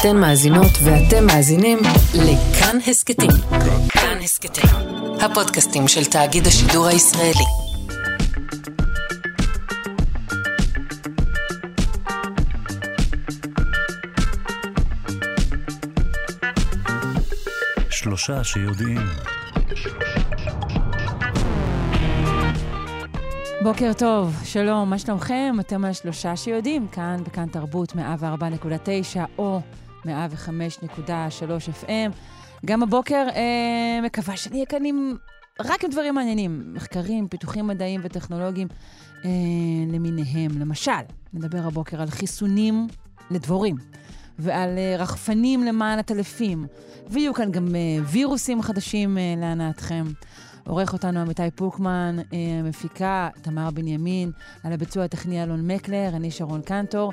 אתן מאזינות ואתם מאזינים לכאן הסכתים. כאן הסכתים, הפודקאסטים של תאגיד השידור הישראלי. שלושה שיודעים. בוקר טוב, שלום, מה שלומכם? אתם השלושה שיודעים, כאן בכאן תרבות 104.9 או 105.3 FM. גם הבוקר אה, מקווה שאני אהיה כאן עם, רק עם דברים מעניינים, מחקרים, פיתוחים מדעיים וטכנולוגיים אה, למיניהם. למשל, נדבר הבוקר על חיסונים לדבורים. ועל uh, רחפנים למען הטלפים. ויהיו כאן גם uh, וירוסים חדשים uh, להנאתכם. עורך אותנו עמיתי פוקמן, uh, המפיקה תמר בנימין, על הביצוע הטכני אלון מקלר, אני שרון קנטור.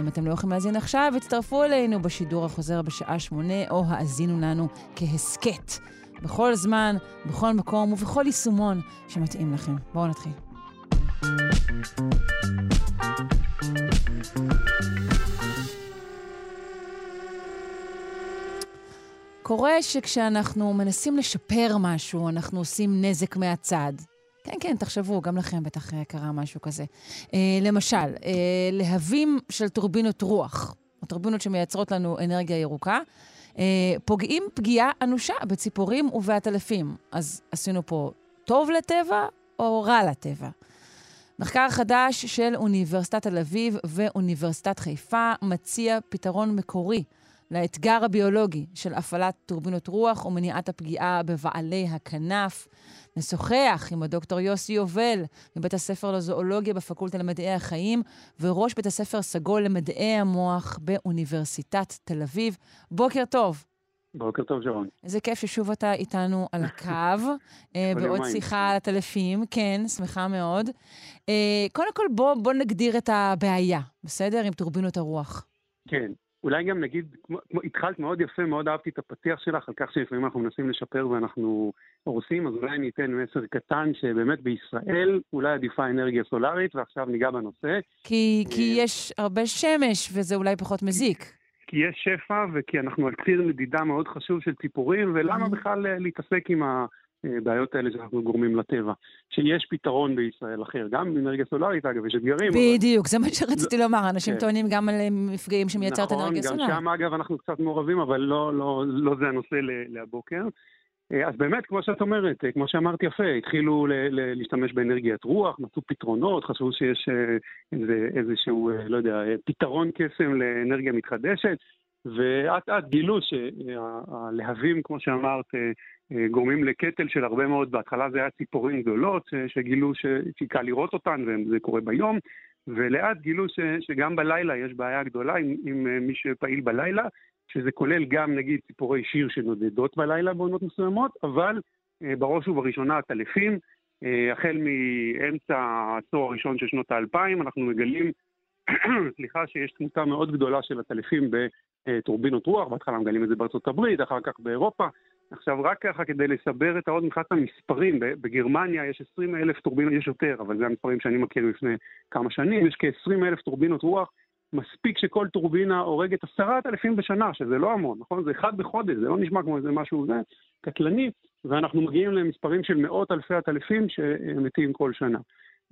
אם אתם לא יכולים להאזין עכשיו, הצטרפו אלינו בשידור החוזר בשעה שמונה, או האזינו לנו כהסכת. בכל זמן, בכל מקום ובכל יישומון שמתאים לכם. בואו נתחיל. קורה שכשאנחנו מנסים לשפר משהו, אנחנו עושים נזק מהצד. כן, כן, תחשבו, גם לכם בטח אה, קרה משהו כזה. אה, למשל, אה, להבים של טורבינות רוח, או טורבינות שמייצרות לנו אנרגיה ירוקה, אה, פוגעים פגיעה אנושה בציפורים ובעטלפים. אז עשינו פה טוב לטבע או רע לטבע? מחקר חדש של אוניברסיטת תל אביב ואוניברסיטת חיפה מציע פתרון מקורי לאתגר הביולוגי של הפעלת טורבינות רוח ומניעת הפגיעה בבעלי הכנף. נשוחח עם הדוקטור יוסי יובל מבית הספר לזואולוגיה בפקולטה למדעי החיים וראש בית הספר סגול למדעי המוח באוניברסיטת תל אביב. בוקר טוב. בוקר טוב, שרון. איזה כיף ששוב אתה איתנו על הקו, אה, בעוד שיחה על הטלפים. כן, שמחה מאוד. אה, קודם כל, בוא, בוא נגדיר את הבעיה, בסדר? עם טורבינות הרוח. כן. אולי גם נגיד, כמו, כמו, התחלת מאוד יפה, מאוד אהבתי את הפתיח שלך על כך שלפעמים אנחנו מנסים לשפר ואנחנו הורסים, אז אולי אני אתן מסר קטן שבאמת בישראל אולי עדיפה אנרגיה סולארית, ועכשיו ניגע בנושא. כי, כי יש הרבה שמש וזה אולי פחות מזיק. כי יש שפע וכי אנחנו על ציר נדידה מאוד חשוב של ציפורים, ולמה בכלל להתעסק עם ה... הבעיות האלה שאנחנו גורמים לטבע. שיש פתרון בישראל אחר, גם אנרגיה סולארית, אגב, יש אתגרים. בדיוק, אבל... זה מה שרציתי כן. לומר, אנשים כן. טוענים גם על מפגעים שמייצרת נכון, אנרגיה סולארית. נכון, גם שם, אגב, אנחנו קצת מעורבים, אבל לא, לא, לא זה הנושא להבוקר. אז באמת, כמו שאת אומרת, כמו שאמרת יפה, התחילו ל- ל- להשתמש באנרגיית רוח, מצאו פתרונות, חשבו שיש איזה, איזשהו, לא יודע, פתרון קסם לאנרגיה מתחדשת, ואט אט גילו שהלהבים, כמו שאמרת, גורמים לקטל של הרבה מאוד, בהתחלה זה היה ציפורים גדולות שגילו שקל לראות אותן וזה קורה ביום, ולאט גילו ש, שגם בלילה יש בעיה גדולה עם, עם מי שפעיל בלילה, שזה כולל גם נגיד ציפורי שיר שנודדות בלילה בעונות מסוימות, אבל בראש ובראשונה הטלפים, החל מאמצע העשור הראשון של שנות האלפיים, אנחנו מגלים, סליחה, שיש תמותה מאוד גדולה של הטלפים בטורבינות רוח, בהתחלה מגלים את זה בארצות הברית, אחר כך באירופה, עכשיו, רק ככה כדי לסבר את העוד מבחינת המספרים, בגרמניה יש 20 אלף טורבינות, יש יותר, אבל זה המספרים שאני מכיר לפני כמה שנים, יש כ-20 אלף טורבינות רוח, מספיק שכל טורבינה הורגת עשרת אלפים בשנה, שזה לא המון, נכון? זה אחד בחודש, זה לא נשמע כמו איזה משהו זה, קטלני, ואנחנו מגיעים למספרים של מאות אלפי עטלפים שמתים כל שנה.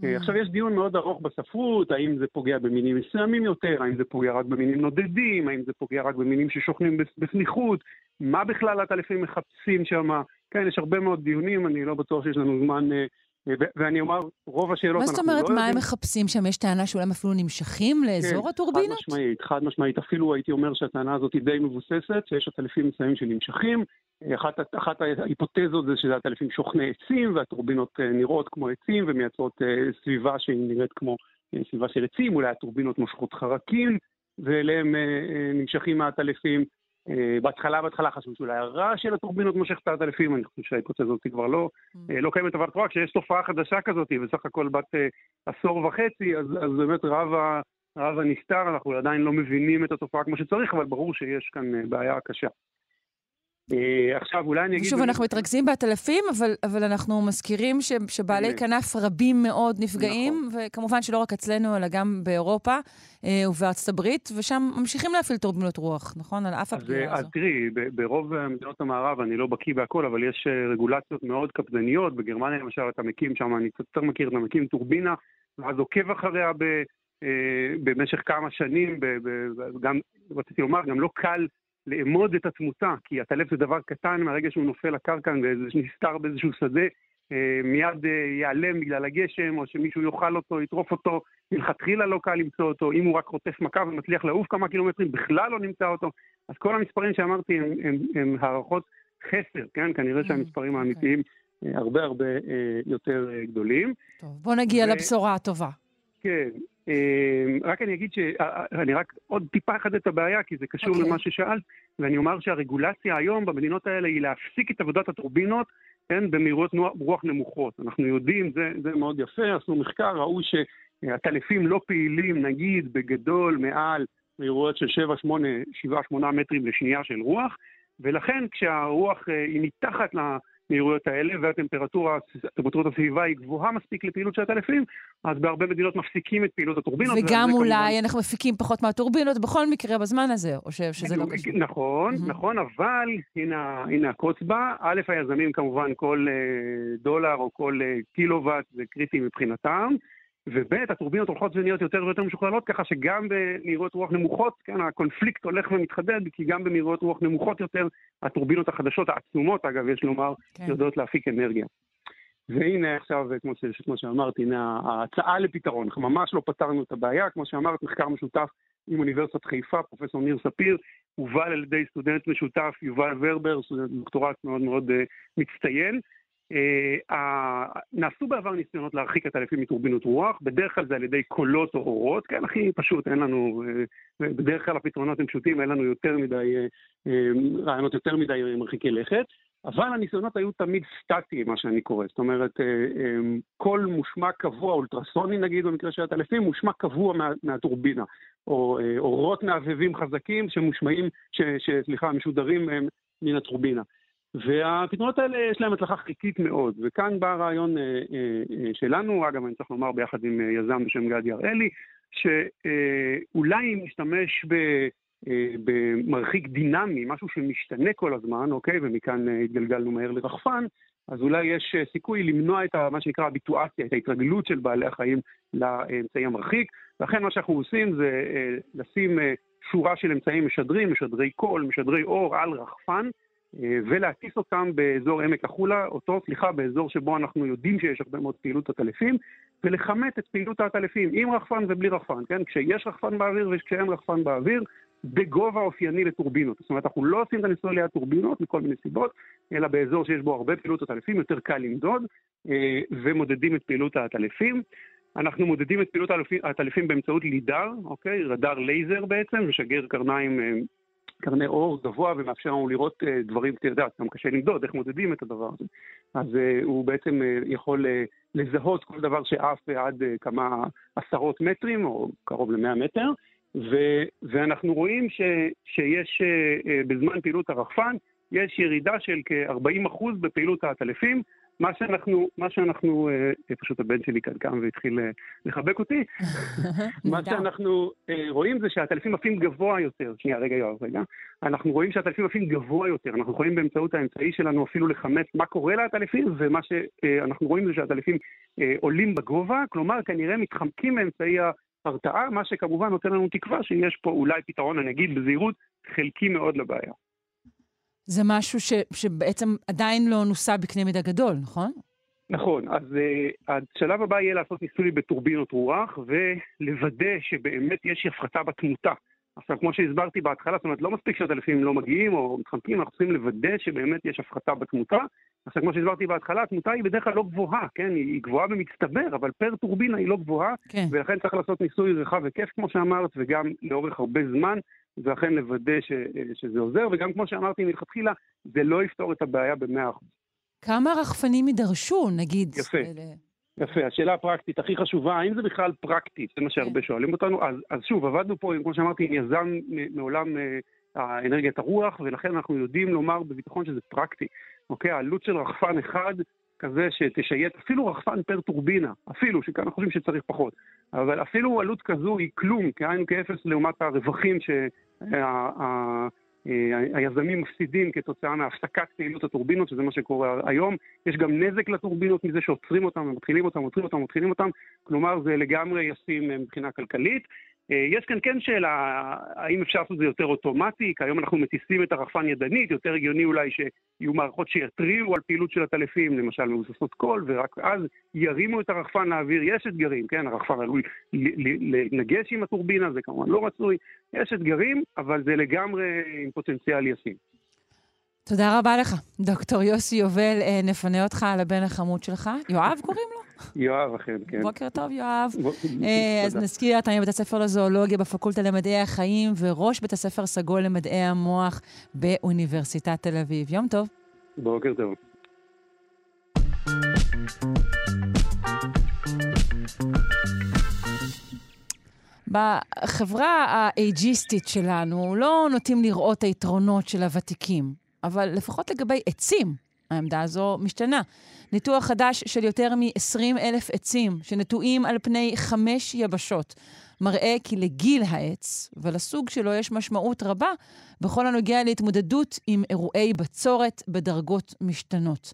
עכשיו יש דיון מאוד ארוך בספרות, האם זה פוגע במינים מסוימים יותר, האם זה פוגע רק במינים נודדים, האם זה פוגע רק במינים ששוכנים בסמיכות, מה בכלל הטלפים מחפשים שם, כן, יש הרבה מאוד דיונים, אני לא בטוח שיש לנו זמן, ואני אומר, רוב השאלות אנחנו לא יודעים. מה זאת אומרת, מה הם מחפשים שם? יש טענה שאולי הם אפילו נמשכים לאזור כן, הטורבינות? חד משמעית, חד משמעית, אפילו הייתי אומר שהטענה הזאת היא די מבוססת, שיש עטלפים מסוימים שנמשכים, אחת, אחת ההיפותזות זה שזה עטלפים שוכני עצים, והטורבינות נראות כמו עצים ומייצרות סביבה שהיא נראית כמו סביבה של עצים, אולי הטורבינות מושכות חרקים, ואליהם נמשכים העטלפים. בהתחלה, בהתחלה חשבו שאולי הרעש של הטורבינות מושך את העטלפים, אני חושב שההיפותזה הזאת כבר לא, לא קיימת, אבל כבר כשיש תופעה חדשה כזאת, בסך הכל בת עשור וחצי, אז, אז באמת רב, ה, רב הנסתר, אנחנו עדיין לא מבינים את התופעה כמו שצריך, אבל ברור שיש כאן בעיה קשה. אה, עכשיו, אולי אני אגיד... שוב, אנחנו מתרכזים בעטלפים, אבל, אבל אנחנו מזכירים ש, שבעלי. כנף רבים מאוד נפגעים, נכון. וכמובן שלא רק אצלנו, אלא גם באירופה אה, ובארצות הברית, ושם ממשיכים להפעיל טורבינות רוח, נכון? על אף הפגיעה הזו. אז תראי, ברוב מדינות המערב, אני לא בקיא בהכל, אבל יש רגולציות מאוד קפדניות. בגרמניה למשל, אתה מקים שם, אני קצת יותר מכיר, אתה מקים טורבינה, ואז עוקב אחריה ב... במשך כמה שנים, גם, רציתי לומר, גם לא קל לאמוד את התמותה, כי הטלף זה דבר קטן מהרגע שהוא נופל לקרקע ונסתר באיזשהו שדה, אה, מיד אה, ייעלם בגלל הגשם, או שמישהו יאכל אותו, יטרוף אותו, מלכתחילה לא קל למצוא אותו, אם הוא רק חוטף מכה ומצליח לעוף כמה קילומטרים, בכלל לא נמצא אותו. אז כל המספרים שאמרתי הם, הם, הם הערכות חסר, כן? כנראה שהמספרים אוקיי. האמיתיים okay. הרבה הרבה יותר גדולים. טוב, בוא נגיע ו... לבשורה הטובה. כן, רק אני אגיד שאני רק עוד טיפה אחדד את הבעיה, כי זה קשור okay. אוקיי. למה ששאלת, ואני אומר שהרגולציה היום במדינות האלה היא להפסיק את עבודת הטורבינות, כן, במהירויות רוח נמוכות. אנחנו יודעים, זה, זה מאוד יפה, עשו מחקר, ראו שהטלפים לא פעילים, נגיד, בגדול, מעל מהירויות של 7-8 מטרים לשנייה של רוח, ולכן כשהרוח אה, היא מתחת המהירויות האלה, והטמפרטורת הסביבה היא גבוהה מספיק לפעילות של הטלפים, אז בהרבה מדינות מפסיקים את פעילות הטורבינות. וגם אולי כמובן... אנחנו מפיקים פחות מהטורבינות בכל מקרה בזמן הזה, או ש... שזה לא קשור. נכון, mm-hmm. נכון, אבל הנה, הנה הקוצבה. א', היזמים כמובן כל אה, דולר או כל אה, קילוואט זה קריטי מבחינתם. וב', הטורבינות הולכות ונהיות יותר ויותר משוכללות, ככה שגם במהירויות רוח נמוכות, כן, הקונפליקט הולך ומתחדד, כי גם במהירויות רוח נמוכות יותר, הטורבינות החדשות, העצומות אגב, יש לומר, כן. יודעות להפיק אנרגיה. והנה עכשיו, כמו, ש, כמו שאמרתי, הנה ההצעה לפתרון. אנחנו ממש לא פתרנו את הבעיה, כמו שאמרת, מחקר משותף עם אוניברסיטת חיפה, פרופסור ניר ספיר, הובל על ידי סטודנט משותף, יובל ורבר, סטודנט דוקטורט מאוד מאוד uh, מצטיין, נעשו בעבר ניסיונות להרחיק את האלפים מטורבינות רוח, בדרך כלל זה על ידי קולות או אורות, כן, הכי פשוט, אין לנו, אה, בדרך כלל הפתרונות הם פשוטים, אין לנו יותר מדי, אה, רעיונות יותר מדי מרחיקי לכת, אבל הניסיונות היו תמיד סטטיים, מה שאני קורא, זאת אומרת, קול מושמע קבוע, אולטרסוני נגיד, במקרה של הטלפים, מושמע קבוע מה, מהטורבינה, או אורות מעבבים חזקים שמושמעים, סליחה, משודרים מן הטורבינה. והפתרונות האלה יש להם הצלחה חלקית מאוד, וכאן בא הרעיון אה, אה, אה, שלנו, אגב אני צריך לומר ביחד עם אה, יזם בשם גדי הראלי, שאולי אם נשתמש ב... אה, במרחיק דינמי, משהו שמשתנה כל הזמן, אוקיי, ומכאן התגלגלנו מהר לרחפן, אז אולי יש סיכוי למנוע את מה שנקרא הביטואציה, את ההתרגלות של בעלי החיים לאמצעי המרחיק. לכן מה שאנחנו עושים זה לשים שורה של אמצעים משדרים, משדרי קול, משדרי אור על רחפן, ולהטיס אותם באזור עמק החולה, אותו, סליחה, באזור שבו אנחנו יודעים שיש הרבה מאוד פעילות עטלפים, ולכמת את פעילות העטלפים עם רחפן ובלי רחפן, כן? כשיש רחפן באוויר וכשאין רחפן באוויר, בגובה אופייני לטורבינות. זאת אומרת, אנחנו לא עושים את הניסוי ליד טורבינות מכל מיני סיבות, אלא באזור שיש בו הרבה פעילות עטלפים, יותר קל למדוד, אה, ומודדים את פעילות העטלפים. אנחנו מודדים את פעילות העטלפים באמצעות לידר, אוקיי? רדאר לייזר בעצם, משגר קרניים אה, קרני אור גבוה ומאפשר לנו לראות uh, דברים, אתה יודע, גם קשה למדוד איך מודדים את הדבר הזה. אז uh, הוא בעצם uh, יכול לזהות כל דבר שעף עד כמה עשרות מטרים, או קרוב ל-100 מטר, ו- ואנחנו רואים ש- שיש בזמן פעילות הרחפן, יש ירידה של כ-40% בפעילות העטלפים, מה שאנחנו, מה שאנחנו, אה, פשוט הבן שלי כאן קם והתחיל אה, לחבק אותי, מה שאנחנו אה, רואים זה שהטלפים עפים גבוה יותר, שנייה, רגע יואב, רגע, אנחנו רואים שהטלפים עפים גבוה יותר, אנחנו יכולים באמצעות האמצעי שלנו אפילו לכמת מה קורה לטלפים, ומה שאנחנו רואים זה שהטלפים עולים בגובה, כלומר כנראה מתחמקים מאמצעי ההרתעה, מה שכמובן נותן לנו תקווה שיש פה אולי פתרון, אני אגיד בזהירות, חלקי מאוד לבעיה. זה משהו ש, שבעצם עדיין לא נוסע בקנה מידה גדול, נכון? נכון, אז uh, השלב הבא יהיה לעשות ניסוי בטורבינות רוח ולוודא שבאמת יש הפחתה בתמותה. עכשיו, כמו שהסברתי בהתחלה, זאת אומרת, לא מספיק שהטלפים לא מגיעים או מתחמקים, אנחנו צריכים לוודא שבאמת יש הפחתה בתמותה. עכשיו, כמו שהסברתי בהתחלה, התמותה היא בדרך כלל לא גבוהה, כן? היא גבוהה במצטבר, אבל פר טורבינה היא לא גבוהה, כן. ולכן צריך לעשות ניסוי רחב היקף, כמו שאמרת, וגם לאורך הרבה זמן, ואכן לוודא ש, שזה עוזר, וגם כמו שאמרתי מלכתחילה, זה לא יפתור את הבעיה ב-100%. כמה רחפנים יידרשו, נגיד? יפה. אלה... יפה, השאלה הפרקטית הכי חשובה, האם זה בכלל פרקטי? זה מה שהרבה כן. שואלים אותנו. אז, אז שוב, עבדנו פה, כמו שאמרתי, עם יזם מעולם אנרגיית הרוח, ולכן אנחנו יודעים לומר בביטחון שזה פרקטי. אוקיי, העלות של רחפן אחד כזה שתשייט אפילו רחפן פר טורבינה, אפילו, שכאן אנחנו חושבים שצריך פחות, אבל אפילו עלות כזו היא כלום, כאין כאפס לעומת הרווחים שהיזמים מפסידים כתוצאה מהפסקת פעילות הטורבינות, שזה מה שקורה היום. יש גם נזק לטורבינות מזה שעוצרים אותם, מתחילים אותם, עוצרים אותם, מתחילים אותם, כלומר זה לגמרי ישים מבחינה כלכלית. אה, יש כאן כן שאלה, האם אפשר לעשות את זה יותר אוטומטי? כי היום אנחנו מטיסים את הרחפן ידנית, יותר הגיוני אולי שיהיו מערכות שיתריעו על פעילות של הטלפים, למשל מבוססות קול, ורק אז ירימו את הרחפן לאוויר. יש אתגרים, כן, הרחפן עלול לנגש עם הטורבינה, זה כמובן לא רצוי. יש אתגרים, אבל זה לגמרי עם פוטנציאל ישים. תודה רבה לך. דוקטור יוסי יובל, אה, נפנה אותך על הבן החמוד שלך. יואב קוראים לו? יואב, אכן, כן. בוקר טוב, יואב. אה, אז נזכיר, אתה מבית הספר לזואולוגיה בפקולטה למדעי החיים, וראש בית הספר סגול למדעי המוח באוניברסיטת תל אביב. יום טוב. בוקר טוב. בחברה האייג'יסטית שלנו לא נוטים לראות את היתרונות של הוותיקים. אבל לפחות לגבי עצים, העמדה הזו משתנה. ניתוח חדש של יותר מ-20 אלף עצים שנטועים על פני חמש יבשות מראה כי לגיל העץ ולסוג שלו יש משמעות רבה בכל הנוגע להתמודדות עם אירועי בצורת בדרגות משתנות.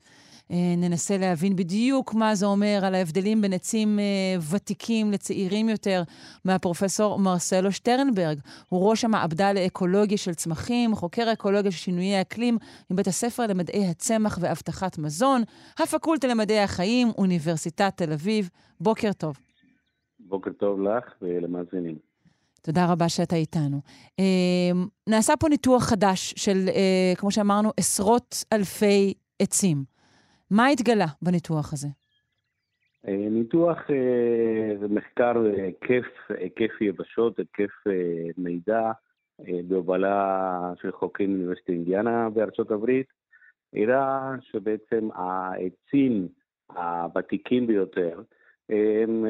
אה, ננסה להבין בדיוק מה זה אומר על ההבדלים בין עצים אה, ותיקים לצעירים יותר מהפרופסור מרסלו שטרנברג. הוא ראש המעבדה לאקולוגיה של צמחים, חוקר אקולוגיה של שינויי אקלים מבית הספר למדעי הצמח ואבטחת מזון, הפקולטה למדעי החיים, אוניברסיטת תל אביב. בוקר טוב. בוקר טוב לך ולמאזינים. תודה רבה שאתה איתנו. אה, נעשה פה ניתוח חדש של, כמו שאמרנו, עשרות אלפי עצים. מה התגלה בניתוח הזה? אה, ניתוח אה, זה מחקר היקף, היקף יבשות, היקף אה, מידע בהובלה של חוקרים מאוניברסיטת אינדיאנה בארצות הברית, הראה שבעצם העצים הוותיקים ביותר, הם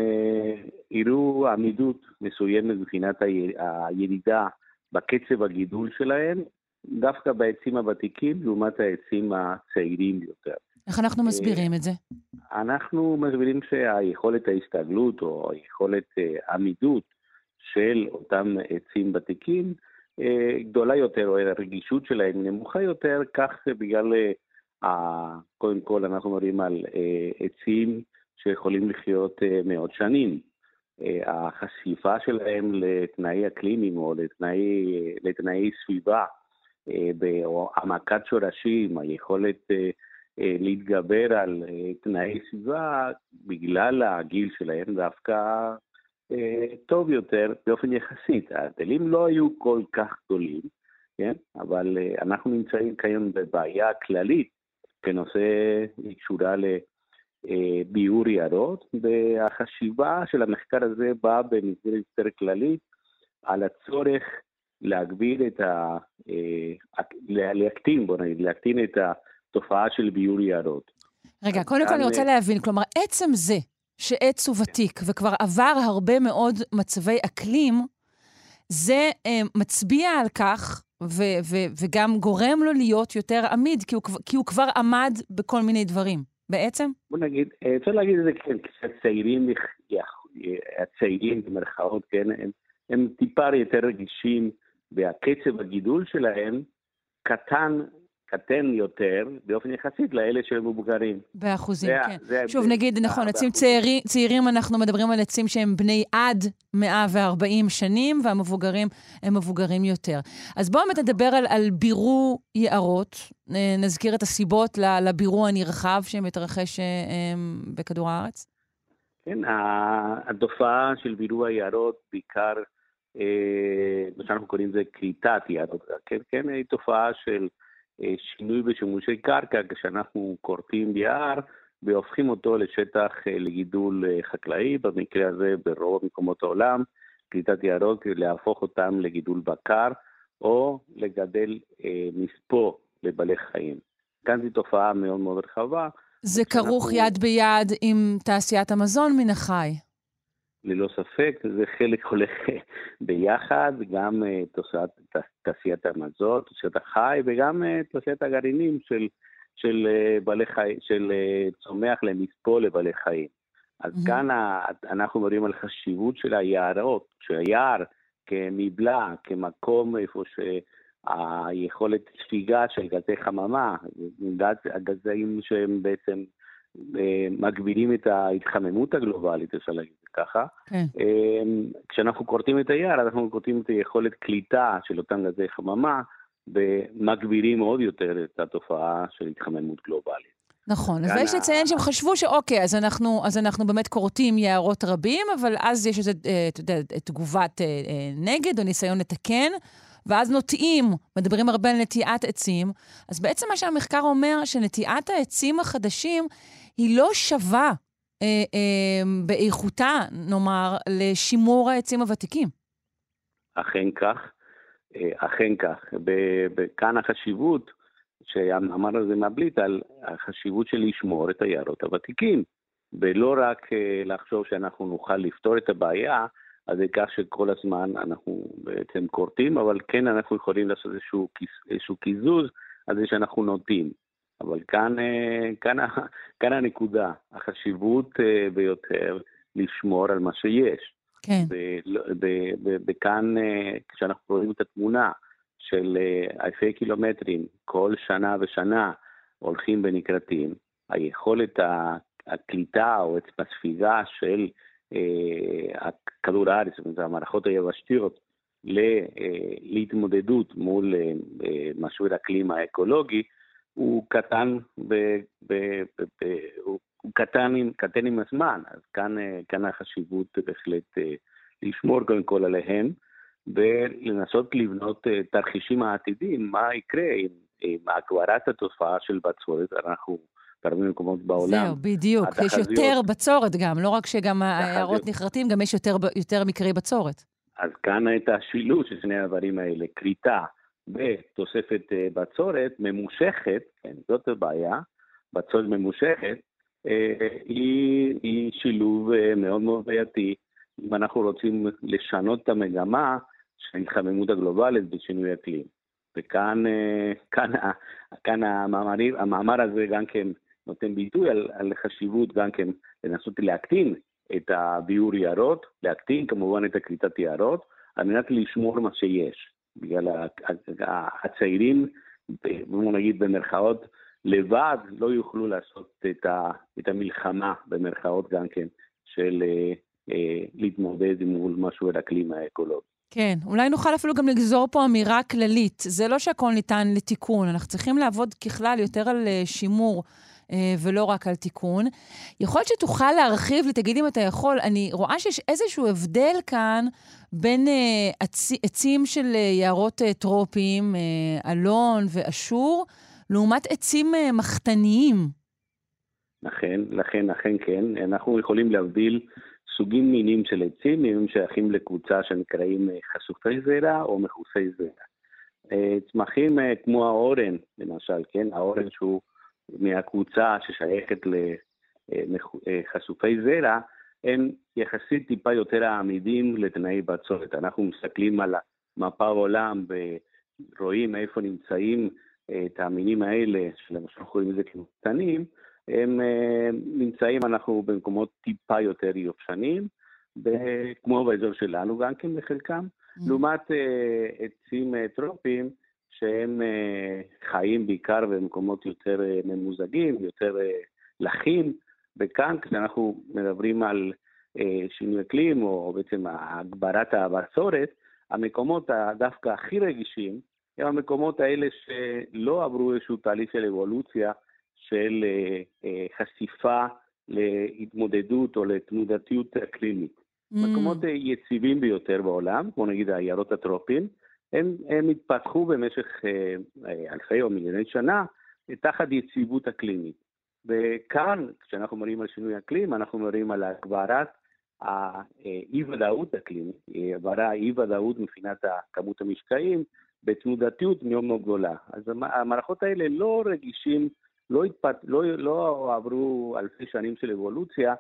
הראו עמידות מסוימת מבחינת הירידה בקצב הגידול שלהם, דווקא בעצים הוותיקים לעומת העצים הצעירים ביותר. איך אנחנו אה, מסבירים את זה? אנחנו מסבירים שהיכולת ההסתגלות או היכולת אה, עמידות של אותם עצים ותיקים אה, גדולה יותר, או הרגישות שלהם נמוכה יותר, כך בגלל, קודם כל אנחנו מדברים על עצים שיכולים לחיות מאות שנים. החשיפה שלהם לתנאי אקלימיים או לתנאי, לתנאי סביבה, או העמקת שורשים, היכולת אה, להתגבר על אה, תנאי סביבה בגלל הגיל שלהם דווקא אה, טוב יותר באופן יחסית. ההבדלים לא היו כל כך גדולים, כן? אבל אנחנו נמצאים כיום בבעיה כללית בנושא קשורה לביאור יערות, והחשיבה של המחקר הזה באה במסגרת יותר כללית על הצורך להגביר את ה... להקטין, בוא נגיד, להקטין את ה... תופעה של ביור יערות. רגע, קודם כל אני רוצה להבין, כלומר, עצם זה שעץ הוא ותיק וכבר עבר הרבה מאוד מצבי אקלים, זה אה, מצביע על כך, ו- ו- וגם גורם לו להיות יותר עמיד, כי הוא, כי הוא כבר עמד בכל מיני דברים, בעצם? בוא נגיד, אה, אפשר להגיד את זה כן, כשהצעירים, הצעירים במרכאות, כן, הם, הם טיפה יותר רגישים, והקצב הגידול שלהם קטן קטן יותר באופן יחסית לאלה שהם מבוגרים. באחוזים, זה, כן. זה שוב, זה, נגיד, נכון, עצים צעירים, צעירים, אנחנו מדברים על עצים שהם בני עד 140 שנים, והמבוגרים הם מבוגרים יותר. אז בואו באמת נדבר על, על בירור יערות. נזכיר את הסיבות לבירור הנרחב שמתרחש אה, בכדור הארץ. כן, התופעה של בירור היערות, בעיקר, אה, מה שאנחנו קוראים לזה כריתת יערות, כן, כן, היא תופעה של... אה, שינוי בשימושי קרקע כשאנחנו כורתים ביער והופכים אותו לשטח אה, לגידול אה, חקלאי, במקרה הזה ברוב מקומות העולם, קליטת יערות, להפוך אותם לגידול בקר או לגדל אה, מספוא לבעלי חיים. כאן זו תופעה מאוד מאוד רחבה. זה כרוך יד ביד עם תעשיית המזון מן החי. ללא ספק, זה חלק הולך ביחד, גם תעשיית, תעשיית המזון, תעשיית החי וגם תעשיית הגרעינים של, של בעלי חי, של צומח למספוא לבעלי חיים. אז mm-hmm. כאן אנחנו מדברים על חשיבות של היערות, שהיער כמבלע, כמקום איפה שהיכולת ספיגה של גזי חממה, גז, הגזים שהם בעצם אה, מגבילים את ההתחממות הגלובלית, אפשר להגיד ככה. כן. אמ, כשאנחנו כורתים את היער, אנחנו כורתים את היכולת קליטה של אותם גזי חממה, ומגבילים עוד יותר את התופעה של התחממות גלובלית. נכון, ויש לציין שהם חשבו שאוקיי, אז אנחנו, אז אנחנו באמת כורתים יערות רבים, אבל אז יש איזו, אה, אתה יודע, תגובת אה, אה, נגד או ניסיון לתקן, ואז נוטעים, מדברים הרבה על נטיעת עצים, אז בעצם מה שהמחקר אומר, שנטיעת העצים החדשים היא לא שווה אה, אה, באיכותה, נאמר, לשימור העצים הוותיקים. אכן כך, אכן כך. כאן החשיבות שהמאמר הזה מבליט על החשיבות של לשמור את היערות הוותיקים, ולא רק אה, לחשוב שאנחנו נוכל לפתור את הבעיה, אז זה כך שכל הזמן אנחנו בעצם כורתים, אבל כן אנחנו יכולים לעשות איזשהו, איזשהו קיזוז על זה שאנחנו נוטים. אבל כאן, אה, כאן, כאן הנקודה, החשיבות אה, ביותר לשמור על מה שיש. כן. וכאן, כשאנחנו רואים את התמונה, של אה, אלפי קילומטרים כל שנה ושנה הולכים ונקרטים, היכולת הקליטה או הספיגה של אה, כדור הארץ, זאת אומרת המערכות היבשתיות, אה, להתמודדות מול משבר אקלים האקולוגי, הוא קטן, ב, ב, ב, ב, הוא קטן, קטן עם הזמן, אז כאן, כאן החשיבות בהחלט לשמור קודם כל עליהם. ולנסות לבנות אה, תרחישים העתידיים, מה יקרה עם, עם הגברת התופעה של בצורת, אנחנו בהרבה מקומות בעולם. זהו, בדיוק. יש יותר בצורת גם, לא רק שגם העיירות נחרטים, גם יש יותר, יותר מקרי בצורת. אז כאן את השילוב של שני הדברים האלה, כריתה ותוספת אה, בצורת ממושכת, כן, זאת הבעיה, בצורת ממושכת, אה, היא, היא שילוב מאוד מאוד בעייתי. אם אנחנו רוצים לשנות את המגמה, של ההתחממות הגלובלית ושינוי אקלים. וכאן אה, כאן, כאן המאמרים, המאמר הזה גם כן נותן ביטוי על, על חשיבות גם כן לנסות להקטין את הביאור יערות, להקטין כמובן את הכריתת יערות, על מנת לשמור מה שיש. בגלל הצעירים, בואו נגיד במרכאות, לבד לא יוכלו לעשות את, ה, את המלחמה, במרכאות גם כן, של אה, אה, להתמודד מול משהו על אקלים האקולוגי. כן, אולי נוכל אפילו גם לגזור פה אמירה כללית. זה לא שהכל ניתן לתיקון, אנחנו צריכים לעבוד ככלל יותר על uh, שימור. Uh, ולא רק על תיקון. יכול להיות שתוכל להרחיב לי, תגיד אם אתה יכול, אני רואה שיש איזשהו הבדל כאן בין uh, עצ... עצים של uh, יערות טרופיים, אלון ואשור, לעומת עצים מחתניים. לכן, לכן, לכן כן. אנחנו יכולים להבדיל סוגים מינים של עצים, הם שייכים לקבוצה שנקראים אה, חשופי זרע או מכוסי זרע. אה, צמחים אה, כמו האורן, למשל, כן, האורן שהוא מהקבוצה ששייכת לחשופי זרע, הם יחסית טיפה יותר עמידים לתנאי בצורת. אנחנו מסתכלים על מפה העולם ורואים איפה נמצאים את המינים האלה, שלמשל קוראים לזה כמותנים, הם אה, נמצאים, אנחנו במקומות טיפה יותר יופשנים, כמו באזור שלנו גם כן בחלקם, mm. לעומת אה, עצים אה, טרופיים שהם חיים בעיקר במקומות יותר ממוזגים, יותר לחים, וכאן כשאנחנו מדברים על שינוי אקלים, או בעצם הגברת הבצורת, המקומות דווקא הכי רגישים הם המקומות האלה שלא עברו איזשהו תהליך של אבולוציה של אה, אה, חשיפה להתמודדות או לתנודתיות אקלימית. Mm. מקומות אה, יציבים ביותר בעולם, כמו נגיד העיירות הטרופיים, הם, הם התפתחו במשך אלפי או מיליוני שנה תחת יציבות אקלימית. וכאן, כשאנחנו מדברים על שינוי אקלים, אנחנו מדברים על הגברת האי-ודאות אקלימית, הגברת האי-ודאות מבחינת כמות המשקעים, בתנודתיות מאוד מאוד גדולה. אז המערכות האלה לא רגישים לא, התפת... לא, לא עברו אלפי שנים של אבולוציה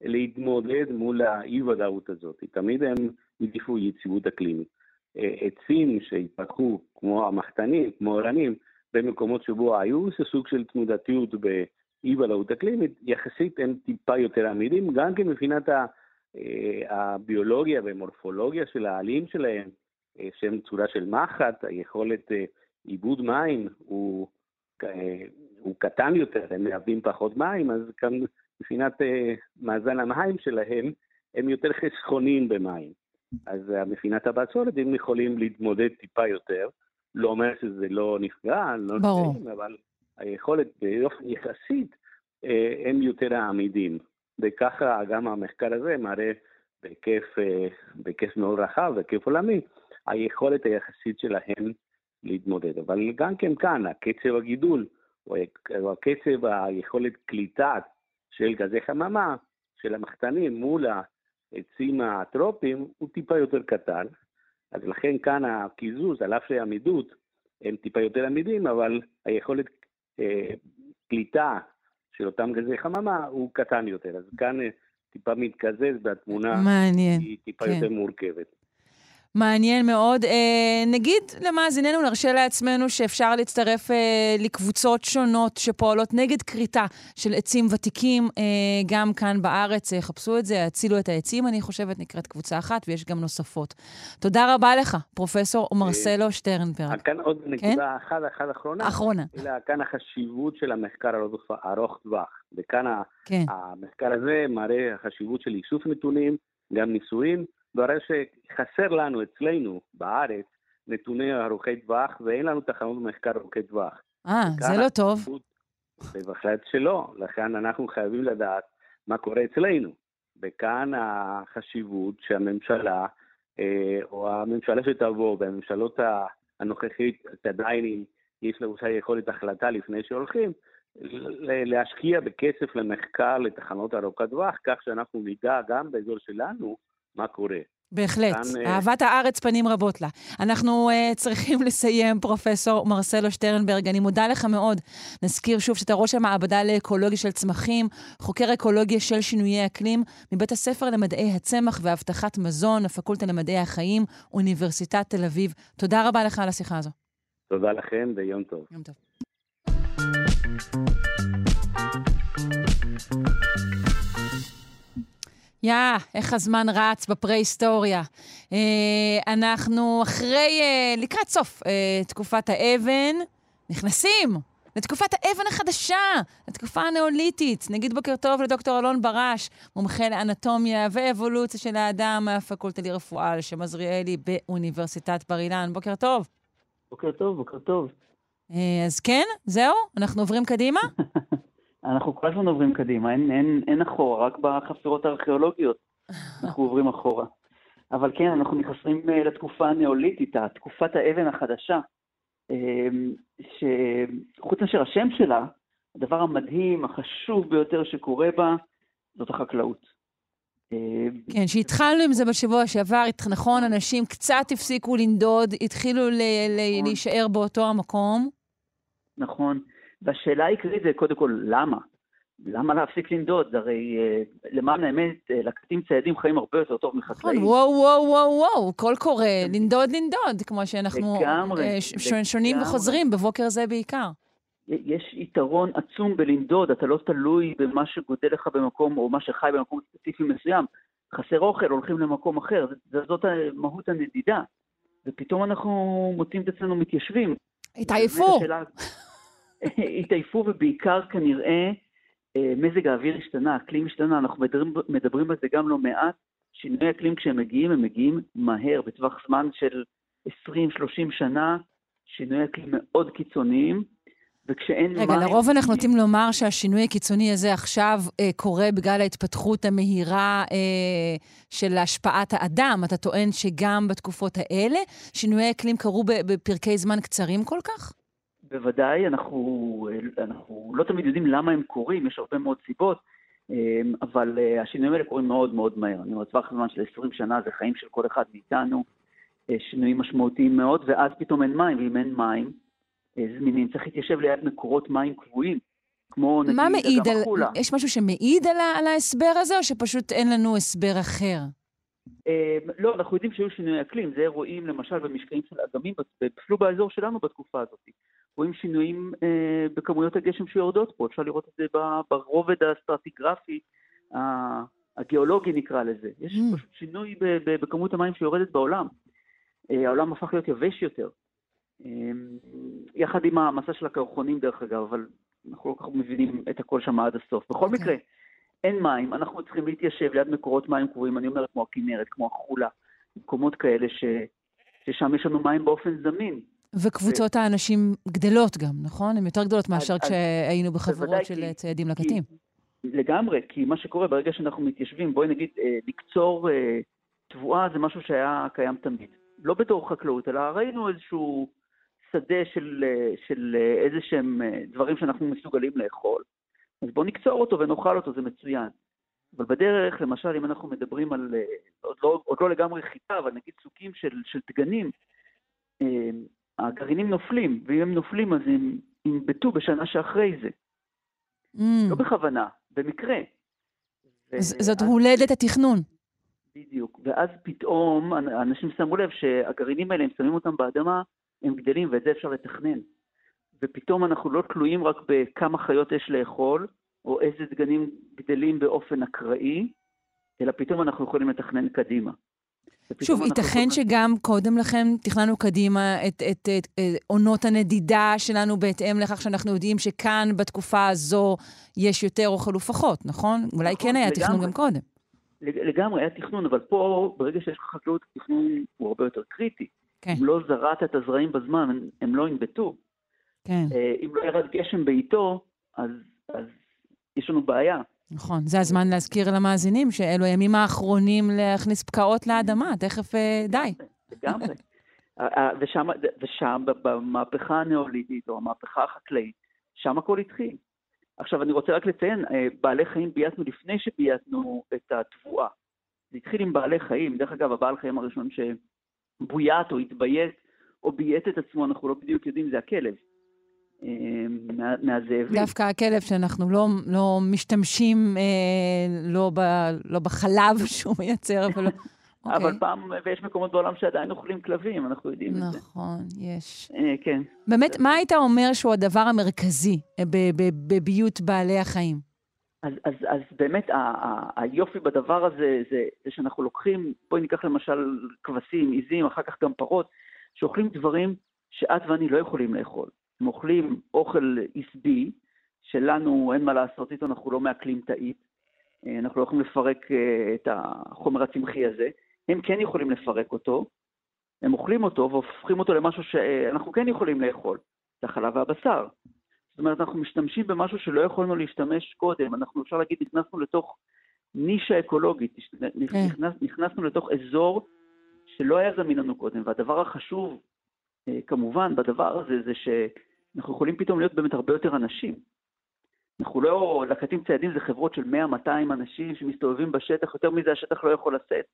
להתמודד מול האי-ודאות הזאת. תמיד הם העדיפו יציבות אקלימית. עצים שהתפתחו כמו המחתנים, כמו אורנים, במקומות שבו היו זה סוג של תנודתיות באי-ודאות אקלימית, יחסית הם טיפה יותר עמידים, גם כן מבחינת הביולוגיה ומורפולוגיה של העלים שלהם, שהם צורה של מחט, היכולת עיבוד מים הוא, הוא קטן יותר, הם מאבדים פחות מים, אז כאן מבחינת מאזן המים שלהם, הם יותר חסכונים במים. אז מבחינת הבצורת הם יכולים להתמודד טיפה יותר. לא אומר שזה לא נפגע, לא. נפגעים, אבל היכולת באופן יחסית, הם יותר העמידים. וככה גם המחקר הזה מראה בהיקף, בהיקף מאוד רחב, בהיקף עולמי, היכולת היחסית שלהם להתמודד. אבל גם כן כאן, הקצב הגידול, או הקצב היכולת קליטה של גזי חממה, של המחתנים מול העצים הטרופיים, הוא טיפה יותר קטן. אז לכן כאן הקיזוז, על אף שהעמידות הם טיפה יותר עמידים, אבל היכולת אה, קליטה של אותם גזי חממה הוא קטן יותר. אז כאן אה, טיפה מתקזז והתמונה מעניין, היא טיפה כן. יותר מורכבת. מעניין מאוד. אה, נגיד למאזיננו, נרשה לעצמנו שאפשר להצטרף אה, לקבוצות שונות שפועלות נגד כריתה של עצים ותיקים, אה, גם כאן בארץ. אה, חפשו את זה, הצילו את העצים, אני חושבת, נקראת קבוצה אחת, ויש גם נוספות. תודה רבה לך, פרופ' מרסלו שטרנברג. כאן עוד נקודה אחת, אחת אחרונה. אחרונה. אלא כאן החשיבות של המחקר ארוך- טווח. וכאן כן. המחקר הזה מראה החשיבות של איסוף נתונים, גם ניסויים, והרי שחסר לנו אצלנו בארץ נתוני ארוכי טווח, ואין לנו תחנות מחקר ארוכי טווח. אה, זה לא טוב. בהחלט שלא, לכן אנחנו חייבים לדעת מה קורה אצלנו. וכאן החשיבות שהממשלה, אה, או הממשלה שתבוא, והממשלות הנוכחית, שעדיין היא- יש לה אולי יכולת החלטה לפני שהולכים, להשקיע בכסף למחקר לתחנות ארוכת טווח, כך שאנחנו נדע גם באזור שלנו מה קורה. בהחלט. כאן, אה, אהבת הארץ פנים רבות לה. אנחנו uh, צריכים לסיים, פרופסור מרסלו שטרנברג. אני מודה לך מאוד. נזכיר שוב שאתה ראש המעבדה לאקולוגיה של צמחים, חוקר אקולוגיה של שינויי אקלים, מבית הספר למדעי הצמח והבטחת מזון, הפקולטה למדעי החיים, אוניברסיטת תל אביב. תודה רבה לך על השיחה הזו. תודה לכם ויום טוב. יום טוב. יא, איך הזמן רץ בפרה-היסטוריה. אה, אנחנו אחרי, אה, לקראת סוף אה, תקופת האבן, נכנסים לתקופת האבן החדשה, לתקופה הנאוליתית. נגיד בוקר טוב לדוקטור אלון ברש, מומחה לאנטומיה ואבולוציה של האדם מהפקולטה לרפואה על שם עזריאלי באוניברסיטת בר אילן. בוקר טוב. בוקר טוב, בוקר טוב. אה, אז כן, זהו? אנחנו עוברים קדימה? אנחנו כל הזמן עוברים קדימה, אין, אין, אין אחורה, רק בחפירות הארכיאולוגיות אנחנו עוברים אחורה. אבל כן, אנחנו נכנסים אה, לתקופה הנאוליתית, תקופת האבן החדשה, אה, שחוץ מאשר השם שלה, הדבר המדהים, החשוב ביותר שקורה בה, זאת החקלאות. אה, כן, שהתחלנו עם זה בשבוע שעבר, נכון, אנשים קצת הפסיקו לנדוד, התחילו ל- ל- נכון. להישאר באותו המקום. נכון. והשאלה העיקרית זה קודם כל, למה? למה להפסיק לנדוד? הרי אה, למען האמת, אה, לקטים ציידים חיים הרבה יותר טוב נכון, מחקלאים. וואו, וואו, וואו, וואו, קול קורא, לנדוד, לנדוד, כמו שאנחנו לגמרי, אה, שונים לגמרי. וחוזרים, בבוקר זה בעיקר. יש יתרון עצום בלנדוד, אתה לא תלוי במה שגודל לך במקום, או מה שחי במקום ספציפי מסוים. חסר אוכל, הולכים למקום אחר, זאת מהות הנדידה. ופתאום אנחנו מוצאים את עצמנו מתיישבים. התעייפו. התעייפו, ובעיקר כנראה אה, מזג האוויר השתנה, האקלים השתנה, אנחנו מדברים, מדברים על זה גם לא מעט. שינויי אקלים כשהם מגיעים, הם מגיעים מהר, בטווח זמן של 20-30 שנה, שינויי אקלים מאוד קיצוניים, וכשאין רגע, מים... לרוב אנחנו נוטים לומר שהשינוי הקיצוני הזה עכשיו אה, קורה בגלל ההתפתחות המהירה אה, של השפעת האדם. אתה טוען שגם בתקופות האלה שינויי אקלים קרו בפרקי זמן קצרים כל כך? בוודאי, אנחנו, אנחנו לא תמיד יודעים למה הם קורים, יש הרבה מאוד סיבות, אמ, אבל אה, השינויים האלה קורים מאוד מאוד מהר. אני אומר, טווח זמן של 20 שנה זה חיים של כל אחד מאיתנו, אה, שינויים משמעותיים מאוד, ואז פתאום אין מים, ואם אין מים אה, זמינים, צריך להתיישב ליד מקורות מים קבועים. כמו נגיד מה מעיד אגם על... החולה. יש משהו שמעיד על, על ההסבר הזה, או שפשוט אין לנו הסבר אחר? אה, לא, אנחנו יודעים שהיו שינויי אקלים, זה רואים למשל במשקעים של אגמים, אפילו באזור שלנו בתקופה הזאת. רואים שינויים אה, בכמויות הגשם שיורדות פה, אפשר לראות את זה ברובד הסטרטיגרפי, ה- הגיאולוגי נקרא לזה. יש Mm. פשוט שינוי בכמות המים שיורדת בעולם. אה, העולם הפך להיות יבש יותר. אה, יחד עם המסע של הקרחונים דרך אגב, אבל אנחנו לא כל כך מבינים את הכל שם עד הסוף. בכל אוקיי. מקרה, אין מים, אנחנו צריכים להתיישב ליד מקורות מים קבועים, אני אומר כמו הכנרת, כמו החולה, מקומות כאלה ש... ששם יש לנו מים באופן זמין. וקבוצות האנשים גדלות גם, נכון? הן יותר גדולות מאשר אז- כשהיינו בחבורות בוודאי, של כי- ציידים כי- לקטים. לגמרי, כי מה שקורה ברגע שאנחנו מתיישבים, בואי נגיד, אה, לקצור אה, תבואה זה משהו שהיה קיים תמיד. לא בתור חקלאות, אלא ראינו איזשהו שדה של, אה, של אה, איזה שהם אה, דברים שאנחנו מסוגלים לאכול. אז בואו נקצור אותו ונאכל אותו, זה מצוין. אבל בדרך, למשל, אם אנחנו מדברים על, אה, עוד לא, עוד לא לגמרי חיטה, אבל נגיד סוגים של, של דגנים, אה, הגרעינים נופלים, ואם הם נופלים אז הם ינבטו בשנה שאחרי זה. Mm. לא בכוונה, במקרה. ז- זאת הולדת התכנון. בדיוק. ואז פתאום אנ- אנשים שמו לב שהגרעינים האלה, הם שמים אותם באדמה, הם גדלים, ואת זה אפשר לתכנן. ופתאום אנחנו לא תלויים רק בכמה חיות יש לאכול, או איזה דגנים גדלים באופן אקראי, אלא פתאום אנחנו יכולים לתכנן קדימה. שוב, ייתכן שגם קודם לכן תכננו קדימה את, את, את, את עונות הנדידה שלנו בהתאם לכך שאנחנו יודעים שכאן בתקופה הזו יש יותר אוכל ופחות, נכון? אולי נכון, כן היה תכנון. גם קודם. לג- לגמרי, היה תכנון, אבל פה, ברגע שיש לך חקלאות, התכנון הוא הרבה יותר קריטי. כן, אם לא זרעת את הזרעים בזמן, הם- הם לא ינבטו. כן, אה, אם לא ירד גשם בעיתו, אז, אז יש לנו בעיה. נכון. זה הזמן להזכיר למאזינים שאלו הימים האחרונים להכניס פקעות לאדמה, תכף אה, די. לגמרי. אה, אה, ושם, ושם, במהפכה הנאוליתית, או המהפכה החקלאית, שם הכל התחיל. עכשיו, אני רוצה רק לציין, בעלי חיים בייתנו לפני שבייתנו את התבואה. זה התחיל עם בעלי חיים. דרך אגב, הבעל חיים הראשון שבוית או התביית או ביית את עצמו, אנחנו לא בדיוק יודעים, זה הכלב. מה- מהזאבים. דווקא הכלב שאנחנו לא, לא משתמשים אה, לא, ב, לא בחלב שהוא מייצר, אבל... אוקיי. אבל פעם, ויש מקומות בעולם שעדיין אוכלים כלבים, אנחנו יודעים את זה. נכון, יש. אה, כן. באמת, מה היית אומר שהוא הדבר המרכזי אה, בביות בעלי החיים? אז, אז, אז באמת ה, ה, היופי בדבר הזה זה, זה שאנחנו לוקחים, בואי ניקח למשל כבשים, עיזים, אחר כך גם פרות, שאוכלים דברים שאת ואני לא יכולים לאכול. הם אוכלים אוכל עשבי, שלנו אין מה לעשות איתו, אנחנו לא מעכלים תאית, אה, אנחנו לא יכולים לפרק אה, את החומר הצמחי הזה, הם כן יכולים לפרק אותו, הם אוכלים אותו והופכים אותו למשהו שאנחנו כן יכולים לאכול, זה החלב והבשר. זאת אומרת, אנחנו משתמשים במשהו שלא יכולנו להשתמש קודם. אנחנו, אפשר להגיד, נכנסנו לתוך נישה אקולוגית, נכנס, נכנסנו לתוך אזור שלא היה זמין לנו קודם. והדבר החשוב, אה, כמובן, בדבר הזה, זה שאנחנו יכולים פתאום להיות באמת הרבה יותר אנשים. אנחנו לא, לקטים ציידים זה חברות של 100-200 אנשים שמסתובבים בשטח, יותר מזה השטח לא יכול לשאת.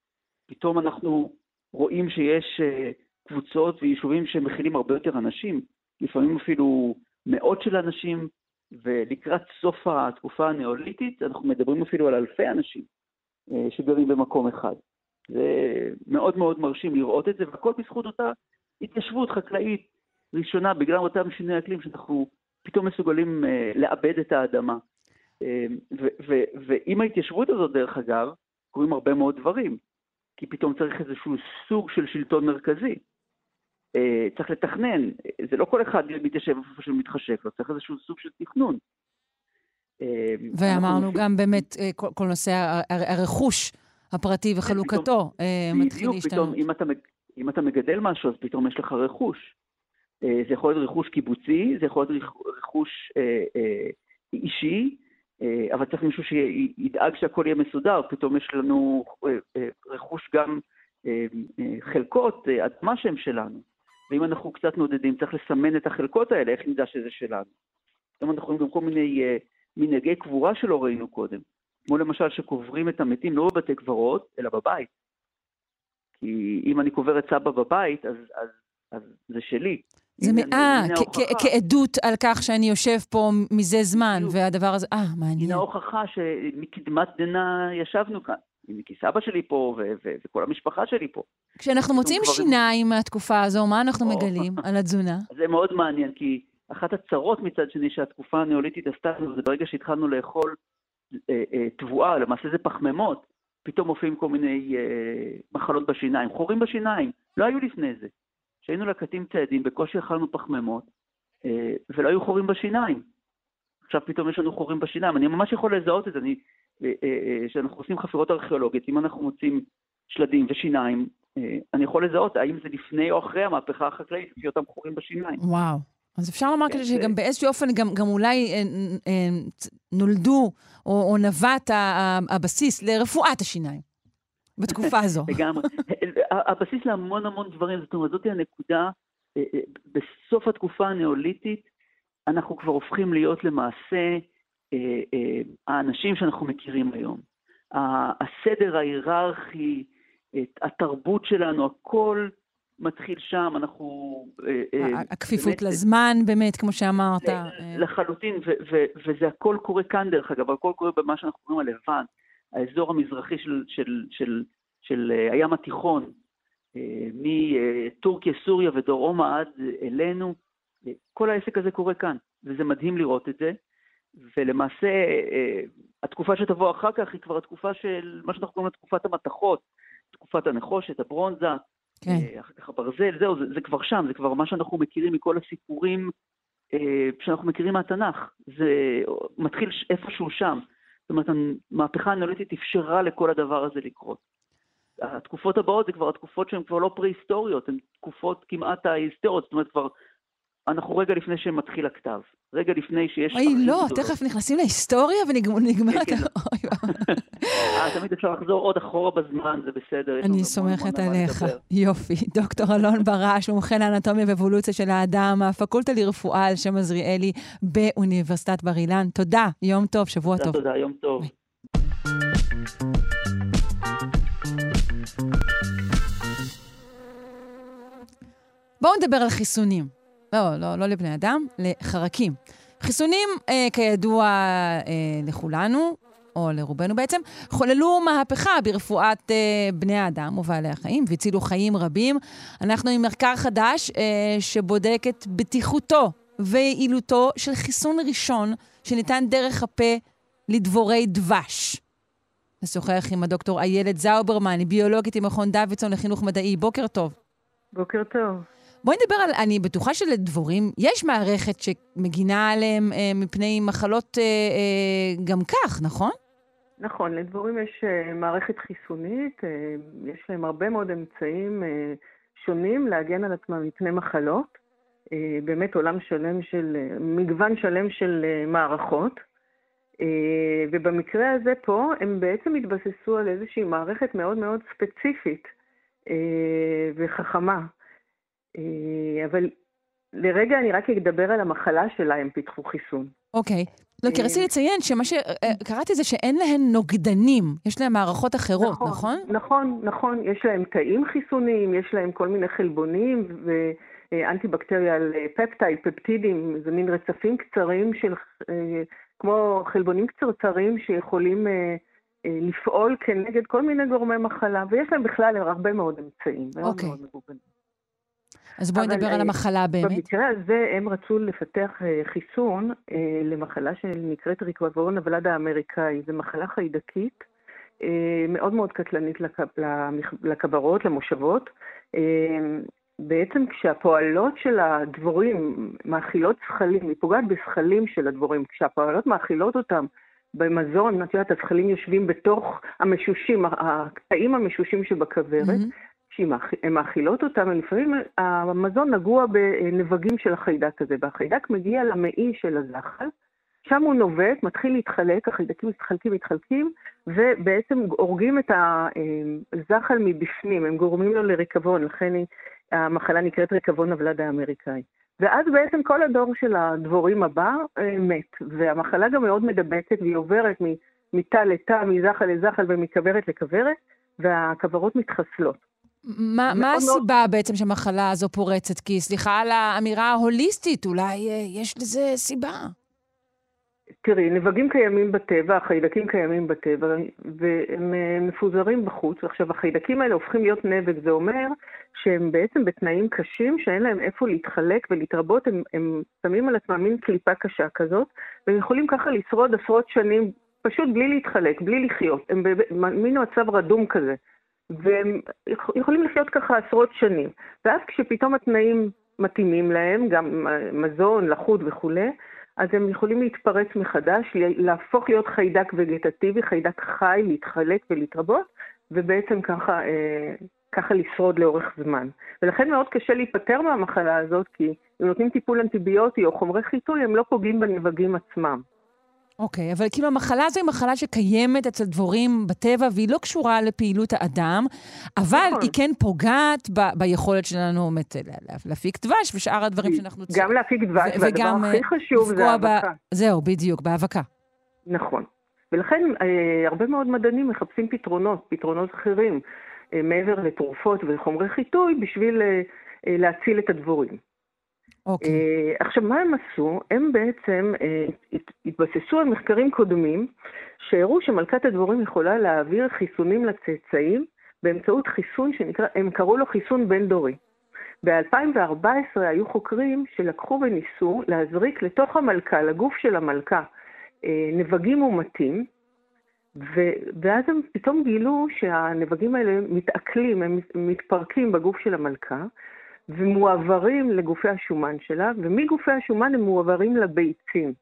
פתאום אנחנו רואים שיש אה, קבוצות ויישובים שמכילים הרבה יותר אנשים, לפעמים אפילו מאות של אנשים, ולקראת סוף התקופה הנאוליתית אנחנו מדברים אפילו על אלפי אנשים אה, שגרים במקום אחד. זה מאוד מאוד מרשים לראות את זה, והכל בזכות אותה התיישבות חקלאית ראשונה, בגלל אותם שינוי אקלים שאנחנו פתאום מסוגלים אה, לאבד את האדמה. אה, ועם ההתיישבות הזאת, דרך אגב, קורים הרבה מאוד דברים, כי פתאום צריך איזשהו סוג של שלטון מרכזי. צריך לתכנן, זה לא כל אחד מתיישב איפה שמתחשק לו, צריך איזשהו סוג של תכנון. ואמרנו גם באמת כל, כל נושא הרכוש הפרטי וחלוקתו מתחיל להשתנות. פתאום, אם אתה, אם אתה מגדל משהו, אז פתאום יש לך רכוש. זה יכול להיות רכוש קיבוצי, זה יכול להיות רכוש אישי, אבל צריך מישהו שידאג שהכל יהיה מסודר. פתאום יש לנו רכוש גם חלקות, אדמה שהם שלנו. ואם אנחנו קצת נודדים, צריך לסמן את החלקות האלה, איך נדע שזה שלנו. היום אנחנו רואים גם כל מיני uh, מנהגי קבורה שלא ראינו קודם. כמו למשל שקוברים את המתים לא בבתי קברות, אלא בבית. כי אם אני קובר את סבא בבית, אז, אז, אז זה שלי. זה אה, כעדות על כך שאני יושב פה מזה זמן, והדבר הזה, אה, מעניין. הנה ההוכחה שמקדמת דנא ישבנו כאן. כי סבא שלי פה, וכל המשפחה שלי פה. כשאנחנו מוצאים שיניים מהתקופה הזו, מה אנחנו מגלים על התזונה? זה מאוד מעניין, כי אחת הצרות מצד שני שהתקופה הניאוליתית עשתה לנו, זה ברגע שהתחלנו לאכול אה, אה, תבואה, למעשה זה פחמימות, פתאום מופיעים כל מיני אה, מחלות בשיניים, חורים בשיניים, לא היו לפני זה. כשהיינו לקטים צעדים, בקושי אכלנו פחמימות, ולא היו חורים בשיניים. עכשיו פתאום יש לנו חורים בשיניים. אני ממש יכול לזהות את זה, אני, כשאנחנו עושים חפירות ארכיאולוגיות, אם אנחנו מוצאים שלדים ושיניים, אני יכול לזהות האם זה לפני או אחרי המהפכה החקלאית, לפי אותם חורים בשיניים. וואו. אז אפשר לומר כזה שגם באיזשהו אופן, גם, גם אולי אה, אה, נולדו, או, או נבט הבסיס לרפואת השיניים בתקופה הזו. לגמרי. הבסיס להמון המון דברים, זאת אומרת, זאתי הנקודה, אה, אה, בסוף התקופה הניאוליתית, אנחנו כבר הופכים להיות למעשה אה, האנשים שאנחנו מכירים היום. הסדר ההיררכי, התרבות שלנו, הכל מתחיל שם, אנחנו... הכפיפות לזמן, באמת, כמו שאמרת. לחלוטין, וזה הכל קורה כאן, דרך אגב, הכל קורה במה שאנחנו קוראים הלבן, האזור המזרחי של אה, הים התיכון, מטורקיה, סוריה ודרומה עד אלינו, כל העסק הזה קורה כאן, וזה מדהים לראות את זה. ולמעשה, התקופה שתבוא אחר כך היא כבר התקופה של מה שאנחנו קוראים לה תקופת המתכות, תקופת הנחושת, הברונזה, כן. אה, אחר כך הברזל, זהו, זה, זה כבר שם, זה כבר מה שאנחנו מכירים מכל הסיפורים אה, שאנחנו מכירים מהתנ"ך. זה מתחיל איפשהו שם. זאת אומרת, המהפכה הנאוליתית אפשרה לכל הדבר הזה לקרות. התקופות הבאות זה כבר התקופות שהן כבר לא פרה-היסטוריות, הן תקופות כמעט ההיסטוריות, זאת אומרת, כבר אנחנו רגע לפני שמתחיל הכתב. רגע לפני שיש... אוי, לא, תכף נכנסים להיסטוריה ונגמרת... כן, כן. אה, תמיד אפשר לחזור עוד אחורה בזמן, זה בסדר. אני סומכת עליך. יופי. דוקטור אלון ברש, מומחה לאנטומיה ואבולוציה של האדם, הפקולטה לרפואה על שם עזריאלי באוניברסיטת בר אילן. תודה, יום טוב, שבוע טוב. תודה, יום טוב. בואו נדבר על חיסונים. לא, לא, לא לבני אדם, לחרקים. חיסונים, אה, כידוע אה, לכולנו, או לרובנו בעצם, חוללו מהפכה ברפואת אה, בני האדם ובעלי החיים והצילו חיים רבים. אנחנו עם מחקר חדש אה, שבודק את בטיחותו ויעילותו של חיסון ראשון שניתן דרך הפה לדבורי דבש. נשוחח עם הדוקטור איילת זאוברמן, היא ביולוגית עם מכון דוידסון לחינוך מדעי. בוקר טוב. בוקר טוב. בואי נדבר על, אני בטוחה שלדבורים יש מערכת שמגינה עליהם אה, מפני מחלות אה, אה, גם כך, נכון? נכון, לדבורים יש אה, מערכת חיסונית, אה, יש להם הרבה מאוד אמצעים אה, שונים להגן על עצמם מפני מחלות. אה, באמת עולם שלם של, אה, מגוון שלם של אה, מערכות. אה, ובמקרה הזה פה הם בעצם התבססו על איזושהי מערכת מאוד מאוד ספציפית אה, וחכמה. אה, אבל לרגע אני רק אדבר על המחלה שלה, הם פיתחו חיסון. אוקיי. לא, כי רציתי לציין שמה שקראתי זה שאין להן נוגדנים, יש להן מערכות אחרות, נכון? נכון, נכון. נכון. יש להם תאים חיסוניים, יש להם כל מיני חלבונים ואנטי-בקטריאל פפטייד, פפטידים, זה מין רצפים קצרים של, אה, כמו חלבונים קצרצרים שיכולים אה, לפעול כנגד כל מיני גורמי מחלה, ויש להם בכלל הרבה מאוד אמצעים, מאוד אוקיי. מאוד מגוונים. אז בואי נדבר על אה, המחלה באמת. במקרה הזה הם רצו לפתח אה, חיסון אה, למחלה שנקראת ריקבורון הוולד האמריקאי. זו מחלה חיידקית מאוד מאוד קטלנית לכברות, למושבות. בעצם כשהפועלות של הדבורים מאכילות זכלים, היא פוגעת בזכלים של הדבורים, כשהפועלות מאכילות אותם במזון, את יודעת, הזכלים יושבים בתוך המשושים, הקטעים המשושים שבכוורת, mm-hmm. כשהן מאכילות אותם, לפעמים המזון נגוע בנבגים של החיידק הזה, והחיידק מגיע למעי של הזחל, שם הוא נובט, מתחיל להתחלק, החיידקים מתחלקים, מתחלקים, ובעצם הורגים את הזחל מבפנים, הם גורמים לו לריקבון, לכן המחלה נקראת ריקבון הוולד האמריקאי. ואז בעצם כל הדור של הדבורים הבא אה, מת, והמחלה גם מאוד מדבקת, והיא עוברת מתא לתא, מזחל לזחל ומכוורת לכוורת, והכוורות מתחסלות. מה, מה הסיבה מאוד... בעצם שהמחלה הזו פורצת? כי סליחה על האמירה ההוליסטית, אולי אה, יש לזה סיבה. תראי, נבגים קיימים בטבע, החיידקים קיימים בטבע, והם אה, מפוזרים בחוץ. עכשיו, החיידקים האלה הופכים להיות נבג, זה אומר שהם בעצם בתנאים קשים, שאין להם איפה להתחלק ולהתרבות, הם, הם שמים על עצמם מין קליפה קשה כזאת, והם יכולים ככה לשרוד עשרות שנים, פשוט בלי להתחלק, בלי לחיות. הם במין מצב רדום כזה. והם יכולים לחיות ככה עשרות שנים. ואז כשפתאום התנאים מתאימים להם, גם מזון, לחות וכולי, אז הם יכולים להתפרץ מחדש, להפוך להיות חיידק וגטטיבי, חיידק חי, להתחלק ולהתרבות, ובעצם ככה, אה, ככה לשרוד לאורך זמן. ולכן מאוד קשה להיפטר מהמחלה הזאת, כי אם נותנים טיפול אנטיביוטי או חומרי חיטוי, הם לא פוגעים בנבגים עצמם. אוקיי, okay, אבל כאילו המחלה הזו היא מחלה שקיימת אצל דבורים בטבע, והיא לא קשורה לפעילות האדם, אבל נכון. היא כן פוגעת ב- ביכולת שלנו באמת, להפיק דבש ושאר הדברים שאנחנו צריכים. גם להפיק דבש, והדבר הכי חשוב זה האבקה. ב... זהו, בדיוק, בהאבקה. נכון. ולכן אה, הרבה מאוד מדענים מחפשים פתרונות, פתרונות אחרים, אה, מעבר לתרופות וחומרי חיטוי, בשביל אה, אה, להציל את הדבורים. אוקיי. Okay. עכשיו, מה הם עשו? הם בעצם uh, התבססו על מחקרים קודמים שהראו שמלכת הדבורים יכולה להעביר חיסונים לצאצאים באמצעות חיסון שנקרא, הם קראו לו חיסון בין-דורי. ב-2014 היו חוקרים שלקחו וניסו להזריק לתוך המלכה, לגוף של המלכה, uh, נבגים מומתים, ואז הם פתאום גילו שהנבגים האלה מתעכלים, הם מתפרקים בגוף של המלכה, ומועברים לגופי השומן שלה, ומגופי השומן הם מועברים לביצים.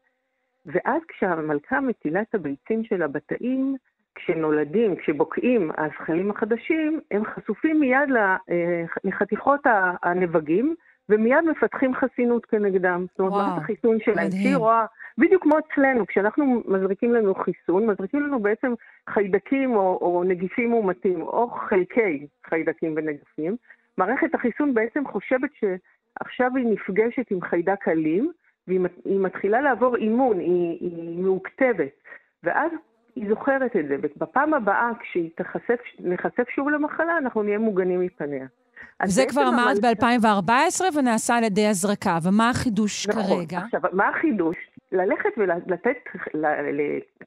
ואז כשהמלכה מטילה את הביצים שלה בתאים, כשנולדים, כשבוקעים הזכלים החדשים, הם חשופים מיד אה, לחתיכות הנבגים, ומיד מפתחים חסינות כנגדם. זאת אומרת, מערכת החיסון שלהם, שהיא רואה, בדיוק כמו אצלנו, כשאנחנו מזריקים לנו חיסון, מזריקים לנו בעצם חיידקים או, או נגיפים מאומתים, או חלקי חיידקים ונגיפים, מערכת החיסון בעצם חושבת שעכשיו היא נפגשת עם חיידק אלים, והיא מתחילה לעבור אימון, היא, היא מאוכתבת, ואז היא זוכרת את זה, ובפעם הבאה כשנחשף שוב למחלה, אנחנו נהיה מוגנים מפניה. זה כבר אמרת ב-2014 ונעשה על ידי הזרקה, ומה החידוש נכון. כרגע? עכשיו, מה החידוש? ללכת ולתת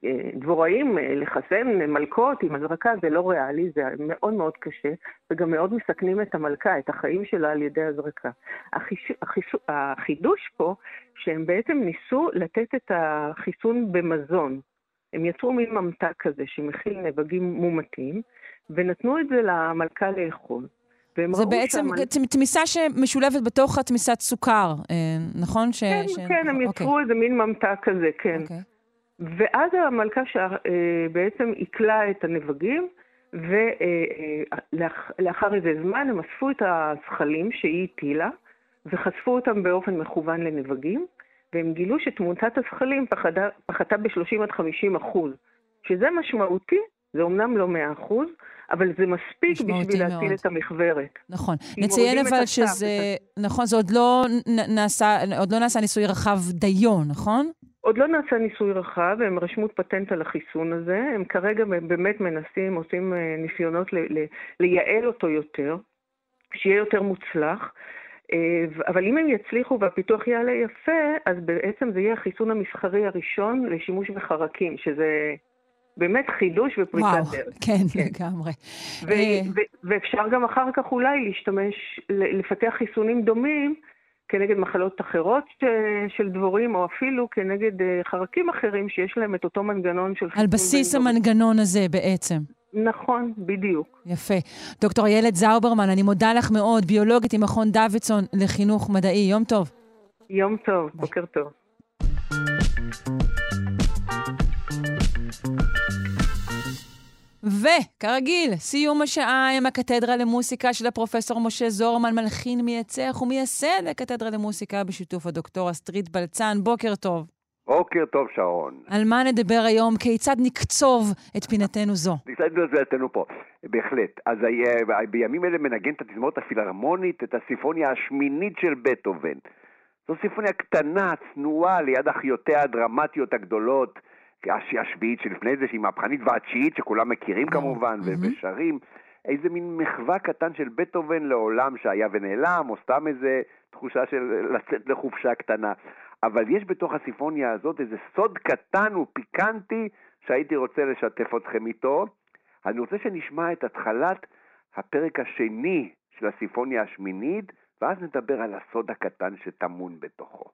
לדבוראים לחסן מלכות עם הזרקה זה לא ריאלי, זה מאוד מאוד קשה, וגם מאוד מסכנים את המלכה, את החיים שלה על ידי הזרקה. החיש... החיש... החידוש פה, שהם בעצם ניסו לתת את החיסון במזון. הם יצרו מין ממתק כזה שמכיל נבגים מומתים, ונתנו את זה למלכה לאכול. זה בעצם שהמנ... תמיסה שמשולבת בתוך התמיסת סוכר, אה, נכון? ש... כן, ש... כן, הם יצרו אוקיי. איזה מין ממתק כזה, כן. אוקיי. ואז המלכה שבעצם אה, עיכלה את הנבגים, ולאחר אה, איזה זמן הם אספו את הזכלים שהיא הטילה, וחשפו אותם באופן מכוון לנבגים, והם גילו שתמותת הזכלים פחתה ב-30 עד 50 אחוז, שזה משמעותי, זה אומנם לא 100 אחוז, אבל זה מספיק בשביל להציל את המכוורת. נכון. נציין אבל שזה, נכון, זה עוד לא נעשה, עוד לא נעשה ניסוי רחב דיו, נכון? עוד לא נעשה ניסוי רחב, הם רשמו פטנט על החיסון הזה, הם כרגע באמת מנסים, עושים אה, ניסיונות ל- ל- לייעל אותו יותר, שיהיה יותר מוצלח. אה, אבל אם הם יצליחו והפיתוח יעלה יפה, אז בעצם זה יהיה החיסון המסחרי הראשון לשימוש בחרקים, שזה באמת חידוש ופריצת דרך. וואו, כן, כן, לגמרי. ו- אה, ו- ואפשר גם אחר כך אולי להשתמש, לפתח חיסונים דומים כנגד מחלות אחרות של דבורים, או אפילו כנגד אה, חרקים אחרים שיש להם את אותו מנגנון של חיסון. על בסיס המנגנון הזה בעצם. נכון, בדיוק. יפה. דוקטור איילת זאוברמן, אני מודה לך מאוד, ביולוגית עם מכון דוידסון לחינוך מדעי. יום טוב. יום טוב, ביי. בוקר טוב. וכרגיל, סיום השעה עם הקתדרה למוסיקה של הפרופסור משה זורמן, מלחין מייצח ומייסד הקתדרה למוסיקה בשיתוף הדוקטור אסטרית בלצן. בוקר טוב. בוקר טוב, שרון. על מה נדבר היום? כיצד נקצוב את פינתנו זו? נקצוב את פינתנו פה? בהחלט. אז אה, בימים אלה מנגן את התזמורת הפילהרמונית, את הסימפוניה השמינית של בטהובן. זו סימפוניה קטנה, צנועה, ליד אחיותיה הדרמטיות הגדולות. השביעית שלפני זה, שהיא מהפכנית, והתשיעית, שכולם מכירים כמובן, ושרים. איזה מין מחווה קטן של בטהובן לעולם שהיה ונעלם, או סתם איזה תחושה של לצאת לחופשה קטנה. אבל יש בתוך הסימפוניה הזאת איזה סוד קטן ופיקנטי שהייתי רוצה לשתף אתכם איתו. אני רוצה שנשמע את התחלת הפרק השני של הסימפוניה השמינית, ואז נדבר על הסוד הקטן שטמון בתוכו.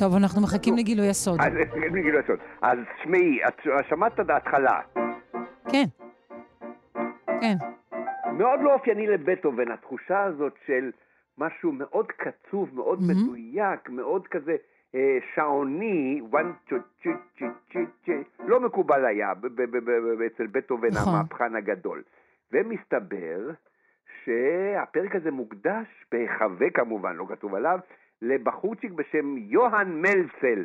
טוב, אנחנו מחכים לגילוי הסוד. אז לגילוי הסוד. אז תשמעי, את שמעת את ההתחלה. כן. כן. מאוד לא אופייני לבטהובן, התחושה הזאת של משהו מאוד קצוב, מאוד מהמם. מדויק, מאוד כזה אה, שעוני, one, two, two, two, two, two, לא מקובל היה אצל בטהובן נכון. המהפכן הגדול. ומסתבר שהפרק הזה מוקדש בהיחווה כמובן, לא כתוב עליו, לבחורצ'יק בשם יוהאן מלצל,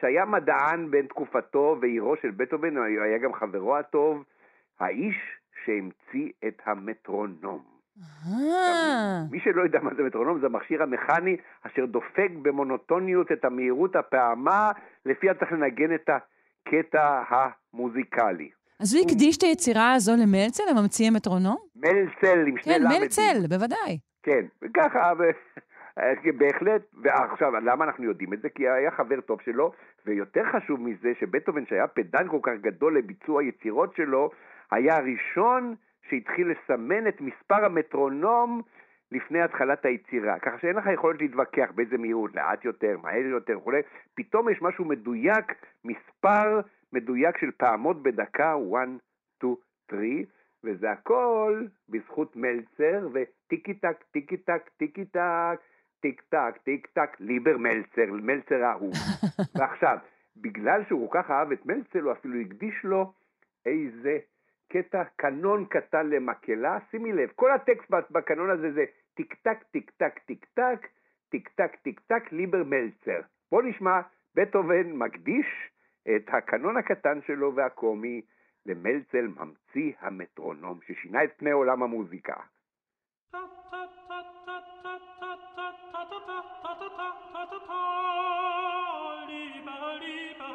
שהיה מדען בין תקופתו ועירו של בטהובן, היה גם חברו הטוב, האיש שהמציא את המטרונום. מי שלא יודע מה זה מטרונום, זה המכשיר המכני אשר דופק במונוטוניות את המהירות הפעמה, לפיה צריך לנגן את הקטע המוזיקלי. אז הוא הקדיש את היצירה הזו למלצל, לממציא המטרונום? מלצל עם שני כן, למדים. מלצל, בוודאי. כן, וככה. בהחלט, ועכשיו, למה אנחנו יודעים את זה? כי היה חבר טוב שלו, ויותר חשוב מזה, שבטהובן, שהיה פדן כל כך גדול לביצוע יצירות שלו, היה הראשון שהתחיל לסמן את מספר המטרונום לפני התחלת היצירה, ככה שאין לך יכולת להתווכח באיזה מהירות, לאט יותר, מהר יותר וכולי, פתאום יש משהו מדויק, מספר מדויק של פעימות בדקה, 1, 2, 3, וזה הכל בזכות מלצר וטיקי טק, טיקי טק, טיקי טק, טיק טק, טיק טק, lieber מלצל, מלצל האהוב. ועכשיו, בגלל שהוא כל כך אהב את מלצל, הוא אפילו הקדיש לו איזה קטע קנון קטן למקהלה. שימי לב, כל הטקסט בקנון הזה זה טיק טק, טיק טק, טיק טק, טיק טק, טיק טק, lieber מלצל. בואו נשמע, בטהובן מקדיש את הקנון הקטן שלו והקומי למלצל ממציא המטרונום, ששינה את פני עולם המוזיקה.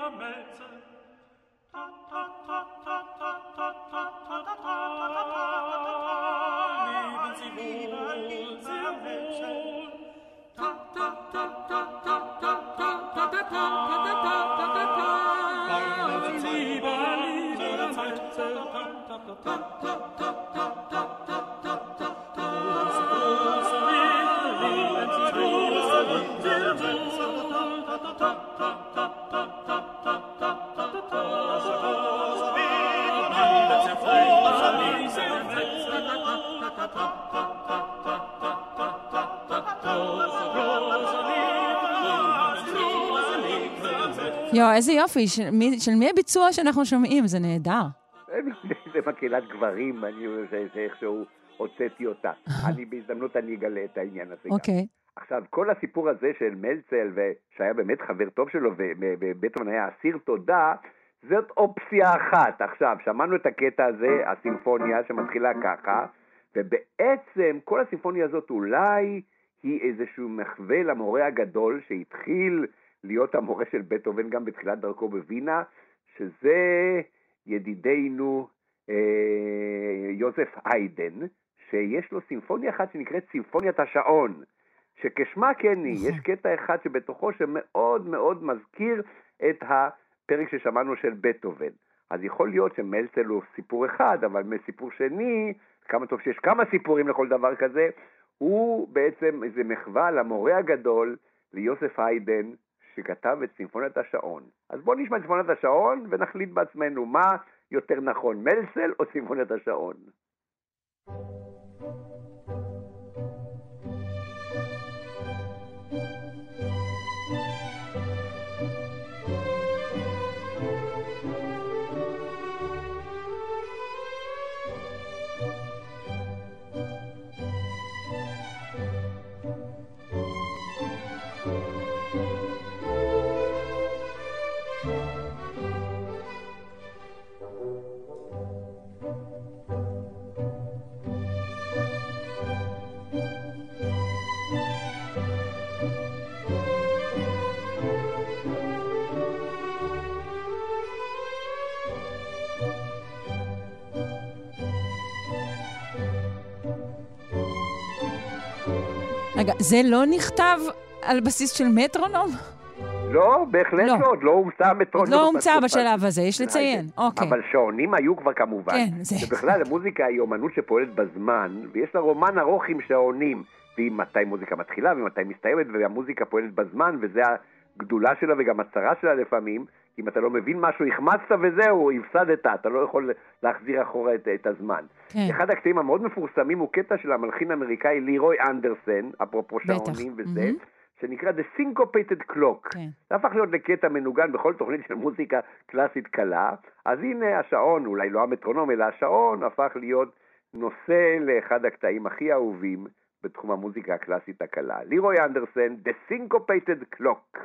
mezzo איזה יופי, של מי, של מי הביצוע שאנחנו שומעים? זה נהדר. זה מקהלת גברים, אני זה, זה איכשהו הוצאתי אותה. אני בהזדמנות אני אגלה את העניין הזה גם. אוקיי. עכשיו, כל הסיפור הזה של מלצל, שהיה באמת חבר טוב שלו, ובטהובן היה אסיר תודה, זאת אופציה אחת. עכשיו, שמענו את הקטע הזה, הסימפוניה שמתחילה ככה, ובעצם כל הסימפוניה הזאת אולי היא איזשהו מחווה למורה הגדול שהתחיל להיות המורה של בטהובן גם בתחילת דרכו בווינה, שזה ידידנו אה, יוזף היידן, שיש לו סימפוניה אחת שנקראת סימפוניית השעון, שכשמה כן היא, יש קטע אחד שבתוכו שמאוד מאוד מזכיר את הפרק ששמענו של בטהובן. אז יכול להיות שמלצל הוא סיפור אחד, אבל מסיפור שני, כמה טוב שיש כמה סיפורים לכל דבר כזה, הוא בעצם איזה מחווה למורה הגדול, ליוסף היידן, שכתב את סימפוניית השעון. אז בואו נשמע את סימפוניית השעון ונחליט בעצמנו מה יותר נכון, מלסל או סימפוניית השעון? רגע, זה לא נכתב על בסיס של מטרונום? לא, בהחלט לא. לא, עוד לא הומצא המטרונום. עוד לא הומצא בשלב הזה, יש לציין. אוקיי. אבל שעונים היו כבר כמובן. כן, זה- ובכלל, המוזיקה היא אומנות שפועלת בזמן, ויש לה רומן ארוך עם שעונים. והיא מתי מוזיקה מתחילה ומתי מסתיימת, והמוזיקה פועלת בזמן, וזה הגדולה שלה וגם הצרה שלה לפעמים. אם אתה לא מבין משהו, החמצת וזהו, הפסדת, אתה לא יכול להחזיר אחורה את, את הזמן. כן. אחד הקטעים המאוד מפורסמים הוא קטע של המלחין האמריקאי לירוי אנדרסן, אפרופו. שעונים וזה, מהמם. שנקרא The Syncopated Clock. כן. זה הפך להיות לקטע מנוגן בכל תוכנית של מוזיקה קלאסית קלה, אז הנה השעון, אולי לא המטרונום, אלא השעון, הפך להיות נושא לאחד הקטעים הכי אהובים בתחום המוזיקה הקלאסית הקלה. לירוי אנדרסן, The Syncopated Clock.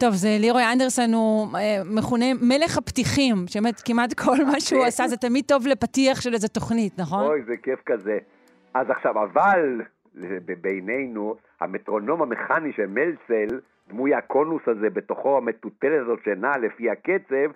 טוב, זה לירוי אנדרסון, הוא אה, מכונה מלך הפתיחים, שבאמת כמעט כל מה שהוא כן. עשה זה תמיד טוב לפתיח של איזה תוכנית, נכון? אוי, זה כיף כזה. אז עכשיו, אבל בינינו, המטרונום המכני של מלצל, דמוי הקונוס הזה בתוכו המטוטלת הזאת שנעה לפי הקצב,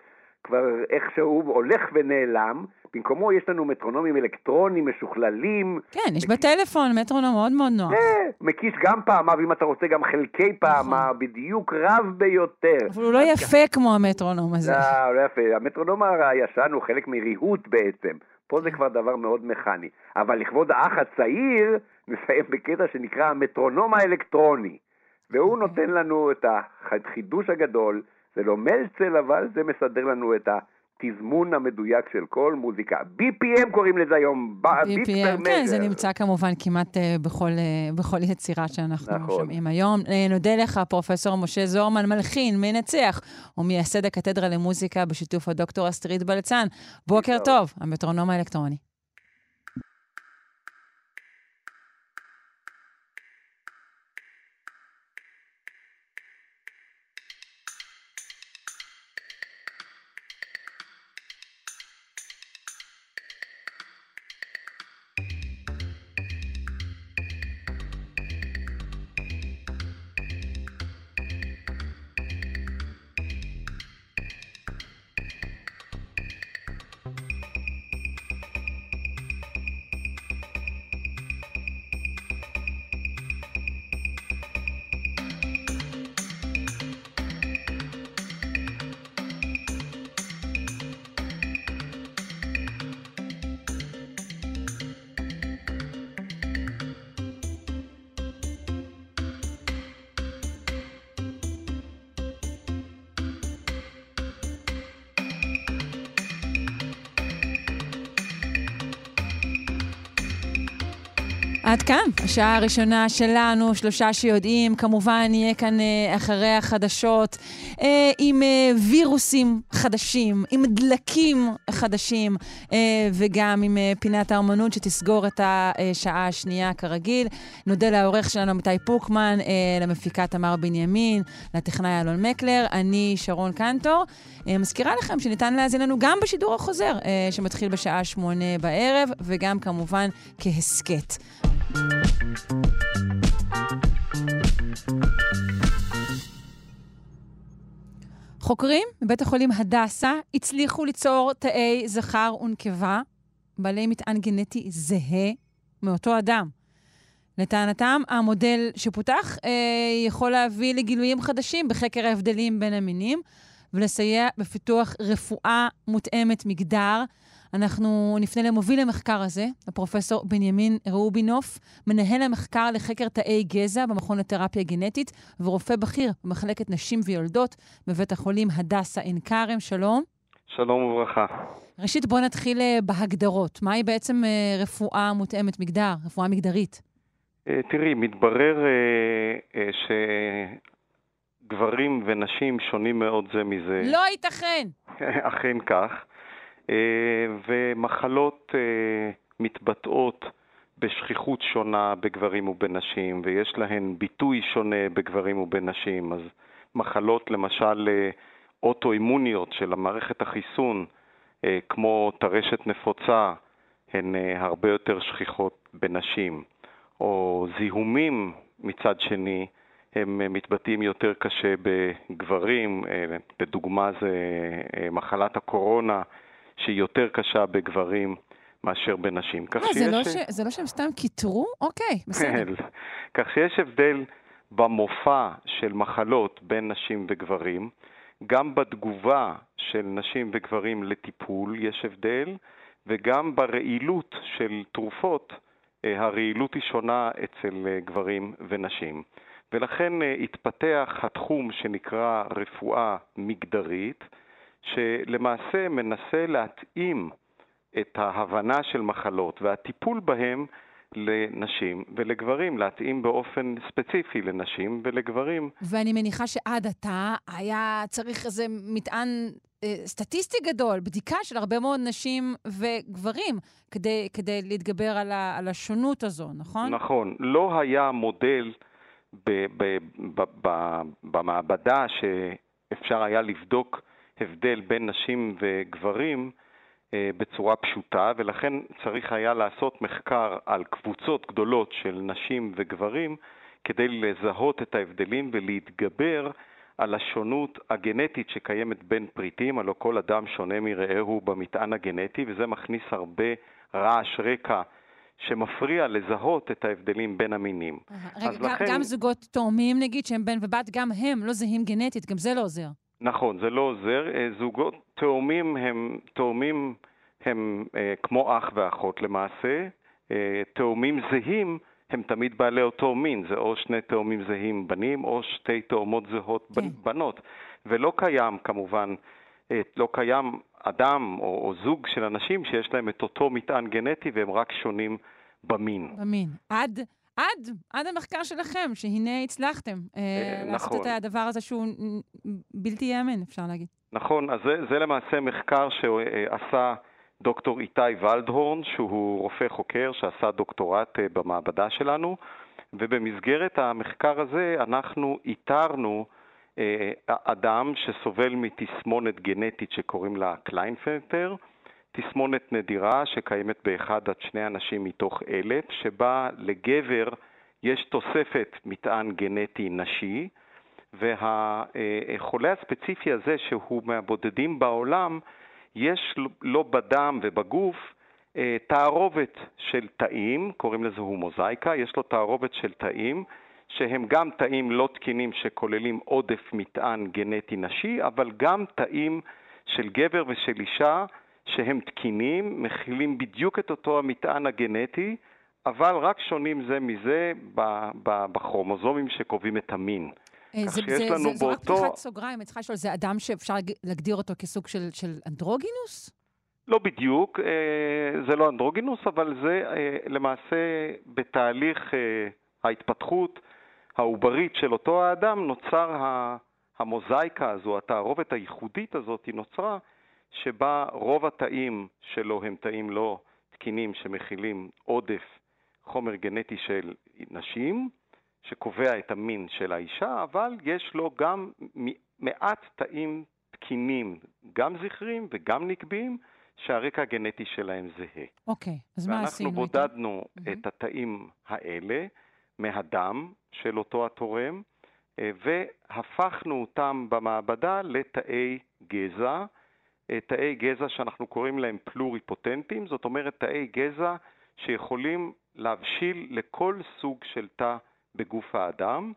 כבר איכשהו הולך ונעלם. במקומו יש לנו מטרונומים אלקטרונים משוכללים, כן, יש בטלפון מטרונום מאוד מאוד נוח. אה, מקיש גם פעמה, ואם אתה רוצה גם חלקי פעמה, בדיוק רב ביותר. אבל הוא לא יפה כמו המטרונום הזה. לא, לא יפה. המטרונום הישן הוא חלק מריהוט בעצם. פה זה כבר דבר מאוד מכני. אבל לכבוד האח הצעיר, נסיים בקטע שנקרא המטרונום האלקטרוני. והוא נותן לנו את החידוש הגדול, זה לא מלצל, אבל זה מסדר לנו את התזמון המדויק של כל מוזיקה. BPM קוראים לזה היום, BPM, כן, זה. נמצא כמובן כמעט אה, בכל, אה, בכל יצירה שאנחנו נכון. שומעים היום. אה, נודה לך, פרופסור משה זורמן, מלחין, מנצח, ומייסד הקתדרה למוזיקה בשיתוף הדוקטור אסטרית בלצן. בוקר. טוב, המטרונום האלקטרוני. עד כאן, השעה הראשונה שלנו, שלושה שיודעים. כמובן, נהיה כאן אה, אחרי החדשות אה, עם אה, וירוסים חדשים, עם דלקים חדשים, וגם עם פינת האומנות שתסגור את השעה השנייה כרגיל. נודה לעורך שלנו עמיתי פוקמן, למפיקה תמר בנימין, לטכנאי אלון מקלר, אני שרון קנטור. מזכירה לכם שניתן להאזין לנו גם בשידור החוזר, שמתחיל בשעה שמונה בערב, וגם כמובן כהסכת. חוקרים מבית החולים הדסה הצליחו ליצור תאי זכר ונקבה בעלי מטען גנטי זהה מאותו אדם. לטענתם, המודל שפותח אה, יכול להביא לגילויים חדשים בחקר ההבדלים בין המינים ולסייע בפיתוח רפואה מותאמת מגדר אנחנו נפנה למוביל המחקר הזה, הפרופסור בנימין רובינוף, מנהל המחקר לחקר תאי גזע במכון לתרפיה גנטית ורופא בכיר במחלקת נשים ויולדות בבית החולים הדסה עין כרם. שלום. שלום וברכה. ראשית, בואו נתחיל אה, בהגדרות. מהי בעצם אה, רפואה מותאמת מגדר, רפואה מגדרית? אה, תראי, מתברר שגברים ונשים שונים מאוד זה מזה. לא ייתכן. אכן כך. אה, ומחלות אה, מתבטאות בשכיחות שונה בגברים ובנשים, ויש להן ביטוי שונה בגברים ובנשים. אז מחלות למשל אה, אוטואימוניות של המערכת החיסון, כמו טרשת נפוצה, הן הרבה יותר שכיחות בנשים. או זיהומים מצד שני, הם מתבטאים יותר קשה בגברים, לדוגמה זה מחלת הקורונה, שהיא יותר קשה בגברים מאשר בנשים. כך שיש... זה, לא ש... זה לא שהם סתם קיטרו? אוקיי, בסדר. כך שיש הבדל במופע של מחלות בין נשים וגברים, גם בתגובה של נשים וגברים לטיפול יש הבדל, וגם ברעילות של תרופות, אה, הרעילות היא שונה אצל אה, גברים ונשים. ולכן אה, התפתח התחום שנקרא רפואה מגדרית, שלמעשה מנסה להתאים את ההבנה של מחלות והטיפול בהם לנשים ולגברים, להתאים באופן ספציפי לנשים ולגברים. ואני מניחה שעד עתה היה צריך איזה מטען אה, סטטיסטי גדול, בדיקה של הרבה מאוד נשים וגברים, כדי, כדי להתגבר על, ה, על השונות הזו, נכון? נכון. לא היה מודל ב, ב, ב, ב, במעבדה שאפשר היה לבדוק הבדל בין נשים וגברים אה, בצורה פשוטה, ולכן צריך היה לעשות מחקר על קבוצות גדולות של נשים וגברים כדי לזהות את ההבדלים ולהתגבר על השונות הגנטית שקיימת בין פריטים, הלוא כל אדם שונה מרעהו במטען הגנטי, וזה מכניס הרבה רעש רקע שמפריע לזהות את ההבדלים בין המינים. רגע, גם, לכן... גם זוגות תאומים, נגיד, שהם בן ובת, גם הם לא זהים גנטית, גם זה לא עוזר. נכון, זה לא עוזר. אה, זוגות תאומים הם, תאומים הם אה, כמו אח ואחות למעשה. אה, תאומים זהים הם תמיד בעלי אותו מין, זה או שני תאומים זהים בנים או שתי תאומות זהות כן. בנות. ולא קיים כמובן, אה, לא קיים אדם או, או זוג של אנשים שיש להם את אותו מטען גנטי והם רק שונים במין. במין. עד עד, עד המחקר שלכם, שהנה הצלחתם אה, אה, לעשות נכון. את הדבר הזה שהוא בלתי ייאמן, אפשר להגיד. נכון, אז זה, זה למעשה מחקר שעשה דוקטור איתי ולדהורן, שהוא רופא חוקר שעשה דוקטורט אה, במעבדה שלנו, ובמסגרת המחקר הזה אנחנו איתרנו אדם שסובל מתסמונת גנטית שקוראים לה קליינפלטר, תסמונת נדירה שקיימת באחד עד שני אנשים מתוך אלף, שבה לגבר יש תוספת מטען גנטי נשי, והחולה הספציפי הזה, שהוא מהבודדים בעולם, יש לו בדם ובגוף אה, תערובת של תאים, קוראים לזה הומוזאיקה, יש לו תערובת של תאים שהם גם תאים לא תקינים שכוללים עודף מטען גנטי נשי, אבל גם תאים של גבר ושל אישה שהם תקינים, מכילים בדיוק את אותו המטען הגנטי, אבל רק שונים זה מזה בכרומוזומים שקובעים את המין. אה, זה, זה, זה, זו באותו... רק פתיחת סוגריים, אני צריכה לשאול, זה אדם שאפשר להגדיר אותו כסוג של, של אנדרוגינוס? לא בדיוק, אה, זה לא אנדרוגינוס, אבל זה אה, למעשה בתהליך ההתפתחות העוברית של אותו האדם נוצר המוזאיקה הזו, התערובת הייחודית הזאת, היא נוצרה שבה רוב התאים שלו הם תאים לא תקינים שמכילים עודף חומר גנטי של נשים, שקובע את המין של האישה, אבל יש לו גם מעט תאים תקינים, גם זכריים וגם נקביים, שהרקע הגנטי שלהם זהה. אוקיי, okay, אז מה עשינו איתו? ואנחנו בודדנו את התאים האלה מהדם של אותו התורם, אה, והפכנו אותם במעבדה לתאי גזע, תאי גזע שאנחנו קוראים להם פלוריפוטנטים, זאת אומרת תאי גזע שיכולים להבשיל לכל סוג של תא בגוף האדם,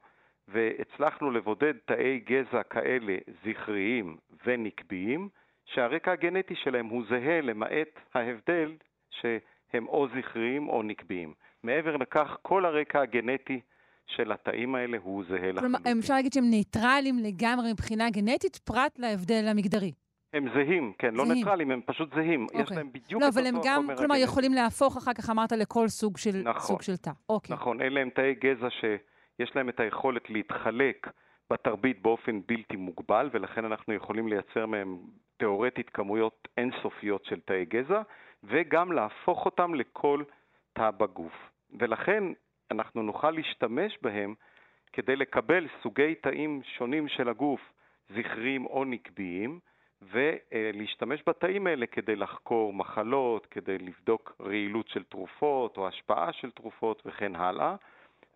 והצלחנו לבודד תאי גזע כאלה זכריים ונקביים, שהרקע הגנטי שלהם הוא זהה למעט ההבדל שהם או זכריים או נקביים. מעבר לכך, כל הרקע הגנטי של התאים האלה הוא זהה לחלוטין. כלומר, אפשר להגיד שהם ניטרלים לגמרי מבחינה גנטית, פרט להבדל המגדרי. הם זהים, כן, לא זהים. לא ניטרלים, הם פשוט זהים. אוקיי. יש להם בדיוק לא, את אותו חומר הגנטי. לא, אבל הם גם, כלומר, יכולים להפוך אחר כך, אמרת, לכל סוג של, נכון, סוג של תא. אוקיי. נכון, אלה הם תאי גזע שיש להם את היכולת להתחלק בתרבית באופן בלתי מוגבל, ולכן אנחנו יכולים לייצר מהם תאורטית כמויות אינסופיות של תאי גזע, וגם להפוך אותם לכל תא בגוף. ולכן אנחנו נוכל להשתמש בהם כדי לקבל סוגי תאים שונים של הגוף, זכריים או נקביים, ולהשתמש בתאים האלה כדי לחקור מחלות, כדי לבדוק רעילות של תרופות או השפעה של תרופות וכן הלאה,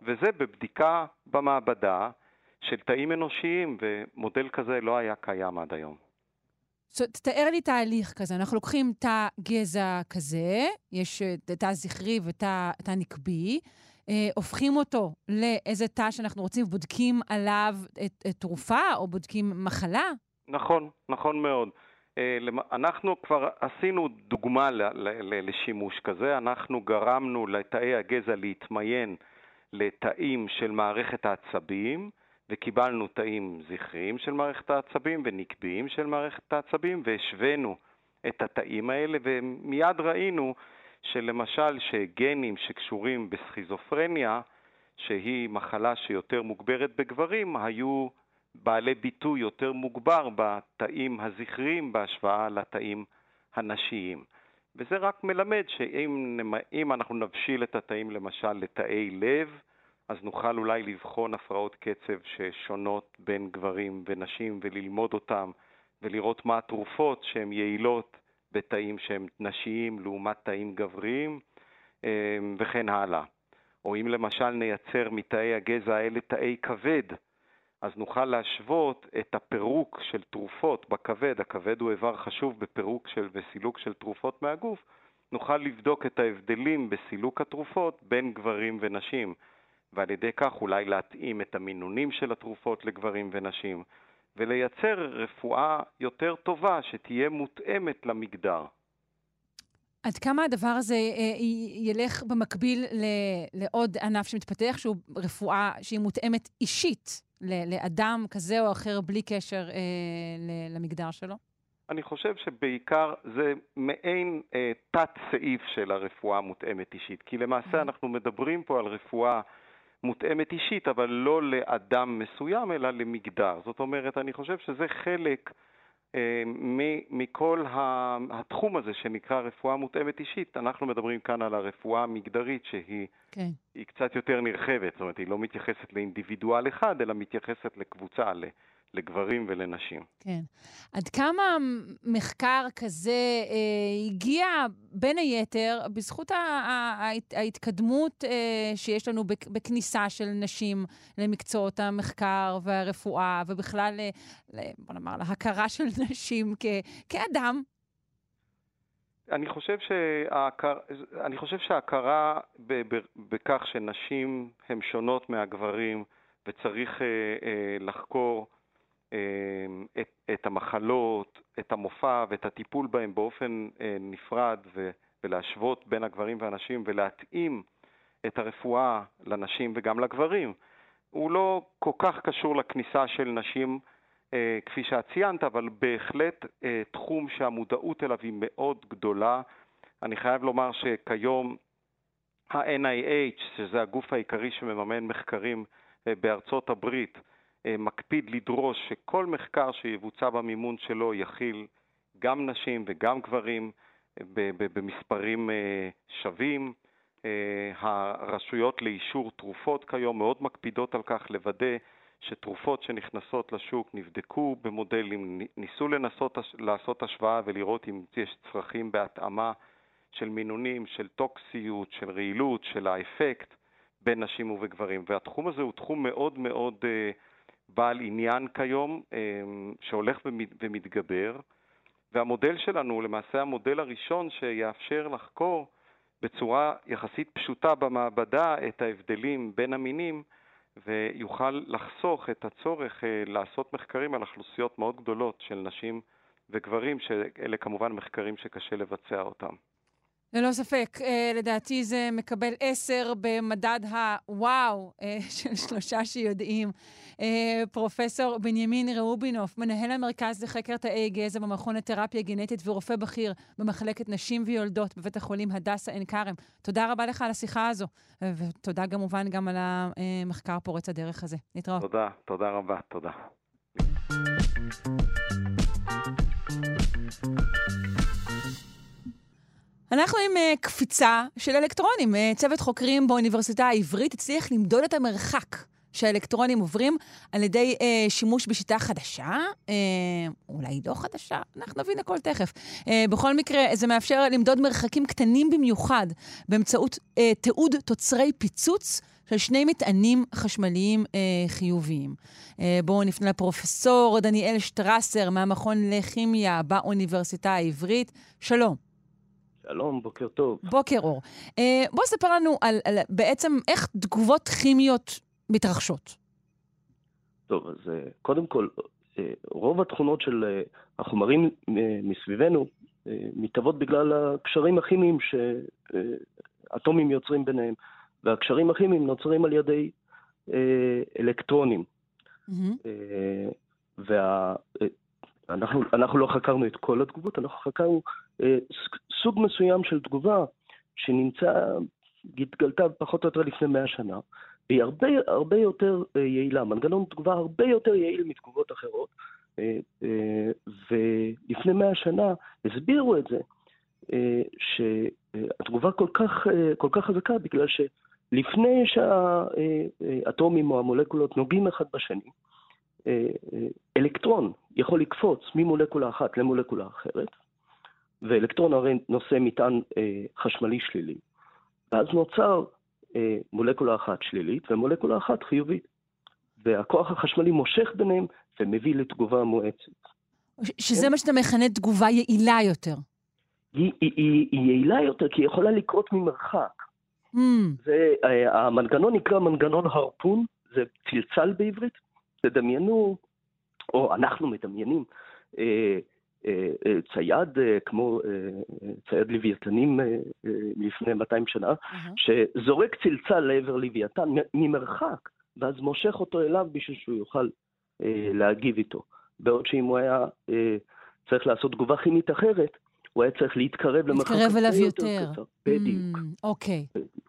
וזה בבדיקה במעבדה של תאים אנושיים, ומודל כזה לא היה קיים עד היום. So, תתאר לי תהליך כזה. אנחנו לוקחים תא גזע כזה, יש אה, תא זכרי ותא נקבי, אה, הופכים אותו לאיזה תא שאנחנו רוצים, בודקים עליו את, את תרופה או בודקים מחלה? נכון, נכון מאוד. אה, אנחנו כבר עשינו דוגמה לשימוש כזה, אנחנו גרמנו לתאי הגזע להתמיין לתאים של מערכת העצבים, וקיבלנו תאים זכריים של מערכת העצבים ונקביים של מערכת העצבים, והשווינו את התאים האלה, ומיד ראינו שלמשל שגנים שקשורים בסכיזופרניה, שהיא מחלה שיותר מוגברת בגברים, היו בעלי ביטוי יותר מוגבר בתאים הזכריים בהשוואה לתאים הנשיים. וזה רק מלמד שאם אנחנו נבשיל את התאים למשל לתאי לב, אז נוכל אולי לבחון הפרעות קצב ששונות בין גברים ונשים וללמוד אותם ולראות מה התרופות שהן יעילות בתאים שהם נשיים לעומת תאים גבריים אה, וכן הלאה. או אם למשל נייצר מתאי הגזע האלה תאי כבד, אז נוכל להשוות את הפירוק של תרופות בכבד, הכבד הוא איבר חשוב בפירוק של וסילוק של תרופות מהגוף, נוכל לבדוק את ההבדלים בסילוק התרופות בין גברים ונשים, ועל ידי כך אולי להתאים את המינונים של התרופות לגברים ונשים, ולייצר רפואה יותר טובה שתהיה מותאמת למגדר. עד כמה הדבר הזה אה, ילך במקביל לעוד ענף שמתפתח, שהוא רפואה שהיא מותאמת אישית לאדם כזה או אחר בלי קשר אה, למגדר שלו? אני חושב שבעיקר זה מעין אה, תת-סעיף של הרפואה המותאמת אישית, כי למעשה. אנחנו מדברים פה על רפואה מותאמת אישית, אבל לא לאדם מסוים, אלא למגדר. זאת אומרת, אני חושב שזה חלק מכל התחום הזה שנקרא רפואה מותאמת אישית. אנחנו מדברים כאן על הרפואה המגדרית שהיא כן. קצת יותר נרחבת, זאת אומרת, היא לא מתייחסת לאינדיבידואל אחד, אלא מתייחסת לקבוצה, לגברים ולנשים. כן. עד כמה מחקר כזה אה, הגיע, בין היתר, בזכות ההתקדמות אה, שיש לנו בכניסה של נשים למקצועות המחקר והרפואה, ובכלל, אה, בוא נאמר, להכרה של נשים כ, כאדם? אני חושב, שההכר, אני חושב שההכרה בכך שנשים הן שונות מהגברים וצריך אה, אה, לחקור את, את המחלות, את המופע ואת הטיפול בהם באופן אה, נפרד ו, ולהשוות בין הגברים והנשים ולהתאים את הרפואה לנשים וגם לגברים. הוא לא כל כך קשור לכניסה של נשים אה, כפי שאת ציינת, אבל בהחלט אה, תחום שהמודעות אליו היא מאוד גדולה. אני חייב לומר שכיום ה-NIH, שזה הגוף העיקרי שמממן מחקרים בארצות הברית, מקפיד לדרוש שכל מחקר שיבוצע במימון שלו יכיל גם נשים וגם גברים במספרים שווים. הרשויות לאישור תרופות כיום מאוד מקפידות על כך לוודא שתרופות שנכנסות לשוק נבדקו במודלים, ניסו לנסות לעשות השוואה ולראות אם יש צרכים בהתאמה של מינונים, של טוקסיות, של רעילות, של האפקט בין נשים ובגברים. והתחום הזה הוא תחום מאוד מאוד uh, בעל עניין כיום, um, שהולך ומתגבר, והמודל שלנו הוא למעשה המודל הראשון שיאפשר לחקור בצורה יחסית פשוטה במעבדה את ההבדלים בין המינים ויוכל לחסוך את הצורך אה, לעשות מחקרים על אוכלוסיות מאוד גדולות של נשים וגברים, שאלה כמובן מחקרים שקשה לבצע אותם. ללא ספק. אה, לדעתי זה מקבל עשר במדד הוואו אה, של שלושה שיודעים. אה, פרופסור בנימין ראובינוף, מנהל המרכז לחקר תאי גזע במכון לתרפיה גנטית ורופא בכיר במחלקת נשים ויולדות בבית החולים הדסה עין כרם. תודה רבה לך על השיחה הזו, ותודה כמובן גם על המחקר פורץ הדרך הזה. נתראות. תודה, תודה רבה, תודה. אנחנו עם uh, קפיצה של אלקטרונים. Uh, צוות חוקרים באוניברסיטה העברית הצליח למדוד את המרחק שהאלקטרונים עוברים על ידי uh, שימוש בשיטה חדשה, uh, אולי לא חדשה, אנחנו נבין הכל תכף. Uh, בכל מקרה, זה מאפשר למדוד מרחקים קטנים במיוחד באמצעות uh, תיעוד תוצרי פיצוץ. של שני מטענים חשמליים אה, חיוביים. אה, בואו נפנה לפרופסור דניאל שטרסר מהמכון לכימיה באוניברסיטה העברית. שלום. שלום, בוקר טוב. בוקר אור. אה, בוא ספר לנו על, על בעצם איך תגובות כימיות מתרחשות. טוב, אז אה, קודם כל, אה, רוב התכונות של אה, החומרים מסביבנו מתהוות בגלל הקשרים הכימיים שאטומים יוצרים ביניהם, והקשרים הכימיים נוצרים על ידי אלקטרונים. Mm-hmm. וה... אנחנו, אנחנו לא חקרנו את כל התגובות, אנחנו חקרנו אה, סוג מסוים של תגובה שנמצא, התגלתה פחות או יותר לפני מאה שנה, והיא הרבה, הרבה יותר אה, יעילה, מנגנון תגובה הרבה יותר יעיל מתגובות אחרות, אה, אה, ולפני מאה שנה הסבירו את זה, אה, שהתגובה כל כך, אה, כל כך חזקה בגלל שלפני שהאטומים או המולקולות נוגעים אחד בשני, אלקטרון יכול לקפוץ ממולקולה אחת למולקולה אחרת, ואלקטרון הרי נושא מטען אה, חשמלי שלילי. ואז נוצר אה, מולקולה אחת שלילית ומולקולה אחת חיובית. והכוח החשמלי מושך ביניהם ומביא לתגובה מואצת. שזה כן? מה שאתה מכנה תגובה יעילה יותר. היא, היא, היא, היא יעילה יותר כי היא יכולה לקרות ממרחק. Mm. זה, אה, המנגנון נקרא מנגנון הרפון, זה צלצל בעברית. תדמיינו, או אנחנו מדמיינים, אה, אה, אה, צייד כמו צייד לוויתנים לפני 200 שנה, uh-huh. שזורק צלצל לעבר לוויתן ממרחק, ואז מושך אותו אליו בשביל שהוא יוכל להגיב איתו. בעוד שאם הוא היה צריך לעשות תגובה כימית אחרת, הוא היה צריך להתקרב למרחק להתקרב אליו יותר. יותר בדיוק. אוקיי,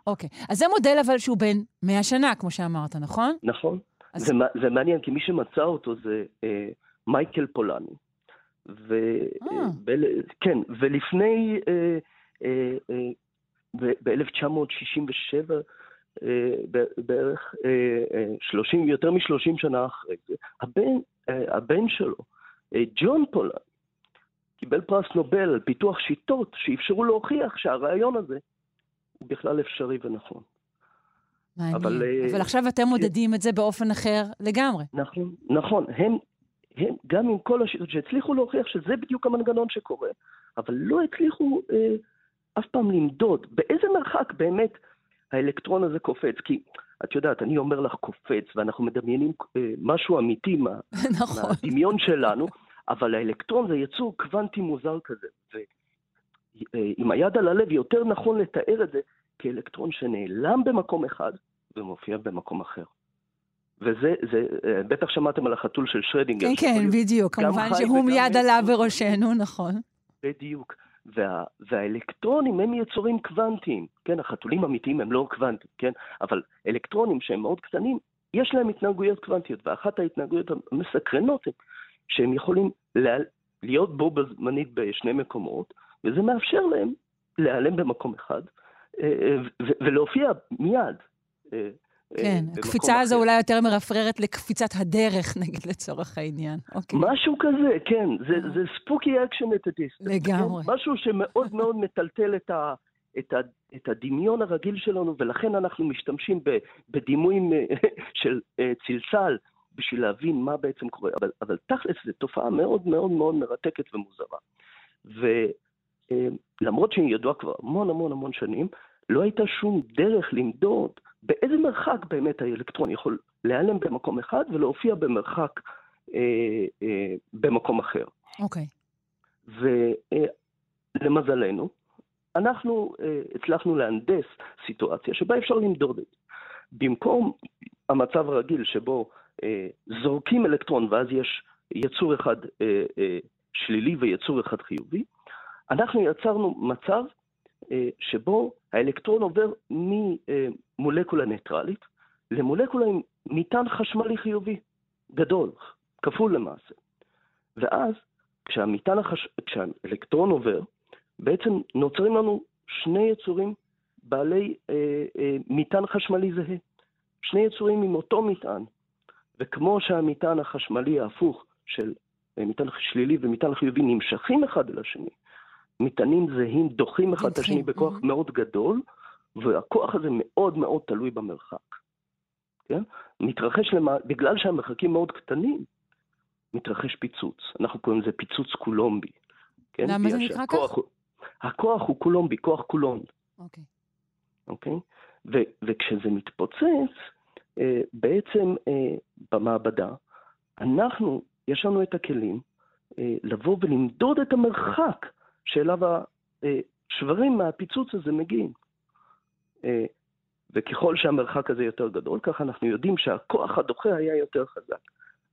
אוקיי. אז זה מודל אבל שהוא בן 100 שנה, כמו שאמרת, נכון? נכון. אז... זה, זה מעניין, כי מי שמצא אותו זה אה, מייקל פולני. ו... אה. ב... כן, ולפני, אה, אה, אה, ב-1967, אה, בערך אה, אה, 30, יותר מ-30 שנה אחרי זה, הבן, אה, הבן שלו, אה, ג'ון פולני, קיבל פרס נובל על פיתוח שיטות שאפשרו להוכיח שהרעיון הזה הוא בכלל אפשרי ונכון. מעניין. אבל, אה, אבל עכשיו אתם מודדים את זה באופן אחר לגמרי. נכון, נכון. הם, הם, גם עם כל השיטות שהצליחו להוכיח שזה בדיוק המנגנון שקורה, אבל לא הצליחו אה, אף פעם למדוד באיזה מרחק באמת האלקטרון הזה קופץ. כי את יודעת, אני אומר לך קופץ, ואנחנו מדמיינים אה, משהו אמיתי מה, נכון. מהדמיון שלנו, אבל האלקטרון זה יצור קוונטי מוזר כזה. ועם אה, היד על הלב יותר נכון לתאר את זה כאלקטרון שנעלם במקום אחד ומופיע במקום אחר. וזה, זה, אה, בטח שמעתם על החתול של שרדינגר. כן, כן, בדיוק. כמובן שהוא מיד עלה בראשנו, נכון. בדיוק. וה, והאלקטרונים הם יצורים קוונטיים, כן? החתולים אמיתיים הם לא קוונטיים, כן? אבל אלקטרונים שהם מאוד קטנים, יש להם התנהגויות קוונטיות, ואחת ההתנהגויות המסקרנות הן שהם יכולים לה, להיות בו בזמנית בשני מקומות, וזה מאפשר להם להיעלם במקום אחד ולהופיע מיד. כן, הקפיצה הזו אולי יותר מרפררת לקפיצת הדרך, נגיד, לצורך העניין. אוקיי. משהו כזה, כן. זה, זה spooky action at a dist. לגמרי. כן? משהו שמאוד מאוד מטלטל את, ה, את, ה, את הדמיון הרגיל שלנו, ולכן אנחנו משתמשים בדימויים של צלצל בשביל להבין מה בעצם קורה. אבל, אבל תכלס, זו תופעה מאוד מאוד מאוד מרתקת ומוזרה. ולמרות שהיא ידועה כבר המון המון המון שנים, לא הייתה שום דרך למדוד באיזה מרחק באמת האלקטרון יכול להיעלם במקום אחד ולהופיע במרחק אה, אה, במקום אחר. אוקיי. Okay. ולמזלנו, אנחנו אה, הצלחנו להנדס סיטואציה שבה אפשר למדוד את זה. במקום המצב הרגיל שבו אה, זורקים אלקטרון ואז יש יצור אחד אה, אה, שלילי ויצור אחד חיובי, אנחנו יצרנו מצב אה, שבו האלקטרון עובר ממולקולה ניטרלית למולקולה עם מטען חשמלי חיובי, גדול, כפול למעשה. ואז כשהמטען החש... כשהאלקטרון עובר, בעצם נוצרים לנו שני יצורים בעלי אה, אה, מטען חשמלי זהה. שני יצורים עם אותו מטען. וכמו שהמטען החשמלי ההפוך של אה, מטען שלילי ומטען חיובי נמשכים אחד אל השני, מטענים זהים דוחים אחד את השני בכוח mm-hmm. מאוד גדול, והכוח הזה מאוד מאוד תלוי במרחק. כן? מתרחש, למה, בגלל שהמרחקים מאוד קטנים, מתרחש פיצוץ. אנחנו קוראים לזה פיצוץ קולומבי. כן? למה זה נקרא כך? הוא, הכוח הוא קולומבי, כוח קולון. אוקיי. אוקיי? ו, וכשזה מתפוצץ, אה, בעצם אה, במעבדה, אנחנו, יש לנו את הכלים אה, לבוא ולמדוד את המרחק שאליו השברים מהפיצוץ הזה מגיעים. אה, וככל שהמרחק הזה יותר גדול, ככה אנחנו יודעים שהכוח הדוחה היה יותר חזק.